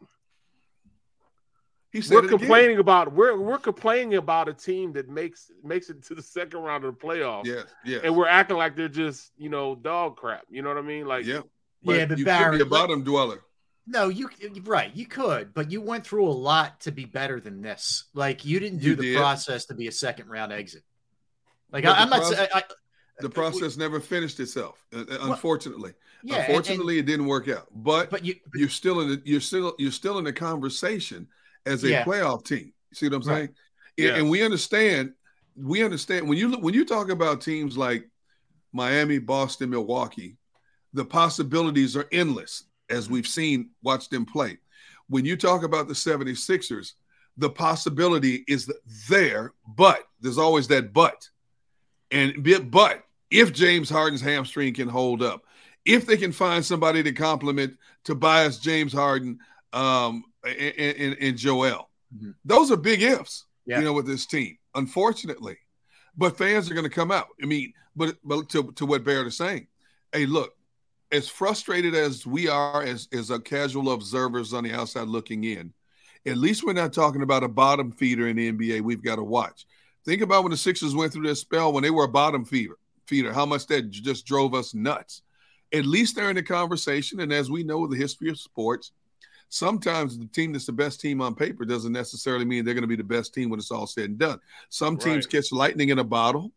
He we're complaining again. about we're we're complaining about a team that makes makes it to the second round of the playoffs. Yeah, yeah. And we're acting like they're just you know dog crap. You know what I mean? Like yeah. But yeah, but you Barry, could be a bottom dweller. No, you right, you could, but you went through a lot to be better than this. Like you didn't do you the did. process to be a second round exit. Like I, am not. Process, I, I, the process never finished itself. Uh, well, unfortunately, yeah, unfortunately, and, it didn't work out. But, but you, you're still in the, you're still you're still in the conversation as a yeah. playoff team. See what I'm saying? Right. Yeah. And we understand. We understand when you look when you talk about teams like Miami, Boston, Milwaukee the possibilities are endless as we've seen watch them play when you talk about the 76ers the possibility is there but there's always that but and but if james harden's hamstring can hold up if they can find somebody to complement tobias james harden um, and, and, joel mm-hmm. those are big ifs yeah. you know with this team unfortunately but fans are going to come out i mean but but to, to what barrett is saying hey look as frustrated as we are as, as a casual observers on the outside looking in, at least we're not talking about a bottom feeder in the NBA we've got to watch. Think about when the Sixers went through this spell when they were a bottom feeder, feeder, how much that just drove us nuts. At least they're in the conversation. And as we know the history of sports, sometimes the team that's the best team on paper doesn't necessarily mean they're going to be the best team when it's all said and done. Some teams Right. catch lightning in a bottle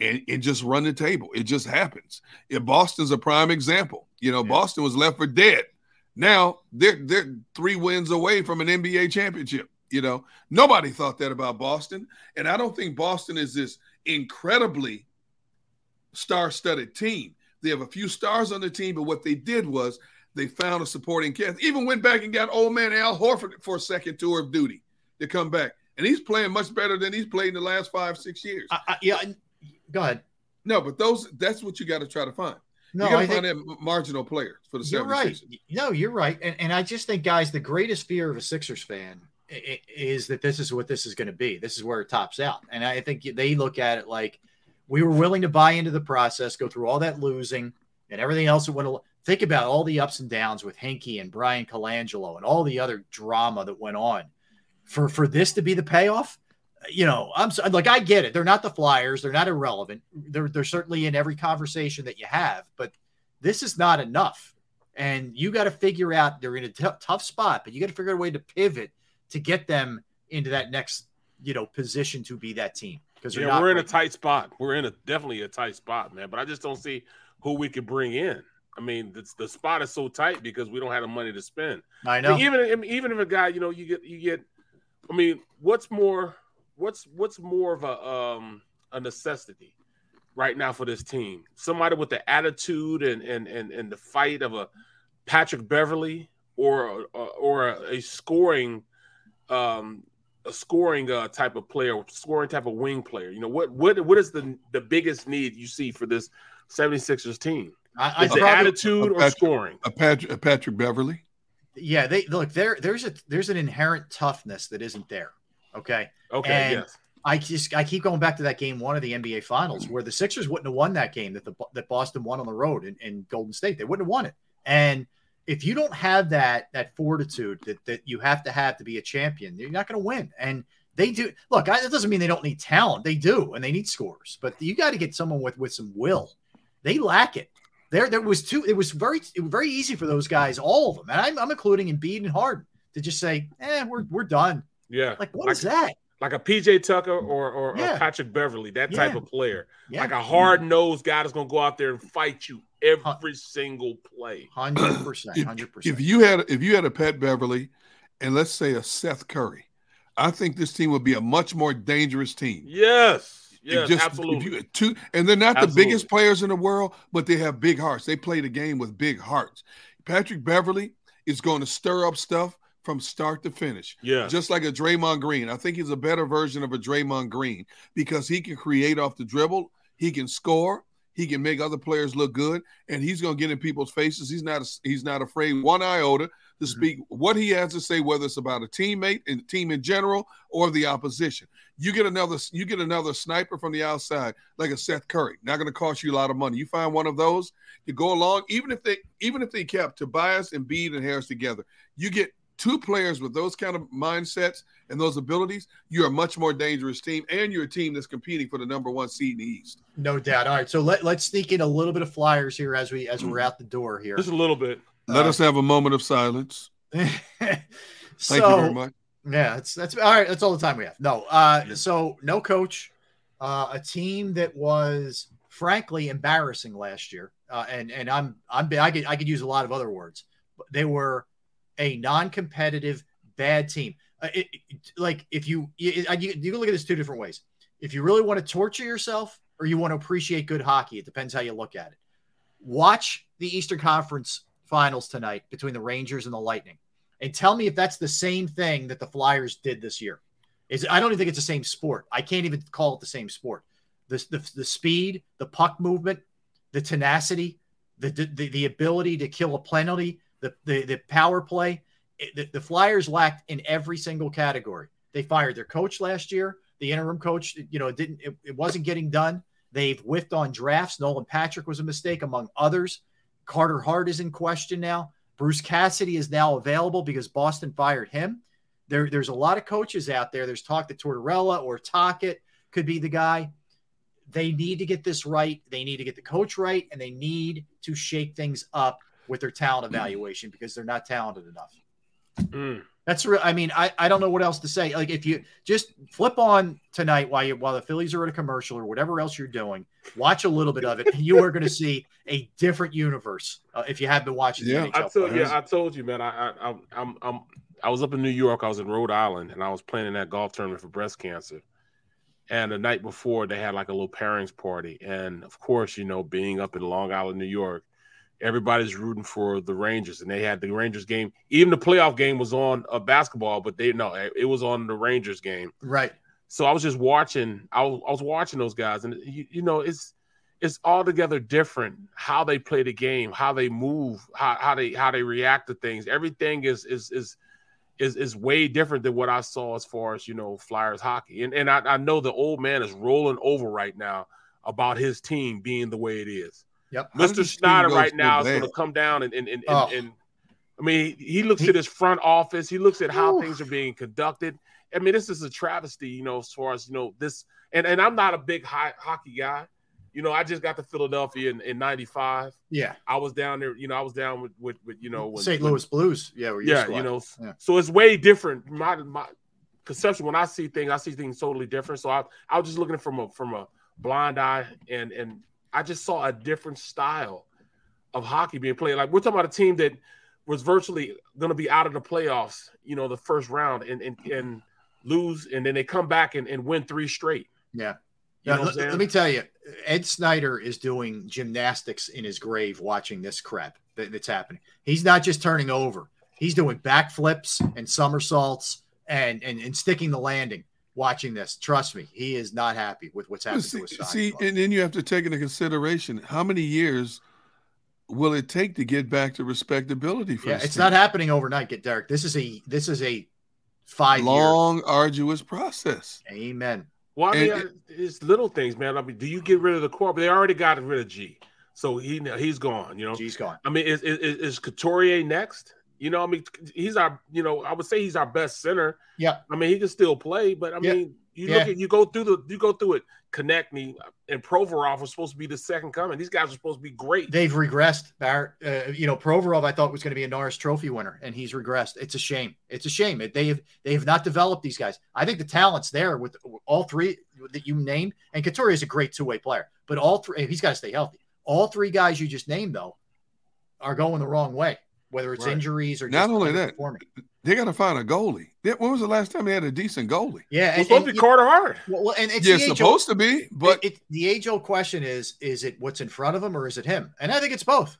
and, and just run the table. It just happens. Yeah, Boston's a prime example. You know, Boston was left for dead. Now they're they're three wins away from an NBA championship. You know, nobody thought that about Boston, and I don't think Boston is this incredibly star-studded team. They have a few stars on the team, but what they did was they found a supporting cast. Even went back and got old man Al Horford for a second tour of duty to come back, and he's playing much better than he's played in the last five six years. I, I, yeah, go ahead. No, but those that's what you got to try to find. No, you got to find think- that marginal player for the You're 76ers. right. No, you're right. And, and I just think, guys, the greatest fear of a Sixers fan i- i- is that this is what this is going to be. This is where it tops out. And I think they look at it like we were willing to buy into the process, go through all that losing and everything else that went. Think about all the ups and downs with Hinkie and Bryan Colangelo and all the other drama that went on. For for this to be the payoff, you know, I'm so, like I get it. They're not the Flyers. They're not irrelevant. They're they're certainly in every conversation that you have, but this is not enough. And you got to figure out they're in a t- tough spot, but you got to figure out a way to pivot to get them into that next, you know, position to be that team. Because yeah, we're in a tight spot. We're in a definitely a tight spot, man. But I just don't see who we could bring in. I mean, the, the spot is so tight because we don't have the money to spend. I know. Even I mean, even if a guy, you know, you get you get. I mean, what's more, what's what's more of a um a necessity right now for this team? Somebody with the attitude and and and, and the fight of a Patrick Beverley or or, or a, a scoring um a scoring uh, type of player, scoring type of wing player. You know, what what what is the the biggest need you see for this 76ers team? I, Is it attitude A or Patrick- scoring? A Patrick, a Patrick Beverley. Yeah, they look there. There's a there's an inherent toughness that isn't there. Okay. Okay. And yes. I just I keep going back to that game one of the NBA Finals where the Sixers wouldn't have won that game that the that Boston won on the road in, in Golden State. They wouldn't have won it. And if you don't have that that fortitude that that you have to have to be a champion, you're not going to win. And they do. Look, I, that doesn't mean they don't need talent. They do, and they need scores. But you got to get someone with with some will. They lack it. There, there was two. It was very, it was very easy for those guys, all of them, and I'm, I'm including Embiid and Harden, to just say, "Eh, we're we're done." Yeah. Like what is that? Like a PJ Tucker or or, Yeah. or Patrick Beverley, that type of player. Yeah. Like a hard nosed guy that's gonna go out there and fight you every single play. Hundred percent, hundred percent. If you had if you had a Pat Beverley and let's say a Seth Curry, I think this team would be a much more dangerous team. Yes. Yes, just- absolutely. you- two, and they're not Absolutely. the biggest players in the world, but they have big hearts. They play the game with big hearts. Patrick Beverley is going to stir up stuff from start to finish. Yeah. Just like a Draymond Green. I think he's a better version of a Draymond Green because he can create off the dribble, he can score, he can make other players look good, and he's going to get in people's faces. He's not he's not afraid one iota to mm-hmm. speak what he has to say, whether it's about a teammate and team in general or the opposition. You get another you get another sniper from the outside, like a Seth Curry. Not going to cost you a lot of money. You find one of those, you go along. Even if they even if they kept Tobias and Bede and Harris together, you get two players with those kind of mindsets and those abilities. You're a much more dangerous team, and you're a team that's competing for the number one seed in the East. No doubt. All right, so let let's sneak in a little bit of flyers here as we as we're out the door here. Just a little bit. Let Uh, us have a moment of silence. so, [LAUGHS] Thank you very much. Yeah, that's that's all right. That's all the time we have. No, uh, so no coach, uh, a team that was frankly embarrassing last year, uh, and and I'm I'm I could I could use a lot of other words, but they were a non-competitive bad team. Uh, it, it- like if you you, you you can look at this two different ways. If you really want to torture yourself, or you want to appreciate good hockey, it depends how you look at it. Watch the Eastern Conference Finals tonight between the Rangers and the Lightning and tell me if that's the same thing that the Flyers did this year. Is I don't even think it's the same sport. I can't even call it the same sport. The the, the speed, the puck movement, the tenacity, the the, the ability to kill a penalty, the the, the power play. The, the Flyers lacked in every single category. They fired their coach last year. The interim coach, you know, didn't it, it wasn't getting done. They've whiffed on drafts. Nolan Patrick was a mistake, among others. Carter Hart is in question now. Bruce Cassidy is now available because Boston fired him. There, there's a lot of coaches out there. There's talk that Tortorella or Tocchet could be the guy. They need to get this right. They need to get the coach right, and they need to shake things up with their talent evaluation because they're not talented enough. Mm. That's real. I mean, I, I don't know what else to say. Like if you just flip on tonight while you while the Phillies are at a commercial or whatever else you're doing, watch a little bit of it, and you are going to see a different universe uh, if you have been watching. Yeah. I told players. yeah, I told you, man. I, I I'm I'm I'm I was up in New York. I was in Rhode Island, and I was playing in that golf tournament for breast cancer. And the night before, they had like a little pairings party, and of course, you know, being up in Long Island, New York, everybody's rooting for the Rangers, and they had the Rangers game. Even the playoff game was on a basketball, but they no, it was on the Rangers game. right. So I was just watching. I was I was watching those guys, and you, you know, it's it's altogether different how they play the game, how they move, how, how they how they react to things. Everything is is is is is way different than what I saw as far as you know Flyers hockey. And and I, I know the old man is rolling over right now about his team being the way it is. Yep. Mr. this team Snider right now is going to come down and and and, Oh. and, and I mean he looks at his front office. He looks at how things are being conducted. I mean, this is a travesty, you know, as far as you know this. And and I'm not a big high, hockey guy. You know, I just got to Philadelphia in, in '95. Yeah. I was down there. You know, I was down with with, with you know when, St. Louis Blues. Yeah. were yeah, you know, Yeah. so it's way different. My my conception when I see things, I see things totally different. So I I was just looking from a from a blind eye, and and I just saw a different style of hockey being played. Like we're talking about a team that was virtually going to be out of the playoffs, you know, the first round, and and and lose, and then they come back and, and win three straight. Yeah. You know let, let me tell you, Ed Snider is doing gymnastics in his grave watching this crap that, that's happening. He's not just turning over; he's doing backflips and somersaults and and, and sticking the landing. Watching this, trust me, he is not happy with what's happening see, to his side. see, and then you have to take into consideration how many years will it take to get back to respectability for Yeah, this it's team? not happening overnight, get Derrick. This is a this is a five long, arduous process. Amen. Well, I mean, And- it's little things, man. I mean, do you get rid of the core? But they already got rid of G, so he he's gone. You know, G's gone. I mean, is is, is Couturier next? You know, I mean, he's our. You know, I would say he's our best center. Yeah. I mean, he can still play, but I Yeah. mean, you Yeah. look at you go through the you go through it. Konecny and Provorov was supposed to be the second coming. These guys are supposed to be great. They've regressed, Barrett. Uh, you know, Provorov, I thought was going to be a Norris Trophy winner, and he's regressed. It's a shame. It's a shame. They have they have not developed these guys. I think the talent's there with all three that you named, and Couturier is a great two way player. But all three, he's got to stay healthy. All three guys you just named, though, are going the wrong way. Whether it's Right. injuries or Not just only that, underperforming. they got to find a goalie. When was the last time they had a decent goalie? Yeah, It's supposed to be Carter Hart. Well, well, and it's Yeah, the it's age supposed old- to be, but it, it- the age old question is: is it what's in front of him or is it him? And I think it's both.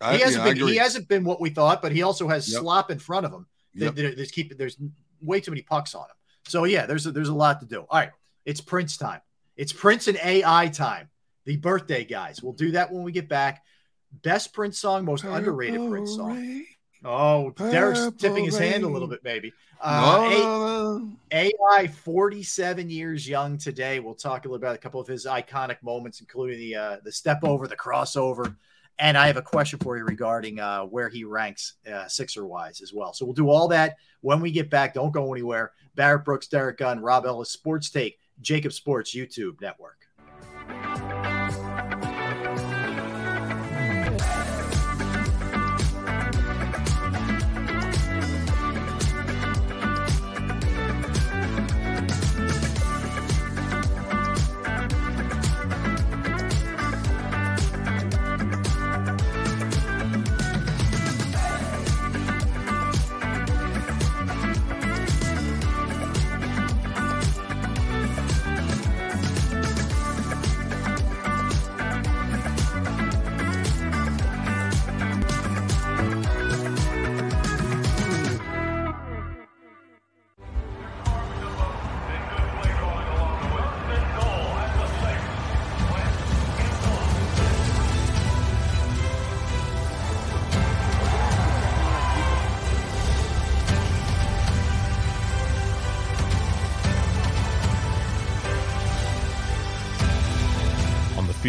I, he hasn't yeah, been he hasn't been what we thought, but he also has Yep. slop in front of him. There- Yep. there- there's keep there's way too many pucks on him. So yeah, there's a, there's a lot to do. All right, it's Prince time. It's Prince and AI time. The birthday guys. We'll do that when we get back. Best Prince song, most underrated Prince song. Oh, Derrick's tipping his hand a little bit, maybe. Uh, A- AI, 47 years young today. We'll talk a little about a couple of his iconic moments, including the uh, the step over, the crossover, and I have a question for you regarding uh, where he ranks uh, Sixer wise as well. So we'll do all that when we get back. Don't go anywhere. Barrett Brooks, Derrick Gunn, Rob Ellis, Sports Take, JAKIB Sports YouTube Network.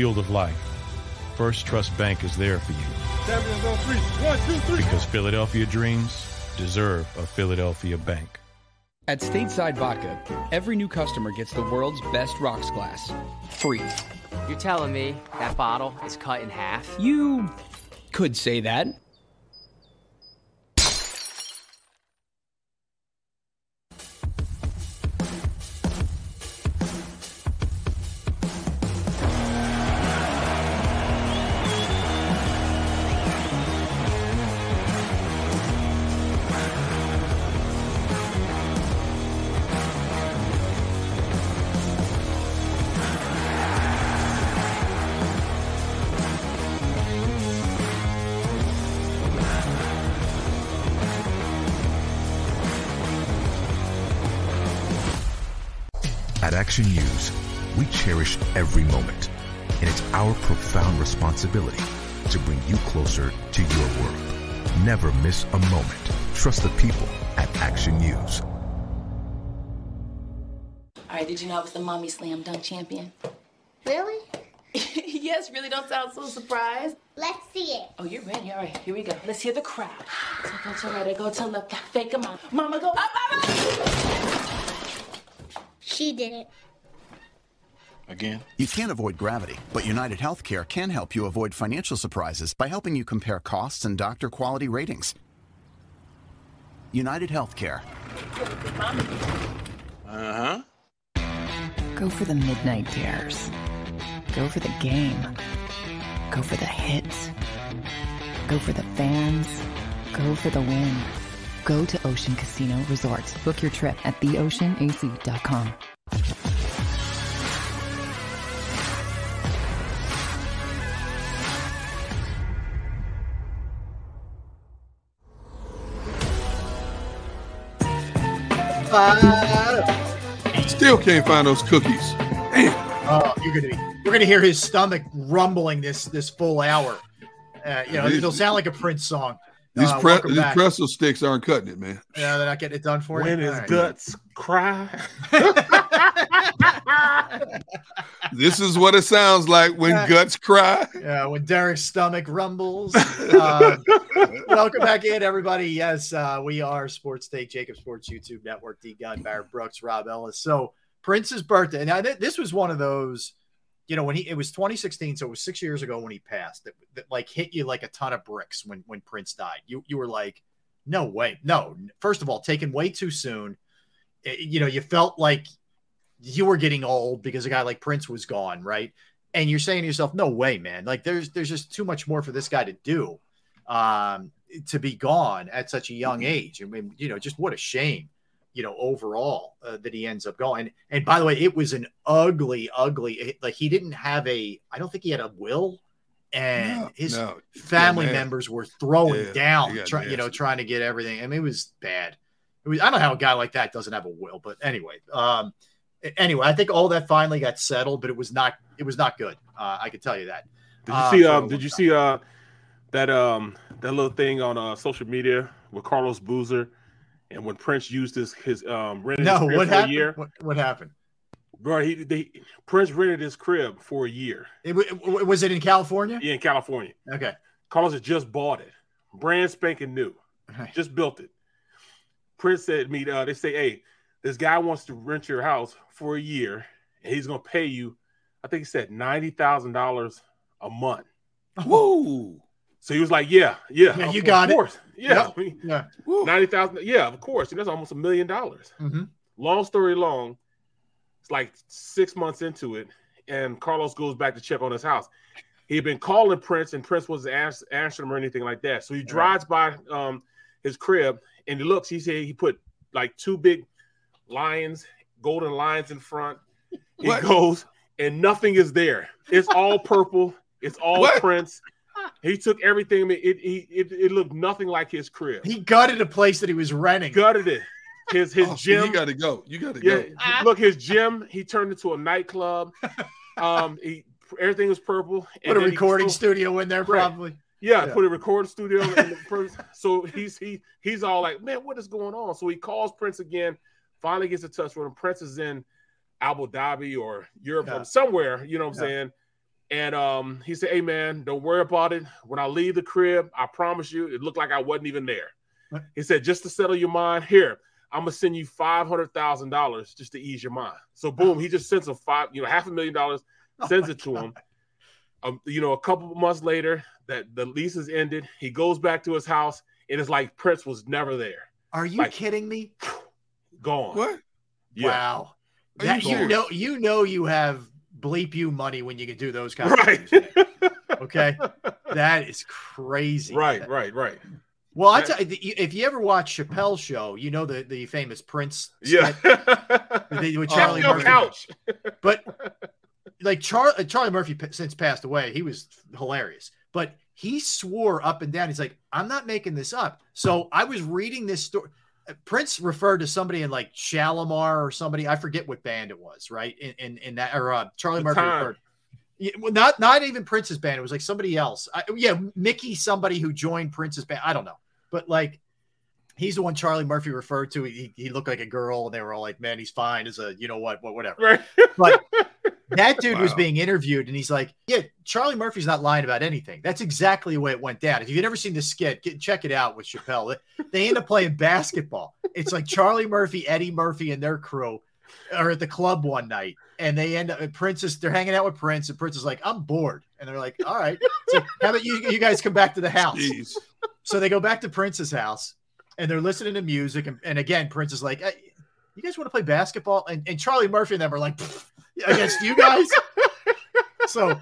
On the field of life, First Trust Bank is there for you Champions on three. One, two, three. because Philadelphia dreams deserve a Philadelphia bank. At Stateside Vodka, every new customer gets the world's best rocks glass. Free. You're telling me that bottle is cut in half? You could say that. Cherish every moment, and it's our profound responsibility to bring you closer to your world. Never miss a moment. Trust the people at Action News. All right, did you know I was the mommy slam dunk champion? Really? [LAUGHS] yes, really don't sound so surprised. Let's see it. Oh, you're ready. All right, here we go. Let's hear the crowd. So go to right, I go to left, got fake 'em out. Mama go up, mama. She did it. Again? You can't avoid gravity, but United Healthcare can help you avoid financial surprises by helping you compare costs and doctor quality ratings. United Healthcare. Uh huh. Go for the midnight dares. Go for the game. Go for the hits. Go for the fans. Go for the win. Go to Ocean Casino Resort. Book your trip at theoceanac.com. Still can't find those cookies. Oh, you're gonna be you're gonna hear his stomach rumbling this this full hour Uh, you know, it'll sound like a Prince song. These, Uh, pre- these pretzel sticks aren't cutting it, man. Yeah, they're not getting it done for When you. his All right. guts cry. [LAUGHS] This is what it sounds like when Yeah. guts cry. Yeah, when Derrick's stomach rumbles. Um, [LAUGHS] welcome back in, everybody. Yes, uh, we are Sports Take, JAKIB Sports YouTube Network, D Gunn, Barrett Brooks, Rob Ellis. So Prince's birthday. Now th- this was one of those, you know, when he it was 2016, so it was six years ago when he passed. That, that like hit you like a ton of bricks when when Prince died. You you were like, no way, no. First of all, taken way too soon. Eh, you know, you felt like you were getting old because a guy like Prince was gone, right? And you're saying to yourself, "No way, man! Like there's there's just too much more for this guy to do, um, to be gone at such a young age. I mean, you know, just what a shame, you know, overall uh, that he ends up going. And by the way, it was an ugly, ugly. Like he didn't have a. I don't think he had a will, and No, his no. family Yeah, members were throwing Yeah, down, he got try, you know, trying to get everything. I mean, it was bad. It was, I don't know how a guy like that doesn't have a will, but anyway, um, anyway, I think all that finally got settled, but it was not, it was not good. Uh, I can tell you that. Did you Uh, see? for Um, did you see uh, that um that little thing on uh, social media with Carlos Boozer, and when Prince used his his um rented his No, crib what for happened? a year, What, what happened? bro? He they, Prince rented his crib for a year. It, was it in California? Yeah, in California. Okay. Carlos had just bought it, brand spanking new, just built it. Prince said me, uh, they say, hey, this guy wants to rent your house for a year, and he's gonna pay you, I think he said ninety thousand dollars a month. Woo! So he was like, yeah, yeah, Yeah, you of got it. course. Yeah, Yep. Yeah. ninety thousand. Yeah, of course. And that's almost a million dollars. Mhm. Long story long, it's like six months into it, and Carlos goes back to check on his house. He'd been calling Prince, and Prince wasn't ans- answering him or anything like that. So he drives by um, his crib, and he looks. He said he put like two big lions, golden lions in front. He What? goes, and nothing is there. It's all purple. It's all What? Prince. He took everything. It, it, it, it looked nothing like his crib. He gutted a place that he was renting. gutted it. His his Oh, gym. you got to go. You got to Yeah, go. look, his gym he turned into a nightclub. [LAUGHS] Um, he everything was purple. and Put a recording still- studio in there, Right. probably. Yeah, Yeah. put a recording studio in the [LAUGHS] first. So he's he he's all like, man, what is going on? So he calls Prince again. Finally gets in touch with him. Prince is in Abu Dhabi or Europe Yeah. or somewhere. You know what I'm Yeah. saying? And um, he said, "Hey man, don't worry about it. When I leave the crib, I promise you, it looked like I wasn't even there." What? He said, "Just to settle your mind, here, I'm gonna send you five hundred thousand dollars just to ease your mind." So boom, he just sends him five, you know, half a million dollars, [LAUGHS] Oh sends my it to him. Um, you know, a couple of months later, that the lease is ended. He goes back to his house, and it's like Prince was never there, Are you Like- kidding me? gone. What? Yeah. Wow. That, you you, know, you know, you have bleep you money when you can do those kind Right. of things. [LAUGHS] Okay, that is crazy. Right, right, right. Well, I tell you, if you ever watch Chappelle's show, you know the the famous Prince. Yeah. skit with [LAUGHS] Charlie Murphy. couch. [LAUGHS] But like Char- uh, Charlie Murphy since passed away, he was hilarious. But he swore up and down. He's like, I'm not making this up. So I was reading this story. Prince referred to somebody in like Shalamar or somebody. I forget what band it was, right? In in, in that or uh, Charlie The Murphy Time. referred. Yeah, well, not not even Prince's band. It was like somebody else. I, yeah, Mickey, somebody who joined Prince's band. I don't know, but like he's the one Charlie Murphy referred to. He, he looked like a girl, and they were all like, "Man, he's fine as a you know what, what whatever." Right. But [LAUGHS] that dude was being interviewed, and he's like, "Yeah, Charlie Murphy's not lying about anything. That's exactly the way it went down. If you've never seen the skit, get, check it out with Chappelle. They end up playing basketball. It's like Charlie Murphy, Eddie Murphy, and their crew are at the club one night, and they end up. And Prince is they're hanging out with Prince, and Prince is like, "I'm bored," and they're like, "All right, so how about you? You guys come back to the house." Jeez. So they go back to Prince's house and they're listening to music. And, and again, Prince is like, "Hey, You guys want to play basketball? And, and Charlie Murphy and them are like, Against you guys? [LAUGHS] so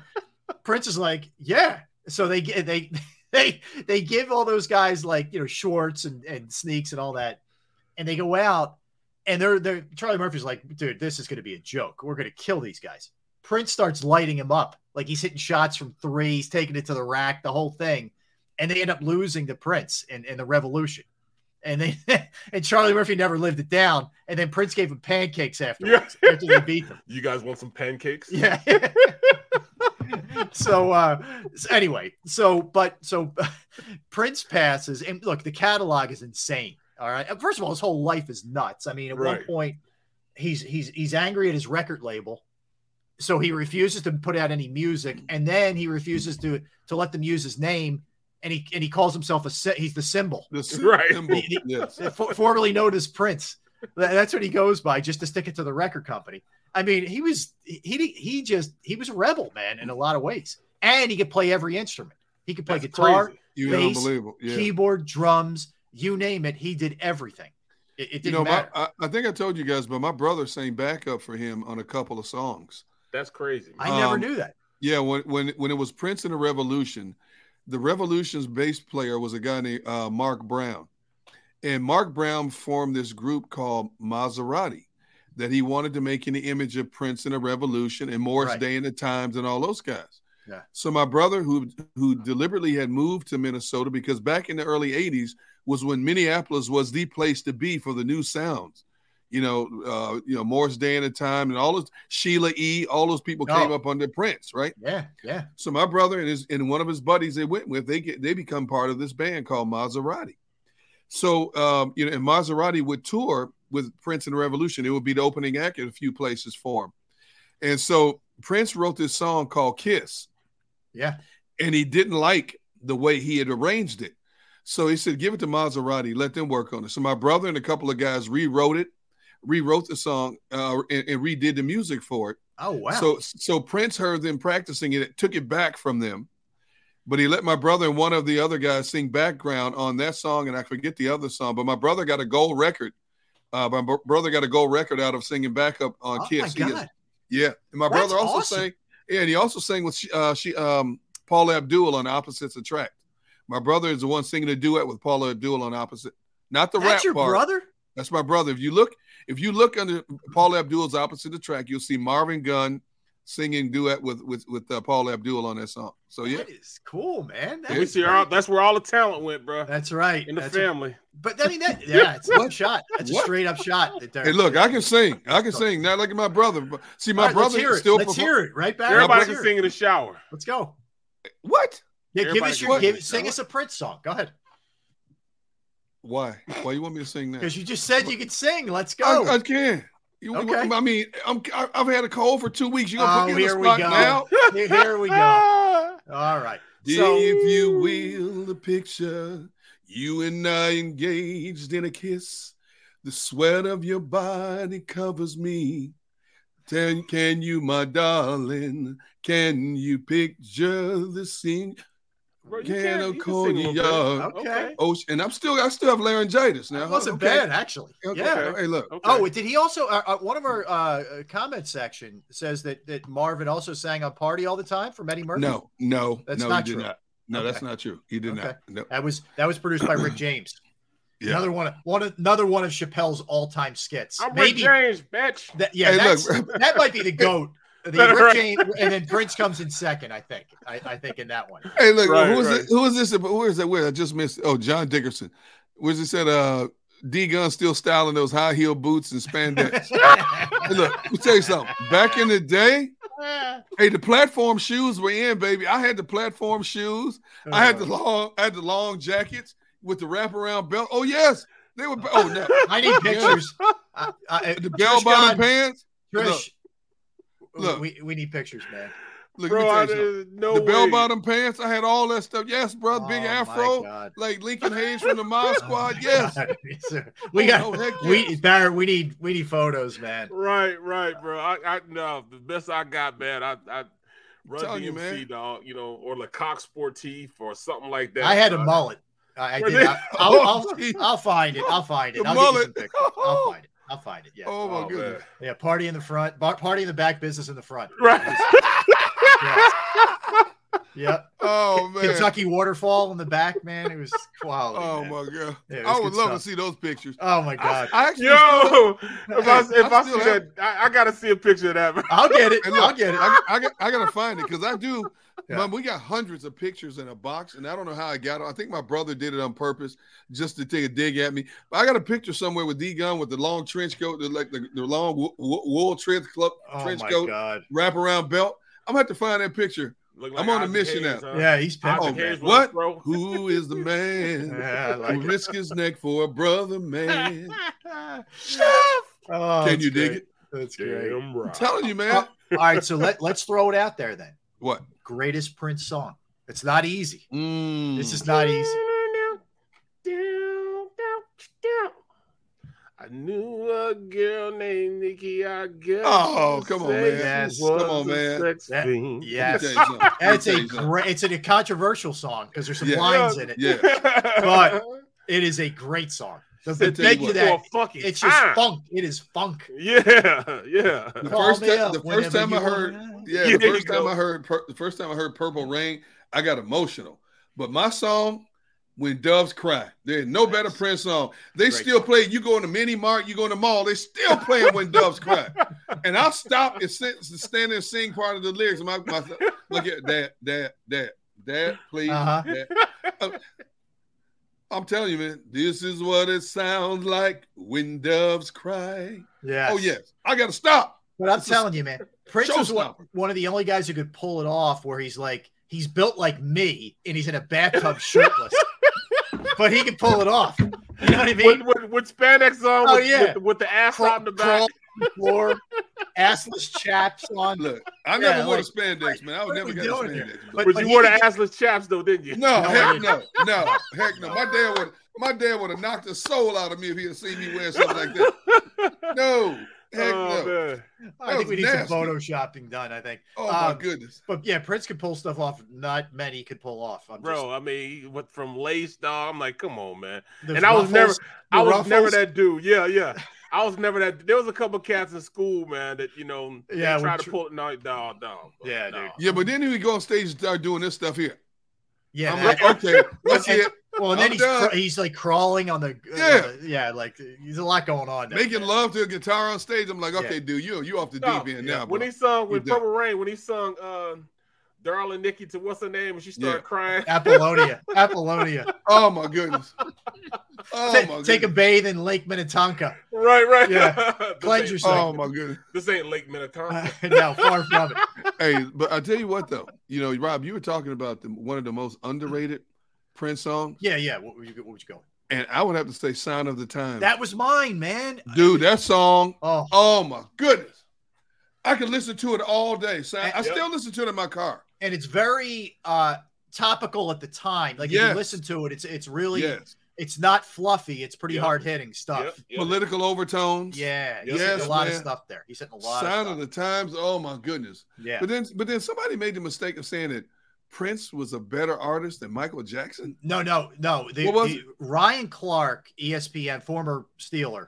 Prince is like, Yeah. So they get they [LAUGHS] they they give all those guys like you know shorts and, and sneaks and all that. And they go out and they're they're Charlie Murphy's like, dude, this is gonna be a joke. We're gonna kill these guys. Prince starts lighting him up. Like he's hitting shots from three, he's taking it to the rack, the whole thing and they end up losing to Prince and in the Revolution. And they [LAUGHS] and Charlie Murphy never lived it down. And then Prince gave him pancakes afterwards after they beat them. You guys want some pancakes? Yeah. [LAUGHS] so uh so anyway, so but so [LAUGHS] Prince passes and look, the catalog is insane. All right. First of all, his whole life is nuts. I mean, at Right. one point he's he's he's angry at his record label. So he refuses to put out any music and then he refuses to to let them use his name and he and he calls himself a sy- he's the symbol. The Right. symbol, [LAUGHS] The- the- yes. [LAUGHS] for- formerly known as Prince. That's what he goes by, just to stick it to the record company. I mean, he was he he he just he was a rebel, man, in a lot of ways, and he could play every instrument. He could play That's guitar. You bass, unbelievable. Yeah. keyboard, drums, you name it. He did everything. It, it You didn't know, my, matter. I, I think I told you guys, but my brother sang backup for him on a couple of songs. That's crazy. I never um, knew that. Yeah, when when when it was Prince and the Revolution, the Revolution's bass player was a guy named uh, Mark Brown, and Mark Brown formed this group called Mazarati that he wanted to make in the image of Prince and the Revolution and Morris Right. Day and the Times and all those guys. Yeah. So my brother, who who deliberately had moved to Minnesota because back in the early '80s was when Minneapolis was the place to be for the new sounds. You know, uh, you know Morris Day and the Time and all those Sheila E. All those people came Oh. up under Prince, right? Yeah, yeah. So my brother and his and one of his buddies they went with they get they become part of this band called Mazarati. So um, you know, and Mazarati would tour with Prince and the Revolution. It would be the opening act at a few places for him. And so Prince wrote this song called Kiss, Yeah. and he didn't like the way he had arranged it. So he said, "Give it to Mazarati, let them work on it." So my brother and a couple of guys rewrote it, rewrote the song, uh, and, and redid the music for it. Oh wow. So so Prince heard them practicing it, it took it back from them. But he let my brother and one of the other guys sing background on that song, and I forget the other song. But my brother got a gold record. Uh, my bro- brother got a gold record out of singing backup on Oh, my Kiss. He is- yeah, and my That's brother also awesome. sang. Yeah, and he also sang with uh, she um, Paula Abdul on Opposites Attract. My brother is the one singing a duet with Paula Abdul on Opposite, not the That's rap your part. brother? That's my brother. If you look, if you look under Paula Abdul's Opposites Attract, you'll see Marvin Gunn singing duet with with with uh, Paula Abdul on that song. So yeah, That is cool, man. That We see all, that's where all the talent went, bro. That's right. In the That's a- family. but I mean that [LAUGHS] yeah, it's a shot. That's a straight up shot. that hey, look. I can sing. I can sing. Not like my brother. But see, my All right, let's brother hear it. still Let's perform- hear it, right back. Everybody Let's can sing it. in the shower. Let's go. What? Yeah, give us your give, sing us a Prince song. Go ahead. Why? Why you want me to sing that? Because you just said you could sing. Let's go. I, I can. You, Okay. I mean, I'm, I've had a cold for two weeks. You gonna Oh, put me oh, in here the we spot go. now? [LAUGHS] Here- Here we go. [LAUGHS] All right. So if you will, the picture, you and I engaged in a kiss. The sweat of your body covers me. Can, can you, my darling, can you picture the scene? Bro, you Can can, a you can sing a little bit. Okay. Oh, and I'm still, I still have laryngitis now. that wasn't Okay. bad actually. Okay. Yeah. Hey, look. Okay. Oh, did he also? Uh, uh, one of our uh, uh, comment section says that that Marvin also sang on "Party All the Time" from Eddie Murphy. No, no, That's no, not he did true. not. No, Okay. that's not true. He did Okay. not. No. that was that was produced by Rick [CLEARS THROAT] James. Yeah. Another one, of, one, of, another one of Chappelle's all-time skits. I'm Maybe Rick James, bitch. that, yeah, Hey, that's, look. that might be the goat. [LAUGHS] The [LAUGHS] Right. Rick James, and then Prince comes in second. I think. I, I think in that one. Hey, look, Right, who is right. it? Who is this? Where is that? Where I just missed? Oh, John Dickerson. Where's it said? Uh, D Gunn still styling those high heel boots and spandex. [LAUGHS] hey, look, let me tell you something. Back in the day, [LAUGHS] hey, the platform shoes were in, baby. I had the platform shoes. I had the uh-huh. long, I had the long jackets with the wraparound belt. Oh yes, they were. Oh no, I need pictures. I, I, uh, uh, the Trish bell bottom pants. Trish, Look, look. we, we need pictures, man. Look, Bro, let I, me tell you something. no the bell bottom pants. I had all that stuff. Yes, bro. Big Oh, my afro, God. like Lincoln Hayes from the Mod [LAUGHS] oh, Squad. Yes. [LAUGHS] we oh, got Oh, heck we yes. Barrett. We need we need photos, man. Right, right, bro. I, I no, the best I got, man. I, I run telling you, DMC, man. dog. You know, or Le Coq Sportif or something like that. I had a bro. mullet. I, I Were did. they- I, I'll, [LAUGHS] oh, I'll, Oh. I'll find it. I'll find it. The I'll get you some mullet. I'll find it. I'll find it. Yeah. Oh my Oh, goodness. man. Yeah. Party in the front. bar- Party in the back. Business in the front. Right. [LAUGHS] Yes. [LAUGHS] Yep. [LAUGHS] Oh man. Kentucky waterfall in the back, man. It was quality. Oh man. my god. Yeah, I would love stuff. to see those pictures. Oh my god. I actually Yo, still- [LAUGHS] if I, [LAUGHS] Hey, if I, I see still have- that, I, I gotta see a picture of that. Man. I'll get it. Hey, look, I'll get it. I, I, got, I gotta find it because I do. Yeah. Mom, we got hundreds of pictures in a box, and I don't know how I got it. I think my brother did it on purpose just to take a dig at me. But I got a picture somewhere with D Gunn with the long trench coat, the, like the, the long wo- wo- wool trench club Oh trench my coat, god. wraparound belt. I'm gonna have to find that picture. Look I'm on a mission Hayes, now. huh? Yeah, he's Isaac pimping. Hayes What? Who is the [LAUGHS] man [LAUGHS] Yeah, I like who it. risk his neck for a brother man? [LAUGHS] Oh, Can that's you dig it? That's great. I'm telling you, man. Uh, all right, so let let's throw it out there then. what? Greatest Prince song. It's not easy. Mm. This is not easy. I knew a girl named Nikki. I guess. Oh, come on, man. Yes, come on, man. sex That- Yes, Let me tell you something. Let me that's tell a great. It's a controversial song because there's some Yeah. lines in it, Yeah. but it is a great song. Does Let it me you beg you what. that? For a It's just time. funk. It is funk. Yeah, yeah. The first, me time, the first time I heard, yeah, Yeah, the first time go. I heard, pur- the first time I heard "Purple Rain," I got emotional. But my song, "When Doves Cry," there's no better Prince song. They Great still song. play. You go in the mini mart, you go in the mall, they still playing "When Doves Cry," and I'll stop and sit, stand there and sing part of the lyrics. My, my look at that, that, that, that, please. Uh-huh. Dad. Uh, I'm telling you, man, this is what it sounds like when doves cry. Yeah. Oh yes, I got to stop. But I'm It's a telling you, man, Prince is one, one of the only guys who could pull it off where he's like, he's built like me and he's in a bathtub shirtless. But he can pull it off. You know what I mean? With, with, with spandex on, Oh, with, yeah. with, with the ass Crawl- out in the back. crawl on the floor, assless chaps on. Look, I Yeah, never wore like, spandex, man. I would never we get a spandex. But- But, but you wore the assless chaps though, didn't you? No, No, heck no, no, heck no. My dad would, my dad would have knocked the soul out of me if he had seen me wearing something like that. [LAUGHS] No, heck Oh, no. man. I think we was need some photoshopping done. I think. Oh my Um, goodness. But yeah, Prince could pull stuff off. Not many could pull off. I'm Bro, I mean, what from lace dog? I'm like, come on, man. just, the and I was never, I the was never that dude. Yeah, yeah. I was never that. There was a couple cats in school, man, that you know, they Yeah, tried to tr- pull it. No, no, no. Yeah, no. dude. Yeah, but then he would go on stage and start doing this stuff here. Yeah. I'm like, okay, [LAUGHS] let's and- see it. Well, and then I'm he's cr- he's like crawling on the uh, Yeah. yeah, like he's a lot going on. there, Making man. love to a guitar on stage. I'm like, Yeah. okay, dude, you you off the No, deep end yeah. now, When he sung with done. Purple Rain, when he sung uh Darling Nikki to what's her name, and she started Yeah. crying. Apollonia, [LAUGHS] Apollonia. Oh my goodness. Oh Ta- my take a goodness. bathe in Lake Minnetonka. Right, right. Yeah. [LAUGHS] This Cleanse ain't- yourself. Oh my goodness. This ain't Lake Minnetonka. [LAUGHS] no, far from it. Hey, but I tell you what though, you know, Rob, you were talking about the, one of the most underrated Prince songs, Yeah, yeah. What were you? What was you going? and I would have to say "Sign of the Times." That was mine, man. Dude, that song. Oh, Oh my goodness, I could listen to it all day. So I, I Yep. still listen to it in my car. and it's very uh topical at the time. Like if Yes. you listen to it, it's it's really Yes, it's not fluffy. It's pretty Yep. hard hitting stuff. Yep, yep. political overtones. Yeah, he's Yes, a lot of stuff there. He's hitting a lot Sign of of the Times. Oh my goodness. yeah. But then, but then somebody made the mistake of saying that Prince was a better artist than Michael Jackson. No, no, no. The, What was the- Ryan Clark, ESPN, former Steeler,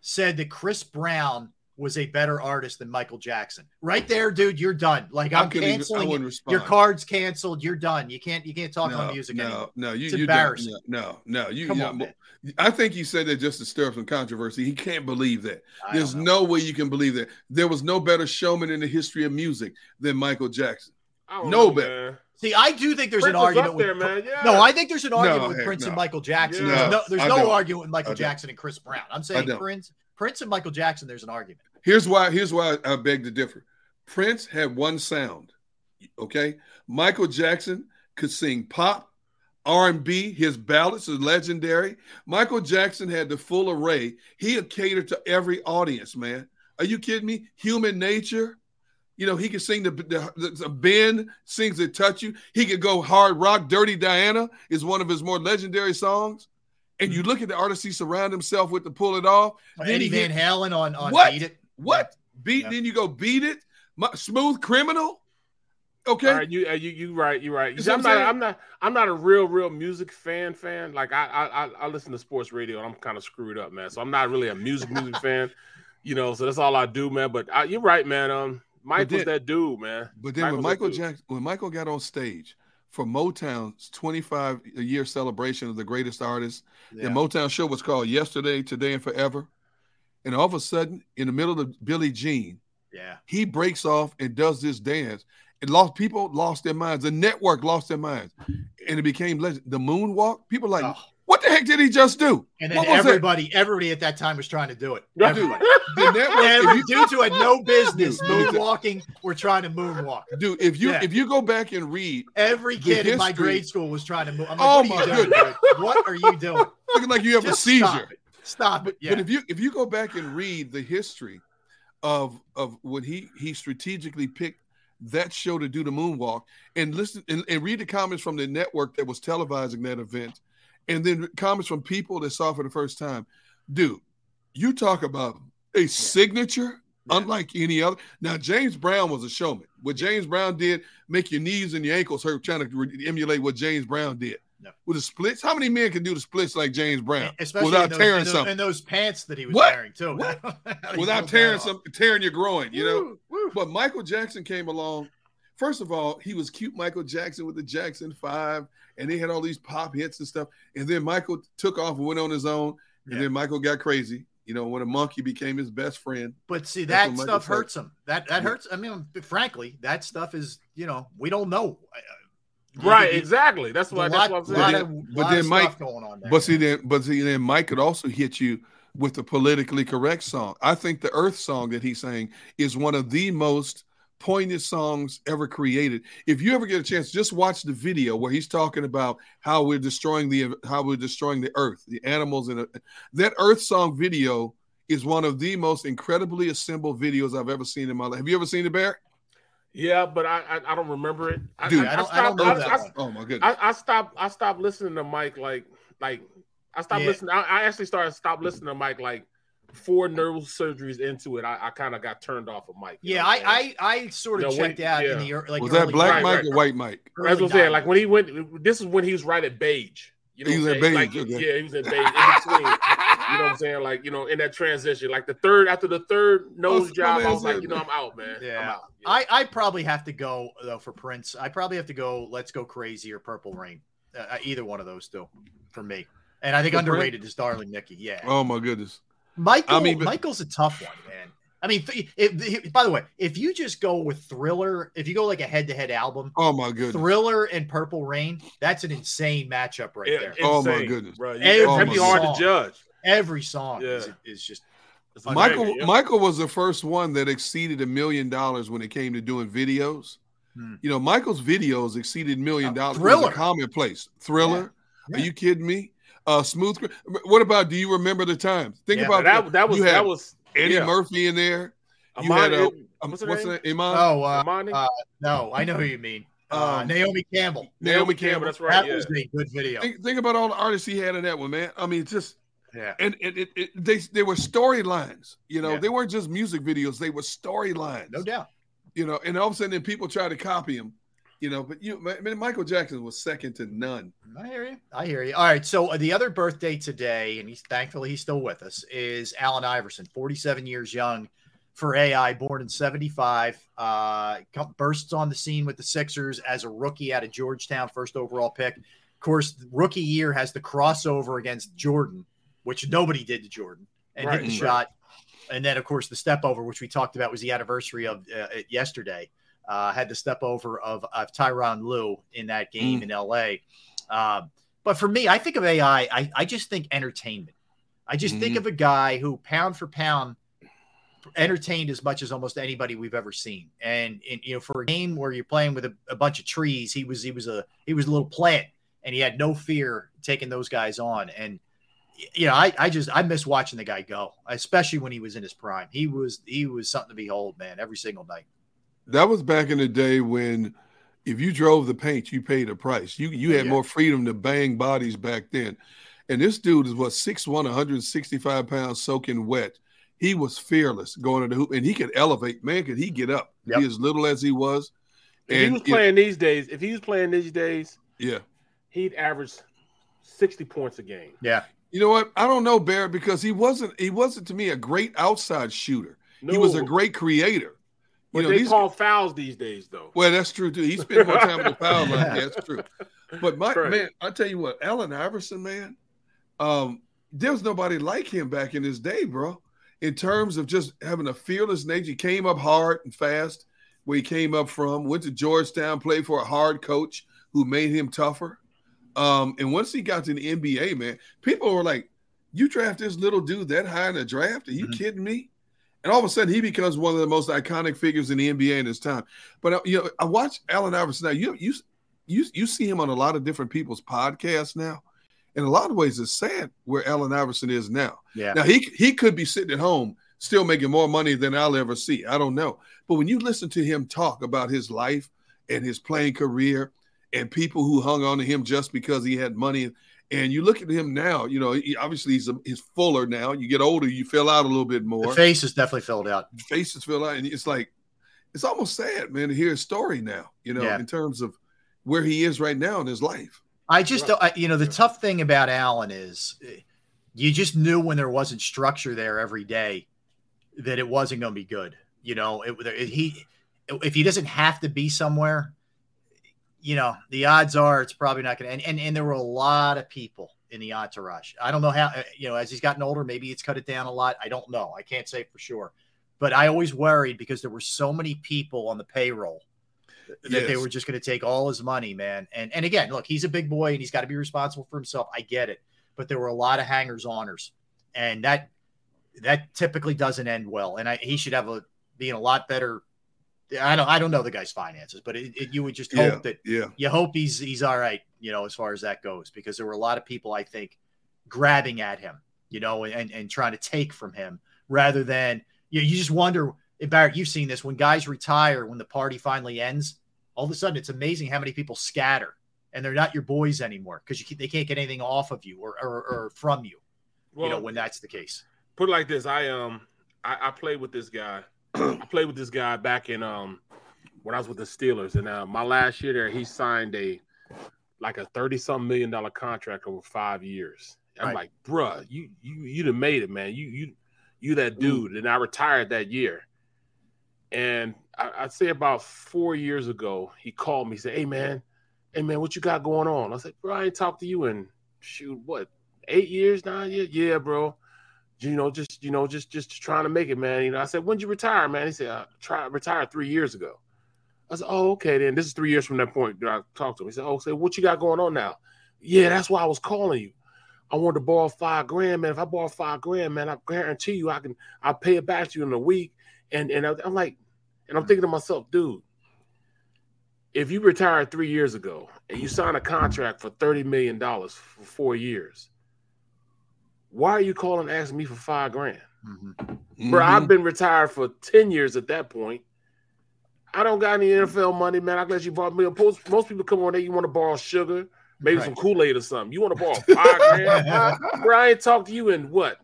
said that Chris Brown was a better artist than Michael Jackson. Right there, dude, you're done. Like I I'm couldn't even- I canceling wouldn't it. respond. Your card's canceled. You're done. You can't you can't talk no, on music no, anymore. no, you, It's you don't- embarrassing. No, no, no, you. Come you on, know, man. I think he said that just to stir up some controversy. He can't believe that. I There's no way you can believe that. There was no better showman in the history of music than Michael Jackson. Oh, no better. man. See, I do think there's Prince an argument up with man. Yeah. No, I think there's an argument No, with heck Prince and. Michael Jackson. Yeah. There's no, there's no argument with Michael Jackson and Chris Brown. I'm saying. Prince, Prince and Michael Jackson. There's an argument. Here's why. Here's why I beg to differ. Prince had one sound. Okay, Michael Jackson could sing pop, R and B. His ballads are legendary. Michael Jackson had the full array. He catered to every audience. Man, are you kidding me? Human nature. You know, he could sing the, the, the, the Ben sings that touch you. He could go hard rock. Dirty Diana is one of his more legendary songs. And you look at the artists he surround himself with to pull it off. Then Eddie he Van hit- Halen on on What? Beat It. what? Beat Yeah. then you go beat it. My, smooth criminal. Okay. All right, you, uh, you, you right, you right. You See, see I'm I'm not. I'm not, I'm not a real, real music fan. Fan like I, I, I- I listen to sports radio, and I'm kind of screwed up, man. So I'm not really a music, music [LAUGHS] fan. You know, so that's all I do, man. But I, you're right, man. Um, Mike was that dude, man. But then when Michael dude. Jackson, when Michael got on stage for Motown's 25 year celebration of the greatest artist, Yeah. the Motown show was called Yesterday, Today, and Forever. And all of a sudden, in the middle of Billie Jean, Yeah. he breaks off and does this dance. And lost people lost their minds. The network lost their minds, and it became legend. The moonwalk. People like, Oh. What the heck did he just do? And then What was that? everybody, everybody at that time was trying to do it. Dude, [LAUGHS] the network- Every if you- dudes who had no business Dude, moonwalking were trying to moonwalk. dude, if you Yeah. if you go back and read Every kid in my grade school was trying to move. I'm like, Oh what my are you doing, goodness. What are you doing? [LAUGHS] looking like you have Just a seizure. Stop it. Stop it. Yeah. But if you if you go back and read the history of of when he he strategically picked that show to do the moonwalk and listen and, and read the comments from the network that was televising that event and then comments from people that saw for the first time dude you talk about a signature unlike any other now james brown was a showman what james brown did make your knees and your ankles hurt trying to re- emulate what james brown did No. with the splits how many men can do the splits like james brown Especially without those, tearing in those, something in those pants that he was What? wearing too. What? [LAUGHS] How do you without tearing some tearing your groin, you know. But Michael Jackson came along. First of all, he was cute Michael Jackson with the Jackson Five, and they had all these pop hits and stuff. And then Michael took off and went on his own. And Yeah. then Michael got crazy. You know, when a monkey became his best friend. But see, That's that what Michael stuff said. hurts him. That that Yeah. hurts. I mean, frankly, that stuff is you know we don't know. Uh, uh, right, You- exactly. That's why. a That's what I'm lot saying. of- But then Mike, going on there, but see then, but see then Mike could also hit you with the politically correct song. I think the Earth song that he sang is one of the most poignant songs ever created. If you ever get a chance, just watch the video where he's talking about how we're destroying the how we're destroying the Earth, the animals, and uh, that Earth song video is one of the most incredibly assembled videos I've ever seen in my life. Have you ever seen it, Bear? Yeah, but I I, I don't remember it. I, Dude, I, I don't- I stopped- don't know I- that I- Oh, my goodness. I, I stopped. I stopped listening to Mike. Like like I stopped Yeah. listening. I, I actually started stopped listening to Mike like four neurosurgeries into it. I, I kind of got turned off of Mike. Yeah, I'm? I, I I sort of You know, when- checked out in the ear- like was that Black Right, Mike right. or White Mike? That's what I'm saying. Like when he went, this is when he was right at beige. You know He was what at beige, Like, okay. Yeah, he was at beige in between. you know what I'm saying? Like you know, in that transition, like the third after the third nose Oh, job, I was like, you know, I'm out, man. I'm Yeah. I, I probably have to go though for Prince. I probably have to go. Let's go crazy or Purple Rain. Uh, either one of those two for me. And I think For Prince? underrated is Darling Nikki. Yeah, Oh my goodness. Michael. I mean, but- Michael's a tough one, man. I mean, th- if, if- by the way, if you just go with Thriller, if you go like a head-to-head album, Oh my goodness. Thriller and Purple Rain, that's an insane matchup right Yeah, there. Oh, my insane, goodness. bro. Every That'd be hard song. to judge. Every song is, Yeah. is just It's Michael yeah. Michael was the first one that exceeded a million dollars when it came to doing videos. Hmm. You know, Michael's videos exceeded million dollars. It was Thriller. a commonplace. Thriller. Yeah. Are you kidding me? Uh, smooth. What about? Do you remember the times? Think Yeah, about that, that was you had that was Eddie yeah. Murphy in there. You Amani- had a what's what's, her the name? name? Iman? oh uh, Amani? uh, no, I know who you mean. Uh, Um, Naomi Campbell. Naomi Campbell, Campbell. That's right. that yeah. was a good video. Think, think about all the artists he had in that one, man. I mean, just Yeah. and, and it, it, they they were storylines. You know, Yeah. they weren't just music videos; they were storylines. No doubt. you know, and all of a sudden then people try to copy him, you know. But you, I mean, Michael Jackson was second to none. I hear you. I hear you. All right. So uh, the other birthday today, and he's thankfully he's still with us, is Allen Iverson, 47 years young for AI, born in 75. Uh, bursts on the scene with the Sixers as a rookie out of Georgetown, first overall pick. Of course, rookie year has the crossover against Jordan, which nobody did to Jordan, and Right, hit the right. shot. And then, of course, the step over, which we talked about, was the anniversary of uh, yesterday. Uh, had the step over of, of Tyronn Lue in that game in LA. Um, but for me, I think of AI, I, I just think entertainment. I just think Mhm. of a guy who, pound for pound, entertained as much as almost anybody we've ever seen. And, and you know, for a game where you're playing with a, a bunch of trees, he was he was a he was a little plant, and he had no fear taking those guys on. And you know, I, I just I miss watching the guy go, especially when he was in his prime. He was he was something to behold, man, every single night. That was back in the day when, if you drove the paint, you paid a price. You you had Yeah. more freedom to bang bodies back then. And this dude is what 6'1", 165 pounds, soaking wet. He was fearless going to the hoop, and he could elevate. Man, could he get up? Yep. He as little as he was. If he was you know, playing these days, if he was playing these days, yeah. he'd average sixty points a game. Yeah. You know what? I don't know Barrett because he wasn't. He wasn't to me a great outside shooter. No. He was a great creator. But You know, they these- call fouls these days, though. Well, that's true too. He spent more time in the [LAUGHS] foul line. Yeah, that's true. But my Right. man, I tell you what, Allen Iverson, man, um, there was nobody like him back in his day, bro. In terms of just having a fearless nature, he came up hard and fast where he came up from. Went to Georgetown, played for a hard coach who made him tougher. Um, and once he got to the NBA, man, people were like, "You draft this little dude that high in the draft? Are you mm-hmm. kidding me?" And all of a sudden, he becomes one of the most iconic figures in the NBA in his time. But uh, you know, I watch Allen Iverson now. You you you you see him on a lot of different people's podcasts now. In a lot of ways, it's sad where Allen Iverson is now. Yeah. Now he he could be sitting at home still making more money than I'll ever see. I don't know. But when you listen to him talk about his life and his playing career and people who hung on to him just because he had money. And you look at him now, you know, he, obviously he's a, he's fuller now. You get older, you fill out a little bit more. The face is definitely filled out. The face is filled out, and it's like it's almost sad, man, to hear his story now. You know, yeah. in terms of where he is right now in his life. I just, right. you know, the tough thing about Allen is eh, you just knew when there wasn't structure there every day that it wasn't going to be good. You know, it, it, he if he doesn't have to be somewhere, you know, the odds are it's probably not going to. And, and and there were a lot of people in the entourage. I don't know how. Uh, you know, as he's gotten older, maybe it's cut it down a lot. I don't know. I can't say for sure. But I always worried because there were so many people on the payroll that yes. they were just going to take all his money, man. And and again, look, he's a big boy and he's got to be responsible for himself. I get it, but there were a lot of hangers oners, and that that typically doesn't end well. And I, he should have a being a lot better I don't I don't know the guy's finances, but it, it, you would just hope yeah, that yeah. you hope he's he's all right, you know, as far as that goes, because there were a lot of people I think grabbing at him, you know, and and trying to take from him rather than you, you just wonder. Barrett, you've seen this when guys retire, when the party finally ends, all of a sudden it's amazing how many people scatter and they're not your boys anymore because they can't get anything off of you or or, or from you, well, you know, when that's the case. Put it like this, I um I, I played with this guy I played with this guy back in um when I was with the Steelers, and uh, my last year there, he signed a like a thirty something million dollar contract over five years. I'm right. like, bruh, you you you'd have made it, man. You you you that dude. And I retired that year. And I, I'd say about four years ago, he called me, he said, Hey man, hey man, what you got going on? I said, Bro, I ain't talked to you in shoot, what, eight years, nine years? Yeah, bro you know, just you know, just just trying to make it, man. You know, I said, "When'd you retire, man?" He said, "I tried retired three years ago." I said, "Oh, okay, then this is three years from that point that I talked to him." He said, "Oh, say what you got going on now?" Yeah, that's why I was calling you. I wanted to borrow five grand, man. If I borrow five grand, man, I guarantee you I can I'll pay it back to you in a week. And and I'm like, and I'm thinking to myself, dude, if you retired three years ago and you signed a contract for thirty million dollars for four years why are you calling asking me for five grand? Mm-hmm. Bro, I've been retired for 10 years at that point. I don't got any NFL money, man. I let you borrow me. Most, most people come on there, you want to borrow sugar, maybe right. some Kool-Aid or something. You want to borrow five grand? [LAUGHS] Bro, I ain't talked to you in what?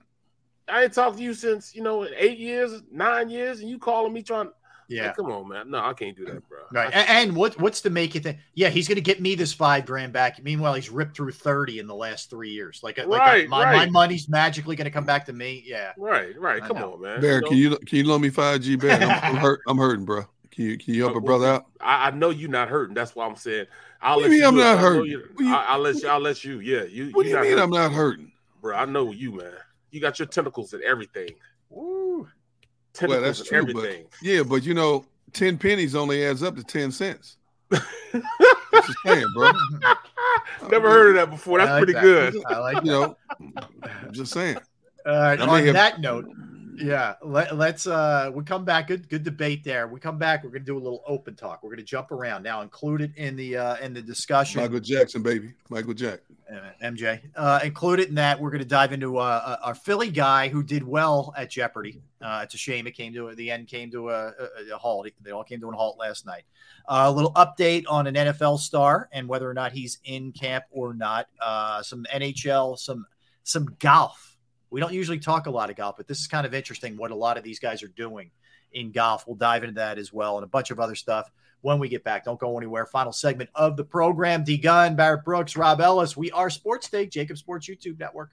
I ain't talked to you since, you know, eight years, nine years, and you calling me trying yeah, come on, man. No, I can't do that, bro. Right. And what what's to make you think? Yeah, he's going to get me this five grand back. Meanwhile, he's ripped through thirty in the last three years. Like, like right, my, right. my money's magically going to come back to me. Yeah. Right. Right. Come on, man. Bear, can you can you loan me five G? Bear, I'm, I'm, [LAUGHS] hurt. I'm hurting, bro. Can you can you help a brother out? I, I, know you're not hurting. That's why I'm saying. I'll what let you. I'm not hurting. I, will let you. I'll let you. Yeah. You. What do you mean hurting. I'm not hurting, bro? I know you, man. You got your tentacles and everything. Woo. Tentacles well, that's true, everything. But, yeah, but you know, 10 pennies only adds up to 10 cents. [LAUGHS] just saying, bro. [LAUGHS] Never heard of that before. That's like pretty that. good. I like you know. I'm just saying. All right. On have... that note, yeah, let, us uh we come back. Good good debate there. We come back. We're gonna do a little open talk. We're gonna jump around now, included in the uh in the discussion. Michael Jackson, baby, Michael Jackson, uh, MJ. Uh, included in that, we're gonna dive into uh, uh, our Philly guy who did well at Jeopardy. Uh, it's a shame it came to the end, came to a, a, a halt. They all came to a halt last night. Uh, a little update on an NFL star and whether or not he's in camp or not. Uh, some NHL, some some golf we don't usually talk a lot of golf, but this is kind of interesting what a lot of these guys are doing in golf. We'll dive into that as well and a bunch of other stuff when we get back. Don't go anywhere. Final segment of the program. D Gunn, Barrett Brooks, Rob Ellis. We are Sports Take, JAKIB Sports YouTube Network.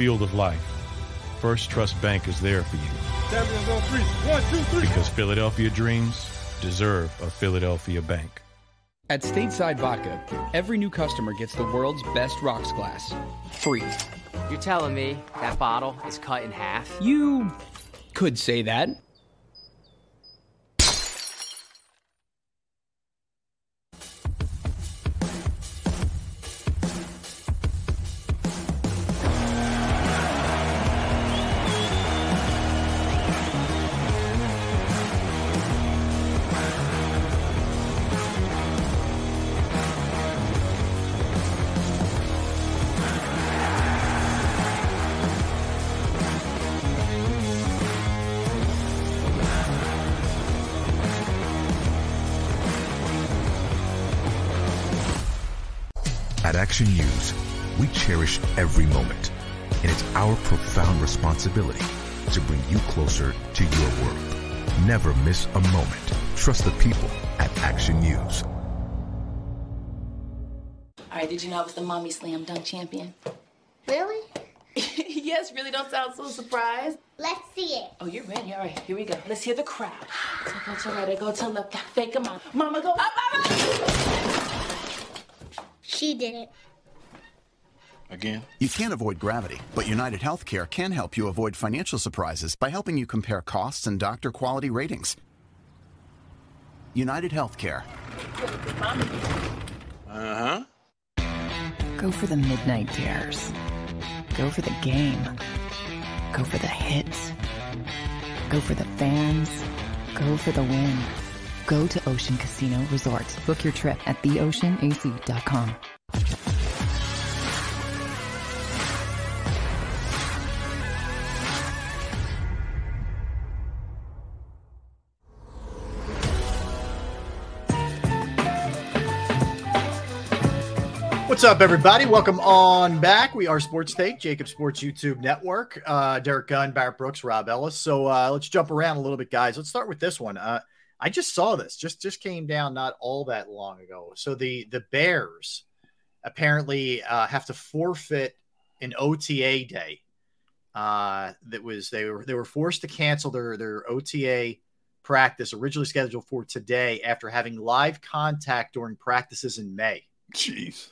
Field of life, First Trust Bank is there for you. On three. One, two, three. Because Philadelphia dreams deserve a Philadelphia bank. At Stateside Vodka, every new customer gets the world's best rocks glass. Free. You're telling me that bottle is cut in half? You could say that. Every moment, and it's our profound responsibility to bring you closer to your world. Never miss a moment. Trust the people at Action News. All right, did you know I was the mommy slam dunk champion? Really? [LAUGHS] yes, really don't sound so surprised. Let's see it. Oh, you're ready. All right, here we go. Let's hear the crowd. So go to right, go to left, got fake a mom. Mama go up, up, up. She did it. Again? You can't avoid gravity, but United Healthcare can help you avoid financial surprises by helping you compare costs and doctor quality ratings. United Healthcare. Uh huh. Go for the midnight dares. Go for the game. Go for the hits. Go for the fans. Go for the win. Go to Ocean Casino Resort. Book your trip at theoceanac.com. What's up, everybody? Welcome on back. We are Sports Take, JAKIB Sports YouTube Network. Uh, Derrick Gunn, Barrett Brooks, Rob Ellis. So uh, let's jump around a little bit, guys. Let's start with this one. Uh, I just saw this. Just just came down not all that long ago. So the the Bears apparently uh, have to forfeit an OTA day. Uh, that was they were they were forced to cancel their their OTA practice originally scheduled for today after having live contact during practices in May. Jeez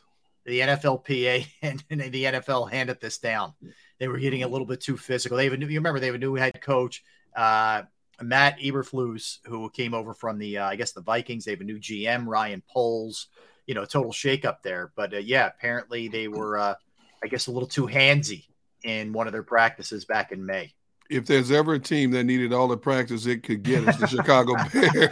the NFLPA [LAUGHS] and, and, the NFL handed this down. They were getting a little bit too physical. They have a new, you remember they have a new head coach, uh, Matt Eberflus, who came over from the, uh, I guess the Vikings. They have a new GM, Ryan Poles. You know, total shakeup there. But uh, yeah, apparently they were, uh, I guess, a little too handsy in one of their practices back in May. If there's ever a team that needed all the practice it could get, it's the [LAUGHS] Chicago Bears.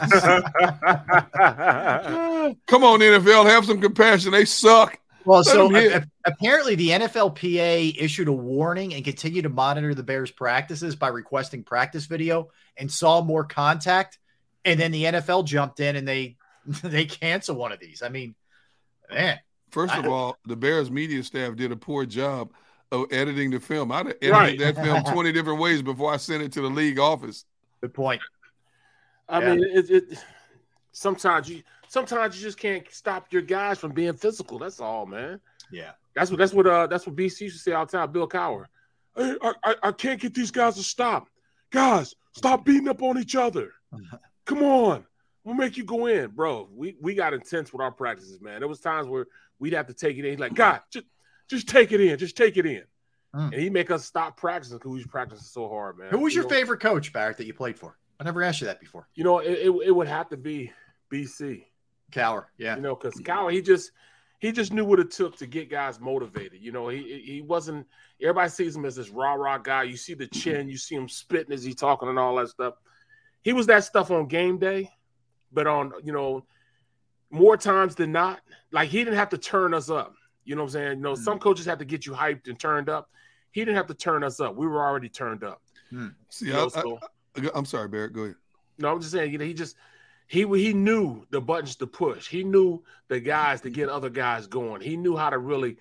[LAUGHS] Come on, NFL, have some compassion. They suck. Well, so a- apparently the NFLPA issued a warning and continued to monitor the Bears' practices by requesting practice video and saw more contact. And then the NFL jumped in and they [LAUGHS] they cancel one of these. I mean, man. First of all, the Bears media staff did a poor job of editing the film. I'd have edited Right. that film 20 different ways before I sent it to the league office. Good point. I Yeah. mean, it, it sometimes you sometimes you just can't stop your guys from being physical. That's all, man. Yeah. That's what that's what uh that's what BC used to say all the time. Bill Cowher, "Hey, I, I I can't get these guys to stop. Guys, stop beating up on each other. [LAUGHS] Come on, we'll make you go in, bro. We we got intense with our practices, man. There was times where we'd have to take it in. He's like, God, just just take it in, just take it in. And he make us stop practicing because we was practicing so hard, man. Who was You your know? favorite coach, Barrett, that you played for? I never asked you that before. You know, it, it, it would have to be BC. Cowher, yeah. You know, because Cowher, he just he just knew what it took to get guys motivated. You know, he he wasn't. Everybody sees him as this rah rah guy. You see the chin, you see him spitting as he's talking and all that stuff. He was that stuff on game day, but on you know more times than not, like he didn't have to turn us up. You know what I'm saying? You know, hmm. some coaches have to get you hyped and turned up. He didn't have to turn us up. We were already turned up. Hmm. See, You I, know, so- I, am sorry, Barrett. Go ahead. No, I'm just saying, you know, he just he he knew the buttons to push. He knew the guys to get other guys going. He knew how to really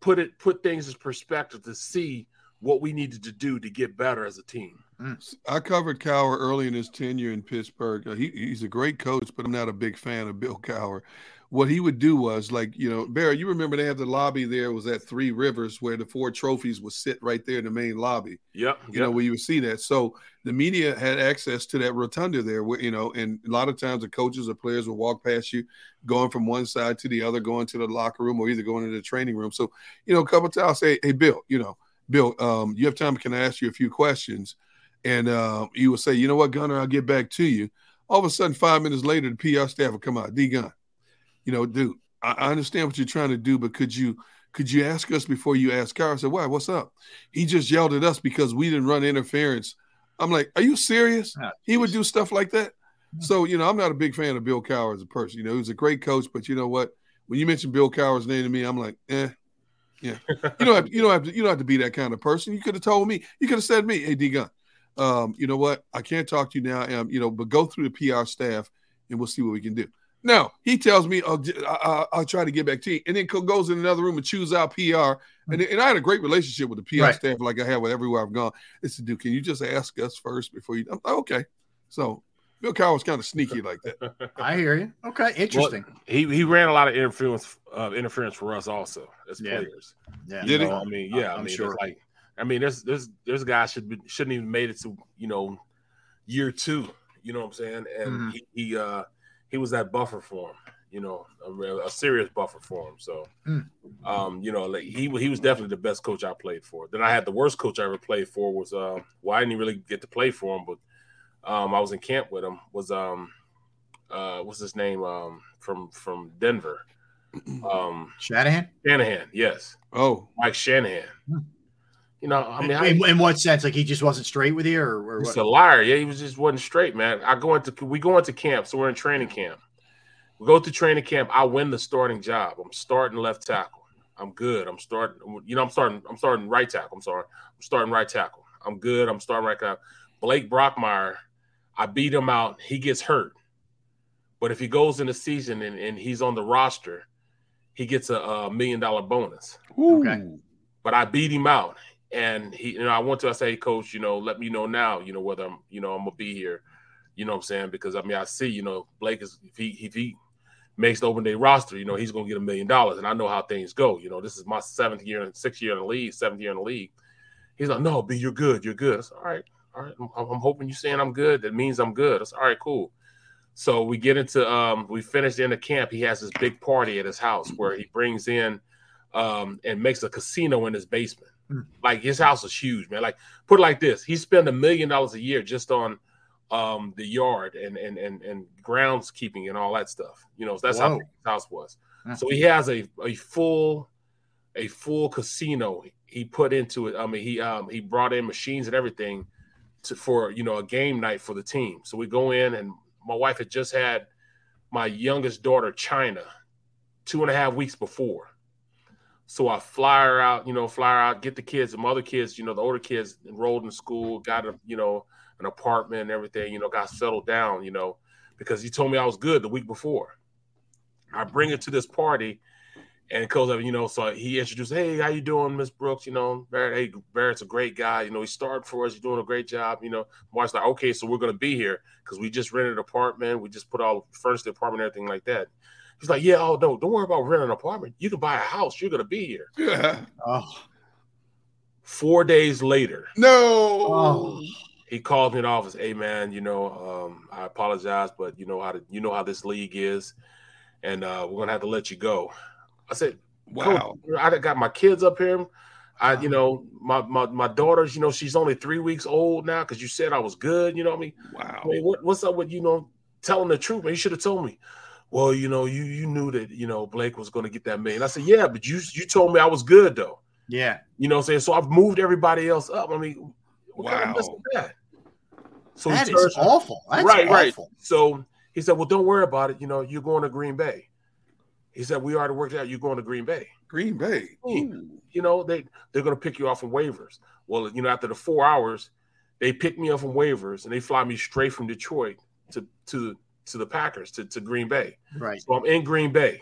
put it put things in perspective to see what we needed to do to get better as a team. Mm. I covered Cowher early in his tenure in Pittsburgh. He, he's a great coach, but I'm not a big fan of Bill Cowher. What he would do was like, you know, Barry, you remember they have the lobby there was at Three Rivers where the four trophies would sit right there in the main lobby. Yep. You know, where you would see that. So the media had access to that rotunda there, where, you know, and a lot of times the coaches or players will walk past you, going from one side to the other, going to the locker room or either going to the training room. So, you know, a couple times I'll say, Hey, Bill, you know, Bill, um, you have time, can I ask you a few questions? And uh, you will say, you know what, Gunner, I'll get back to you. All of a sudden, five minutes later, the PR staff will come out, D Gunn you know, dude, I, I, understand what you're trying to do, but could you could you ask us before you ask Carr? I said, why? What's up? He just yelled at us because we didn't run interference. I'm like, are you serious? Oh, he would do stuff like that. So, you know, I'm not a big fan of Bill Cowher as a person. You know, he was a great coach, but you know what? When you mention Bill Cowher's name to me, I'm like, eh, yeah. You don't have [LAUGHS] you don't have to, you don't have to be that kind of person. You could have told me, you could have said to me, hey, D Gunn, um, you know what? I can't talk to you now. Um, you know, but go through the PR staff and we'll see what we can do. No, he tells me, I'll, I'll, I'll, try to get back to you. And then goes in another room and chews out PR. And, and I had a great relationship with the PR right. staff, like I have with everywhere I've gone. They said, dude, can you just ask us first before you? I'm like, okay. So Bill Cowher was kind of sneaky like that. [LAUGHS] I hear you. Okay, interesting. Well, he he ran a lot of interference uh, interference for us also as yeah. players. Yeah, you Did know, he? I mean, yeah, I'm i mean, sure. Like, I mean, there's there's there's guys should be, shouldn't even made it to you know year two. You know what I'm saying? And mm-hmm. he, he uh he was that buffer for him, you know, a, a serious buffer for him. So, mm. um, you know, like he he was definitely the best coach I played for. Then I had the worst coach I ever played for was uh, well, I didn't really get to play for him, but um, I was in camp with him. Was um, uh, what's his name um from from Denver? [CLEARS THROAT] Um, Shanahan. Shanahan, yes. Oh, Mike Shanahan. You know, I mean, in, I, in, what sense? Like he just wasn't straight with you, or, or he's what? a liar. Yeah, he was just wasn't straight, man. I go into we go into camp, so we're in training camp. We go to training camp. I win the starting job. I'm starting left tackle. I'm good. I'm starting. You know, I'm starting. I'm starting right tackle. I'm sorry. I'm starting right tackle. I'm good. I'm starting right tackle. Blake Brockermeyer, I beat him out. He gets hurt, but if he goes in the season and, and he's on the roster, he gets a, a million dollar bonus. Okay. But I beat him out and he, you know, I went to I say, Coach, you know, let me know now, you know, whether I'm, you know, I'm gonna be here. You know what I'm saying? Because I mean, I see, you know, Blake is if he if he makes the open day roster, you know, he's gonna get a million dollars. And I know how things go. You know, this is my seventh year and sixth year in the league, seventh year in the league. He's like, no, B, you're good, you're good. That's all right, all right. I'm, I'm hoping you're saying I'm good. That means I'm good. That's all right, cool. So we get into um, we finished in the camp. He has this big party at his house where he brings in um, and makes a casino in his basement. Like his house is huge, man. Like put it like this: he spent a million dollars a year just on um, the yard and and and and groundskeeping and all that stuff. You know, that's Whoa. how his house was. So he has a a full a full casino he put into it. I mean, he um he brought in machines and everything to for you know a game night for the team. So we go in and my wife had just had my youngest daughter China two and a half weeks before. So I fly her out, you know, fly her out, get the kids, some other kids, you know, the older kids enrolled in school, got a, you know, an apartment and everything, you know, got settled down, you know, because he told me I was good the week before. I bring her to this party and up, you know, so he introduced, hey, how you doing, Miss Brooks? You know, Barrett, hey, Barrett's a great guy. You know, he started for us. He's doing a great job. You know, wife's like, okay, so we're gonna be here because we just rented an apartment. We just put all furnished apartment, everything like that. He's like, yeah, oh no, don't worry about renting an apartment. You can buy a house. You're gonna be here. Yeah. Oh. Four days later, no. Oh. he called me in the office. Hey man, you know, um, I apologize, but you know how to, you know how this league is, and uh, we're gonna have to let you go. I said, wow. I got my kids up here. I, you know, my my my daughter's, you know, she's only three weeks old now because you said I was good. You know what I mean? Wow. I mean, what, what's up with you know telling the truth? Man, you should have told me well, you know, you you knew that you know Blake was going to get that million. I said, yeah, but you you told me I was good though. Yeah, you know, what I'm saying so. I've moved everybody else up. I mean, wow, that? So that is awful. That's right, awful. right. So he said, well, don't worry about it. You know, you're going to Green Bay. He said, we already worked out. You're going to Green Bay. Green Bay. You know, they they're going to pick you off from waivers. Well, you know, after the four hours, they pick me up from waivers and they fly me straight from Detroit to to to the Packers to, to Green Bay. Right. So I'm in Green Bay.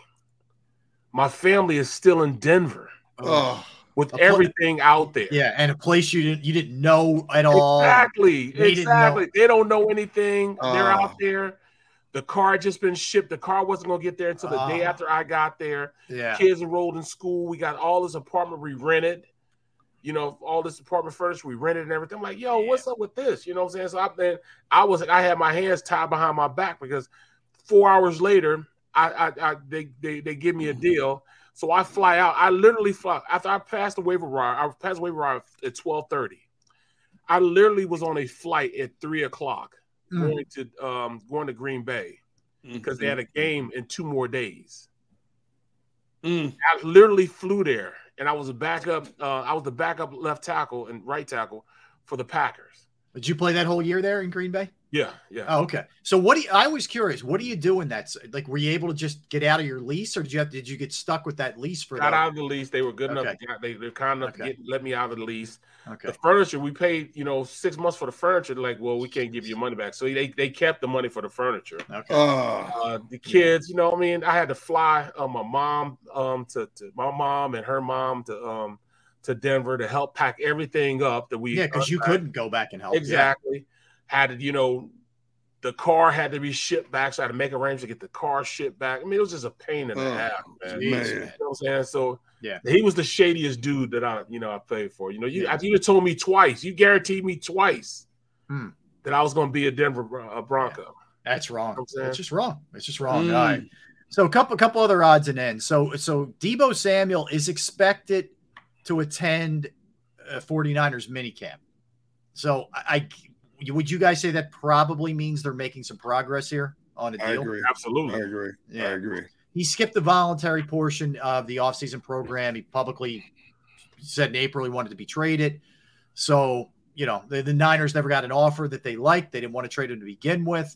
My family is still in Denver. Oh. With pl- everything out there. Yeah, and a place you didn't you didn't know at all. Exactly. They exactly. They don't know anything. They're out there. The car had just been shipped. The car wasn't gonna get there until the day after I got there. Yeah. Kids enrolled in school. We got all this apartment we rented. You know, all this apartment furniture we rented and everything. I'm like, yo, what's up with this? You know what I'm saying? So I then I was I had my hands tied behind my back because four hours later, I, I, I they, they they give me a deal. So I fly out. I literally fly after I passed the waiver wire. I passed the waiver wire at twelve thirty. I literally was on a flight at three o'clock Mm. going to um going to Green Bay because they had a game in two more days. I literally flew there, and I was a backup. Uh, I was the backup left tackle and right tackle for the Packers. Did you play that whole year there in Green Bay? Yeah, yeah. Oh, okay. So what do you, I was curious, what do you do in that? Like, were you able to just get out of your lease or did you have, did you get stuck with that lease for got the, out of the lease. They were good enough. Okay. To get, they they're kind enough to Okay. get let me out of the lease. Okay. The furniture we paid, you know, six months for the furniture. They're like, well, we can't give you money back. So they they kept the money for the furniture. Okay. Uh, the kids, you know, I mean, I had to fly uh, my mom um to, to my mom and her mom to um to Denver to help pack everything up that we yeah, because you couldn't go back and help. Yeah. Exactly. Had to, you know, the car had to be shipped back, so I had to make arrangements to get the car shipped back. I mean, it was just a pain in the Oh, ass, man. man. You know what I'm saying? So Yeah. he was the shadiest dude that I, you know, I played for. You know, you you have told me twice, you guaranteed me twice Hmm. that I was going to be a Denver Bron- a Bronco. That's wrong. I'm saying? It's just wrong. It's just wrong. Mm. All right. So a couple couple other odds and ends. So so Deebo Samuel is expected to attend uh, 49ers minicamp. So I, I would you guys say that probably means they're making some progress here on a deal? I agree. Absolutely. I agree. Yeah. I agree. He skipped the voluntary portion of the offseason program. He publicly said in April he wanted to be traded. So, you know, the, the Niners never got an offer that they liked. They didn't want to trade him to begin with,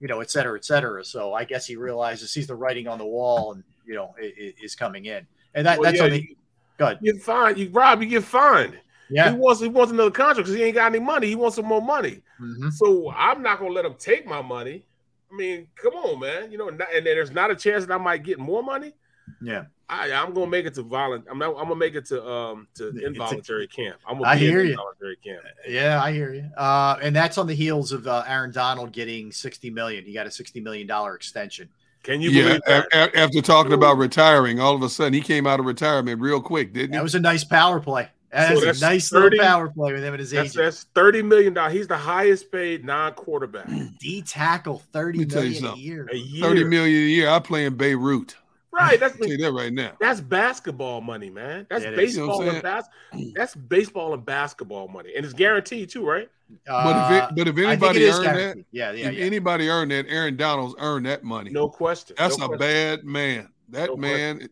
you know, et cetera, et cetera. So I guess he realizes sees the writing on the wall and, you know, i- i- is coming in. And that, Well, that's yeah, on the you- good. You get fined. You Rob, you get fined. Yeah. He wants he wants another contract because he ain't got any money. He wants some more money. Mhm. So I'm not gonna let him take my money. I mean, come on, man. You know, not, and then there's not a chance that I might get more money. Yeah. I, I'm gonna make it to violent. I'm not, I'm gonna make it to um to involuntary camp. I'm gonna I be in hear you. involuntary camp. Yeah, I hear you. Uh, and that's on the heels of uh, Aaron Donald getting 60 million. He got a 60 million dollar extension. Can you yeah, believe that? a- a- after talking about retiring, all of a sudden he came out of retirement real quick, didn't he? That was a nice power play. That So that's a nice 30 little power play with him and his That's, agent. that's thirty million dollars. He's the highest paid non-quarterback [CLEARS THROAT] D tackle 30 Let me tell you million a year. a year. 30 million a year. I play in Beirut. Right. [LAUGHS] That's tell you that right now. That's basketball money, man. That's Yeah, it is. You know baseball what and bas- [CLEARS THROAT] That's baseball and basketball money, and it's guaranteed too, right? But Uh, if it, but if anybody it is earned that, guaranteed. Yeah, yeah, if yeah. anybody earned that, Aaron Donald's earned that money. No question. That's No a question. bad man. That No man,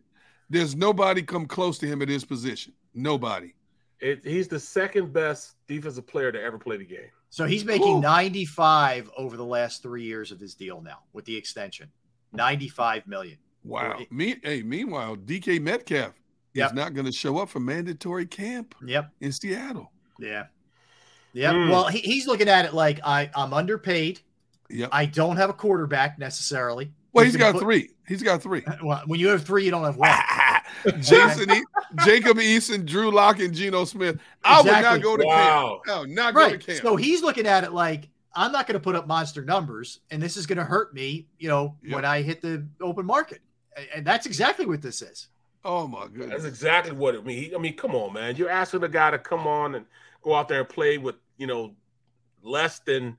there's nobody come close to him at his position. Nobody. It, he's the second best defensive player to ever play the game. So he's making Ooh. 95 over the last three years of his deal now with the extension. 95 million. Wow. Me, hey, meanwhile, DK Metcalf Yep. is not going to show up for mandatory camp Yep. in Seattle. Yeah. Yeah. Hmm. Well, he, he's looking at it like I, I'm underpaid. Yep. I don't have a quarterback necessarily. well, You he's can got put- three. He's got three. [LAUGHS] Well, when you have three, you don't have one. [LAUGHS] [LAUGHS] Jason, e- Jacob Eason, Drew Lock, and Geno Smith. I would not go to Wow. camp. No, not go right. to camp. So he's looking at it like I'm not going to put up monster numbers, and this is going to hurt me. You know, Yep. when I hit the open market, and, and that's exactly what this is. oh my goodness, That's exactly what it means. I mean, come on, man. You're asking a guy to come on and go out there and play with, you know, less than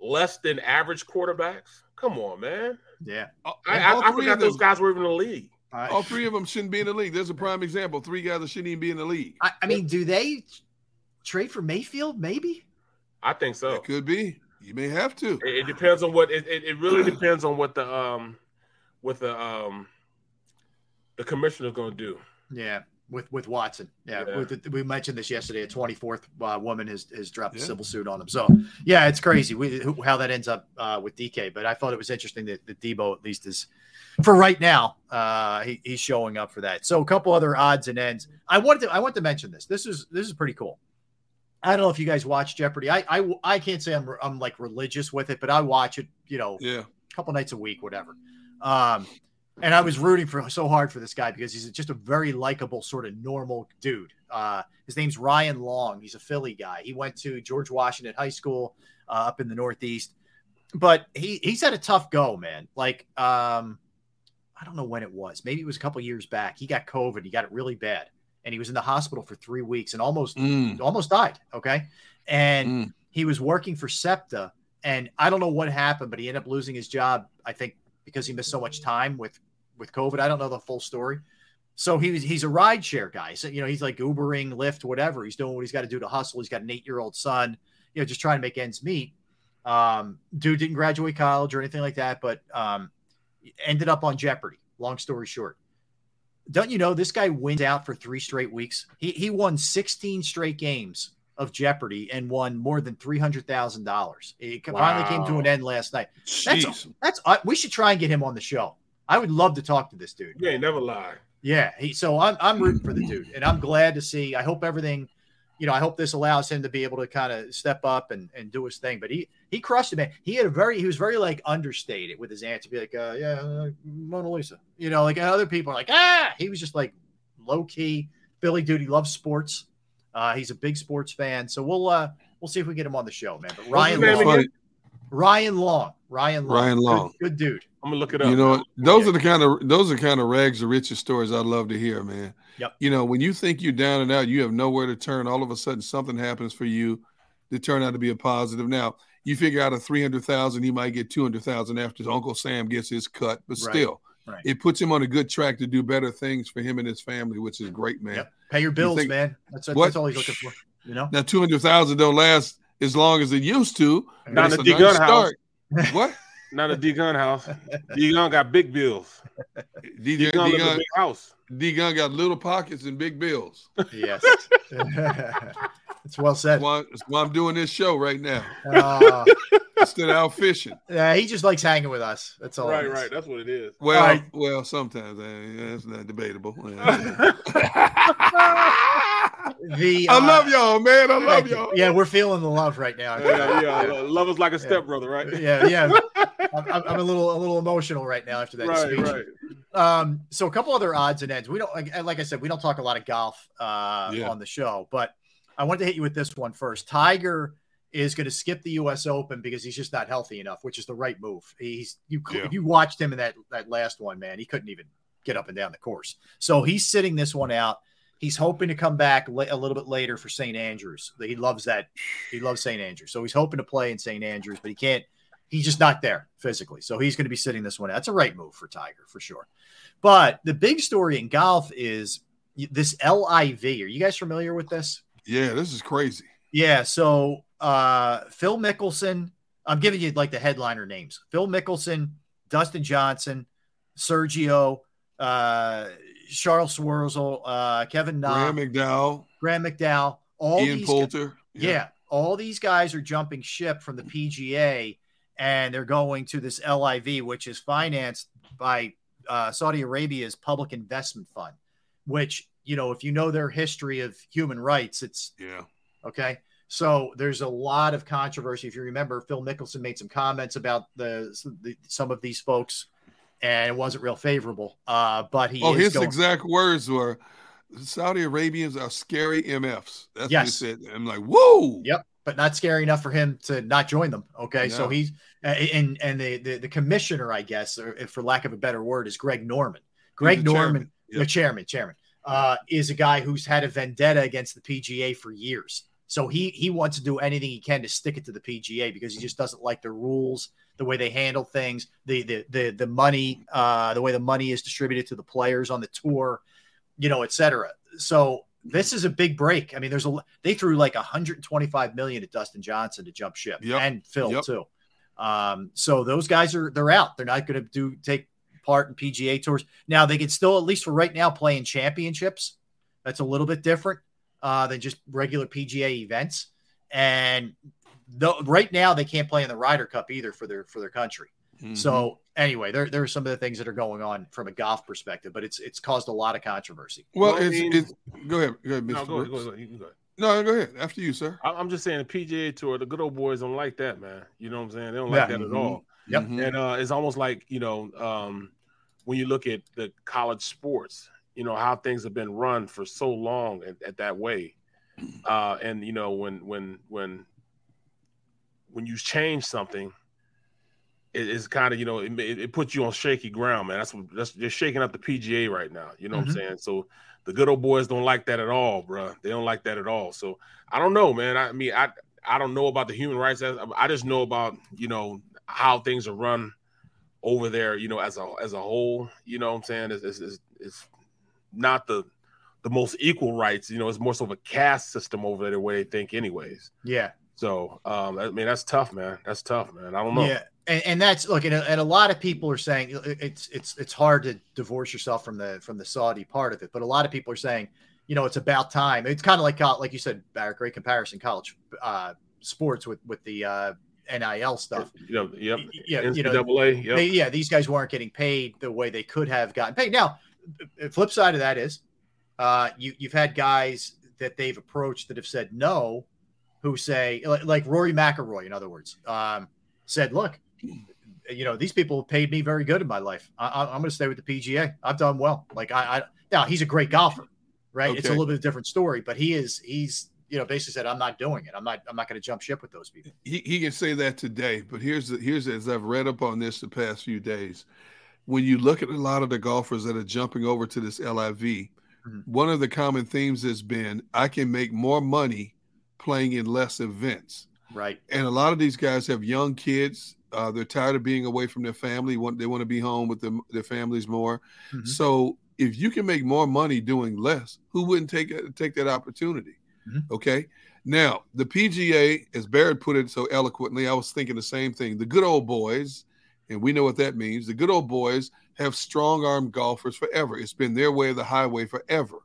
less than average quarterbacks. Come on, man. Yeah. Uh, I, I, I forgot those guys were even in the league. I, All three of them shouldn't be in the league. There's a prime example. Three guys that shouldn't even be in the league. I, I mean, do they trade for Mayfield? Maybe. I think so. It could be. You may have to. It, it depends on what it, it, it really depends on what the um what the um the commissioner's going to do. Yeah. With with Watson, yeah. Yeah. With the, we mentioned this yesterday. A 24th uh, woman has has dropped a civil suit on him. So yeah, it's crazy we, how that ends up uh, with DK. But I thought it was interesting that, that Deebo at least is for right now. Uh, he, he's showing up for that. So a couple other odds and ends. I wanted to I want to mention this. This is this is pretty cool. I don't know if you guys watch Jeopardy. I I, I can't say I'm I'm like religious with it, but I watch it. You know, Yeah. a couple nights a week, whatever. Um, and I was rooting for so hard for this guy because he's just a very likable, sort of normal dude. Uh, his name's Ryan Long. He's a Philly guy. He went to George Washington High School uh, up in the Northeast. but he he's had a tough go, man. Like, um, I don't know when it was. Maybe it was a couple years back. He got COVID. He got it really bad, and he was in the hospital for three weeks and almost Mm. almost died. Okay, and he was working for SEPTA, and I don't know what happened, but he ended up losing his job. I think because he missed so much time with with COVID. I don't know the full story. So he was he's a ride share guy. So you know he's like Ubering, Lyft, whatever. He's doing what he's got to do to hustle. He's got an eight year old son. You know, just trying to make ends meet. Um, dude didn't graduate college or anything like that, but um, ended up on Jeopardy. Long story short, don't you know this guy wins out for three straight weeks? He he won 16 straight games of Jeopardy and won more than three hundred thousand dollars. It finally came to an end last night. That's Jeez. that's uh, we should try and get him on the show. I would love to talk to this dude. Yeah, never lie. Yeah, he, so I'm I'm rooting for the dude, and I'm glad to see. I hope everything, you know, I hope this allows him to be able to kind of step up and, and do his thing. But he he crushed it, man. He had a very he was very like understated with his answer, to be like, uh, yeah, uh, Mona Lisa, you know, like other people are like, ah, he was just like low key. Billy dude, he loves sports. Uh, he's a big sports fan, so we'll uh we'll see if we get him on the show, man. But Ryan Long. Ryan Long, Ryan Long, Ryan Good- Long. good, dude. I'm gonna look it up. You know, what? those are the kind of those are kind of rags to riches stories I'd love to hear, man. Yep. You know, when you think you're down and out, you have nowhere to turn. All of a sudden, something happens for you that turn out to be a positive. Now, you figure out a three hundred thousand, he might get two hundred thousand after Uncle Sam gets his cut, but Right. still, Right. it puts him on a good track to do better things for him and his family, which is great, man. Pay your You bills, think- man. That's that's, What? that's all he's looking for. You know. Now, two hundred thousand don't last as long as it used to. but Not it's in a the nice D Gunn house. start. What? Not a [LAUGHS] D Gunn house. D Gunn got big bills. D D Gunn live in a big house. D Gunn got little pockets and big bills. Yes. [LAUGHS] [LAUGHS] it's well said. That's why, that's why I'm doing this show right now. Uh, Instead of out fishing. yeah, he just likes hanging with us. That's all. Right, That's what it is. Well, All right. well, sometimes uh, that's not debatable. The [LAUGHS] I uh, love y'all, man. I love y'all. Yeah, we're feeling the love right now. Yeah, yeah. Love is like a stepbrother, right? yeah, yeah. [LAUGHS] I'm, I'm I'm a little a little emotional right now after that Right, speech. right. Um, so a couple other odds and ends. We don't like, like I said, we don't talk a lot of golf uh, Yeah. on the show, but I wanted to hit you with this one first. Tiger is going to skip the U.S. Open because he's just not healthy enough, which is the right move. He's you Yeah. you watched him in that that last one, man. He couldn't even get up and down the course. So he's sitting this one out. He's hoping to come back la- a little bit later for St. Andrews. He loves that. He loves St. Andrews. So he's hoping to play in St. Andrews, but he can't. He's just not there physically. So he's going to be sitting this one out. That's a right move for Tiger for sure. But the big story in golf is this LIV. Are you guys familiar with this? Yeah, this is crazy. Yeah. So uh, Phil Mickelson, I'm giving you like the headliner names Phil Mickelson, Dustin Johnson, Sergio, uh, Charl Schwartzel, uh, Kevin Na, Graham McDowell, Graham McDowell, all Ian these Poulter. yeah. all these guys are jumping ship from the PGA and they're going to this LIV, which is financed by uh, Saudi Arabia's Public Investment Fund, which, you know, if you know their history of human rights, it's Yeah. okay. So there's a lot of controversy. If you remember, Phil Mickelson made some comments about the, the some of these folks, and it wasn't real favorable. Uh, but he Oh, is his going, exact words were Saudi Arabians are scary MFs. That's Yes. what he said. I'm like, whoa. Yep, but not scary enough for him to not join them. Okay, so he's and and the, the the commissioner, I guess, for lack of a better word, is Greg Norman. Greg the Norman, chairman. the chairman, chairman, uh, is a guy who's had a vendetta against the PGA for years. So he he wants to do anything he can to stick it to the PGA because he just doesn't like the rules, the way they handle things, the the the the money, uh, the way the money is distributed to the players on the tour, you know, et cetera. So this is a big break. I mean, there's a they threw like 125 million at Dustin Johnson to jump ship Yep. and Phil Yep. too. Um, so those guys are they're out. They're not going to do take part in PGA tours. Now they can still, at least for right now, play in championships. That's a little bit different uh, than just regular PGA events. And the, right now they can't play in the Ryder Cup either for their for their country. Mm-hmm. So anyway, there, there are some of the things that are going on from a golf perspective, but it's it's caused a lot of controversy. Well, Well, I it's, mean- it's go ahead. Go ahead, Mr. No, go ahead, go ahead, you can go ahead. No, go ahead. After you, sir. I- I'm just saying the PGA tour, the good old boys don't like that, man. You know what I'm saying? They don't Yeah. like that at all. Yep. Mhm. And uh, it's almost like you know um, when you look at the college sports, you know how things have been run for so long at, at that way, [CLEARS THROAT] uh, and you know when when when when you change something, it, it's kind of you know it, it, puts you on shaky ground, man. That's what that's just shaking up the PGA right now. You know mm-hmm. what I'm mm-hmm. saying? So the good old boys don't like that at all, bro. They don't like that at all. So I don't know, man. I mean, I I don't know about the human rights. I just know about you know how things are run over there. You know, as a as a whole. You know what I'm saying? It's, it's, it's not the the most equal rights. You know, it's more so of a caste system over there the way they think, anyways. Yeah. So, um, I mean, that's tough, man. That's tough, man. I don't know. Yeah, and, and that's look, and a, and a lot of people are saying it's it's it's hard to divorce yourself from the from the Saudi part of it, but a lot of people are saying, you know, it's about time. It's kind of like like you said, Barrett, great comparison, college uh, sports with with the uh, NIL stuff. Yep, yep. Yeah, you know, yep. They, yeah, these guys weren't getting paid the way they could have gotten paid. Now, flip side of that is, uh, you you've had guys that they've approached that have said no who say like Rory McIlroy, in other words, um, said, "Look, you know these people paid me very good in my life. I, am going to stay with the PGA. I've done well. Like I, I now he's a great golfer, right? Okay. It's a little bit of a different story, but he is he's you know basically said I'm not doing it. I'm not I'm not going to jump ship with those people. He, he can say that today, but here's the, here's as I've read up on this the past few days. When you look at a lot of the golfers that are jumping over to this LIV, mm-hmm. one of the common themes has been I can make more money playing in less events. Right. And a lot of these guys have young kids. Uh, they're tired of being away from their family. Want they want to be home with them, their families more. Mm-hmm. So if you can make more money doing less, who wouldn't take take that opportunity? Mm-hmm. Okay. Now the PGA, as Barrett put it so eloquently, I was thinking the same thing. The good old boys, and we know what that means. The good old boys have strong arm golfers forever. It's been their way of the highway forever.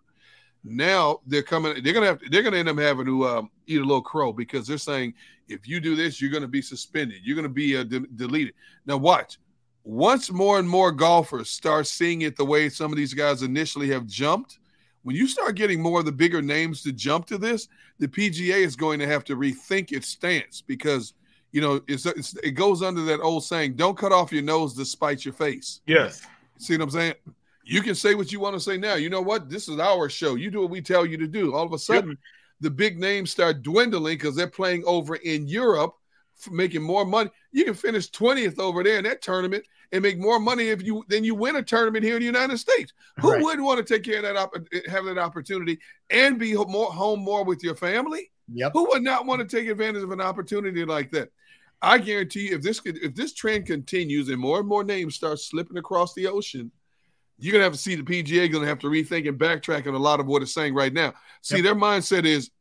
Now they're coming. They're gonna have. They're gonna end up having to um, eat a little crow because they're saying if you do this, you're gonna be suspended. You're gonna be uh, de- deleted. Now watch. Once more and more golfers start seeing it the way some of these guys initially have jumped, when you start getting more of the bigger names to jump to this, the PGA is going to have to rethink its stance because you know it's, it's, it goes under that old saying, "Don't cut off your nose to spite your face." Yes. See what I'm saying? You can say what you want to say now. You know what? This is our show. You do what we tell you to do. All of a sudden, yep. the big names start dwindling because they're playing over in Europe, making more money. You can finish 20th over there in that tournament and make more money if you than you win a tournament here in the United States. Who right. wouldn't want to take care of that op- eh, have that opportunity and be more home more with your family? Yep. Who would not want to take advantage of an opportunity like that? I guarantee you, if this if this trend continues and more and more names start slipping across the ocean, you're gonna have to see the PGA gonna have to rethink and backtrack on a lot of what it's saying right now. See, yep. their mindset is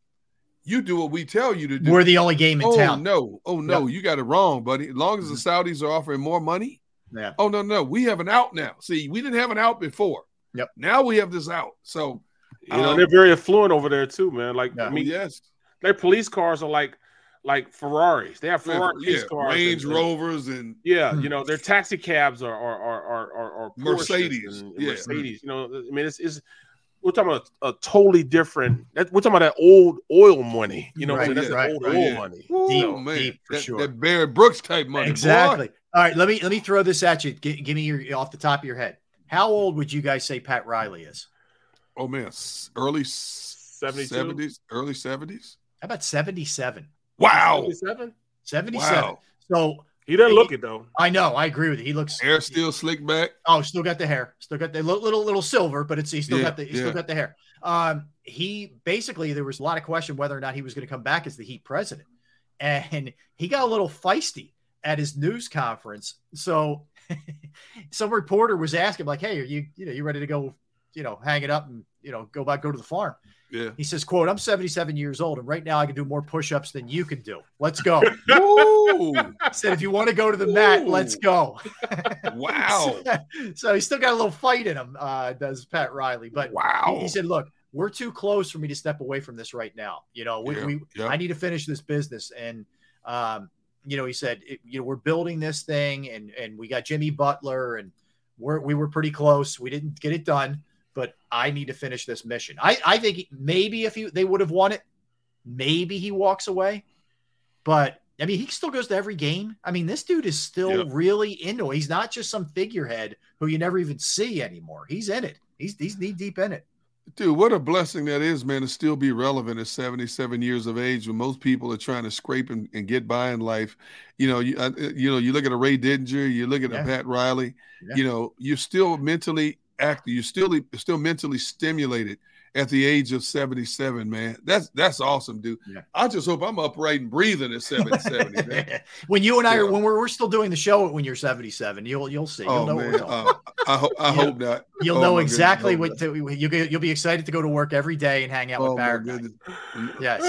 you do what we tell you to do. We're the only game in oh, town. No, oh no, yep. you got it wrong, buddy. As long as the mm-hmm. Saudis are offering more money, yeah. Oh no, no, we have an out now. See, we didn't have an out before. Yep. Now we have this out. So you know um, they're very affluent over there too, man. Like yeah. I mean, yes, their police cars are like like Ferraris. They have Ferrari yeah, cars, Range and, Rovers, and yeah, you hmm. know, their taxi cabs are are are are, are, are Mercedes, and, yeah. Mercedes. You know, I mean, it's, it's we're talking about a, totally different. We're talking about that old oil money. You know, right, that's right, old right, oil yeah. money. Deep, oh, man. deep for that, sure. That Barrett Brooks type money. Exactly. Boy. All right, let me let me throw this at you. G- give me your off the top of your head. How old would you guys say Pat Riley is? Oh man, early seventies, early seventies. How about seventy-seven? Wow. 77? 77. Wow. So he doesn't look it though. I know. I agree with you. He looks hair still slick back. Oh, still got the hair. Still got the little little, little silver, but it's he still yeah, got the he yeah. still got the hair. Um, he basically there was a lot of question whether or not he was going to come back as the Heat president, and he got a little feisty at his news conference. So [LAUGHS] some reporter was asking like, "Hey, are you you know you ready to go? You know, hang it up and you know go back go to the farm?" Yeah. He says, quote, I'm 77 years old, and right now I can do more push-ups than you can do. Let's go. [LAUGHS] He said, if you want to go to the Ooh. mat, let's go. wow. [LAUGHS] so, so he's still got a little fight in him, uh, does Pat Riley. But wow. He, he, said, look, we're too close for me to step away from this right now. You know, we, yeah. we yeah. I need to finish this business. And um, you know, he said, it, you know, we're building this thing and and we got Jimmy Butler and we're we were pretty close. We didn't get it done but I need to finish this mission. I, I think maybe if he, they would have won it, maybe he walks away. But I mean, he still goes to every game. I mean, this dude is still yep. really into it. He's not just some figurehead who you never even see anymore. He's in it. He's he's knee deep in it. Dude, what a blessing that is, man, to still be relevant at 77 years of age when most people are trying to scrape and, and get by in life. You know, you, uh, you know, you look at a Ray Didinger, you look at Yeah. a Pat Riley, Yeah. you know, you're still mentally active, you're still still mentally stimulated at the age of 77, man. That's that's awesome, dude. Yeah. I just hope I'm upright and breathing at 77, [LAUGHS] when you and I are when we're, we're still doing the show when you're 77, you'll you'll see. You'll Oh know man, uh, I, ho- I You'll- hope not. You'll Oh, know goodness, exactly what to, you you'll be excited to go to work every day and hang out Oh, with Barrett. Yes,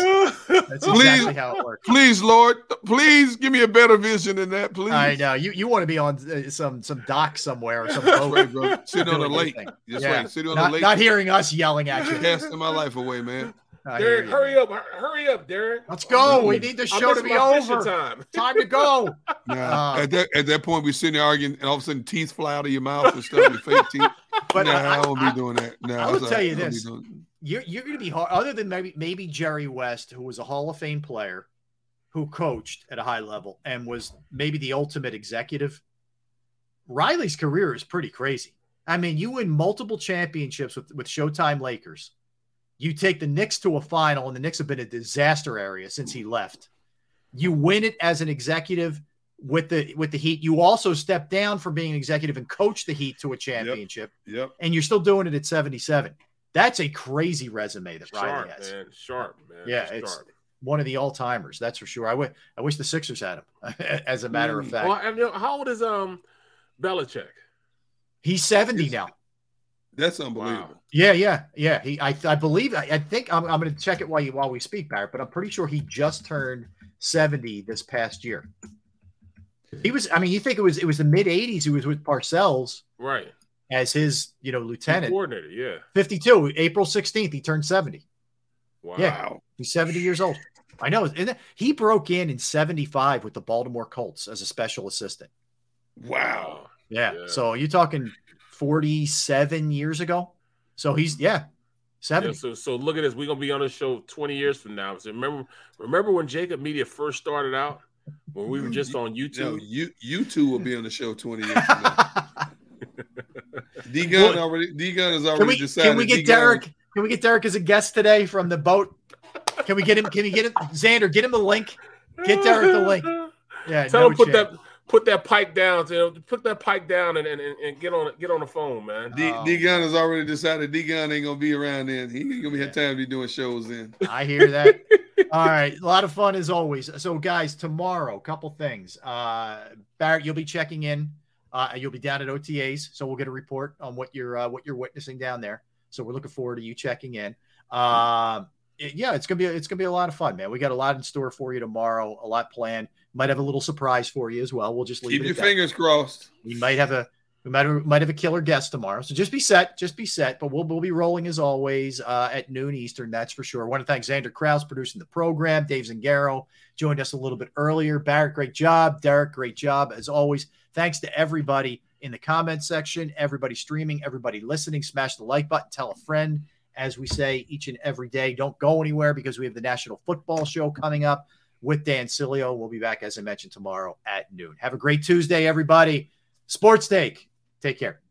that's [LAUGHS] Please, exactly how it works. please, Lord, please give me a better vision than that, please. I know you. You want to be on uh, some some dock somewhere or some boat, right. Sitting [LAUGHS] on a lake. That's Yeah. right. Sitting on not, a lake. not hearing us yelling at you. Casting my life away, man. I Derrick, you. hurry up, hurry up, Derrick. Let's go. We need the show to be over. Time. Time to go. [LAUGHS] Nah, Uh, at that at that point, we're sitting there arguing, and all of a sudden, teeth fly out of your mouth and stuff. Your fake teeth. [LAUGHS] But nah, I- I, won't I- be doing that. Nah, I will it's tell all you right. I won't this. doing- You're you're going to be hard. Other than maybe maybe Jerry West, who was a Hall of Fame player, who coached at a high level and was maybe the ultimate executive. Riley's career is pretty crazy. I mean, you win multiple championships with with Showtime Lakers. You take the Knicks to a final, and the Knicks have been a disaster area since he left. You win it as an executive with the with the Heat. You also step down from being an executive and coach the Heat to a championship Yep. and you're still doing it at 77. That's a crazy resume that Riley Sharp, has. man. Sharp, man. Yeah, Sharp. it's one of the all timers. That's for sure. I wi- I wish the Sixers had him. [LAUGHS] As a matter of Mm. fact, Well, and, you know, how old is um Belichick? He's 70 now. That's unbelievable. Yeah, yeah, yeah. He, I, I believe, I, I think I'm, I'm going to check it while you while we speak, Barrett. But I'm pretty sure he just turned 70 this past year. He was. I mean, you think it was it was the mid 80s. He was with Parcells Right. as his you know lieutenant. Coordinator, yeah. 52, April 16th. He turned 70. Wow. Yeah, he's 70 years old. I know. And he broke in in 75 with the Baltimore Colts as a special assistant. Wow. Yeah. Yeah. So you're talking 47 years ago. So he's yeah, Yeah, so so look at this. We're gonna be on the show 20 years from now. So remember remember when JAKIB Media first started out? When we were just on No, YouTube? you you two will be on the show 20 years from now. [LAUGHS] D Gunn Well, already D Gunn has Can already we decided. can we get D-Gunn- Derrick? Can we get Derrick as a guest today from the boat? Can we get him? Can we get him? Xander, get him the link. Get Derrick the link. Yeah, Tell no him put chance. that put that pipe down. You know, put that pike down and, and, and and get on get on the phone, man. D, Oh. D Gunn has already decided D Gunn ain't gonna be around then. He ain't gonna be have time to be doing shows then. I hear that. [LAUGHS] All right, a lot of fun as always. So, guys, tomorrow, couple things. Uh, Barrett, you'll be checking in. Uh, you'll be down at OTAs, so we'll get a report on what you're uh, what you're witnessing down there. So we're looking forward to you checking in. Um, it- yeah, it's gonna be it's gonna be a lot of fun, man. We got a lot in store for you tomorrow. A lot planned. Might have a little surprise for you as well. We'll just leave Keep it your fingers crossed. We might have a we might have, might have a killer guest tomorrow. So just be set, just be set. But we'll we'll be rolling as always uh, at noon Eastern. That's for sure. I want to thank Xander Kraus producing the program. Dave Zangaro joined us a little bit earlier. Barrett, great job. Derrick, great job as always. Thanks to everybody in the comment section, everybody streaming, everybody listening. Smash the like button. Tell a friend. As we say each and every day, don't go anywhere because we have the National Football Show coming up with Dan Sileo. We'll be back, as I mentioned, tomorrow at noon. Have a great Tuesday, everybody. Sports Take. Take care.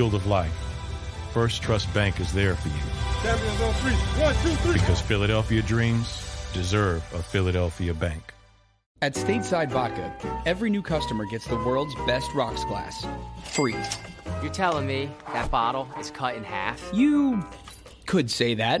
Field of life, First Trust Bank is there for you Champions on three. One, two, three. because Philadelphia dreams deserve a Philadelphia bank. At Stateside Vodka, every new customer gets the world's best rocks glass, free. You're telling me that bottle is cut in half? You could say that.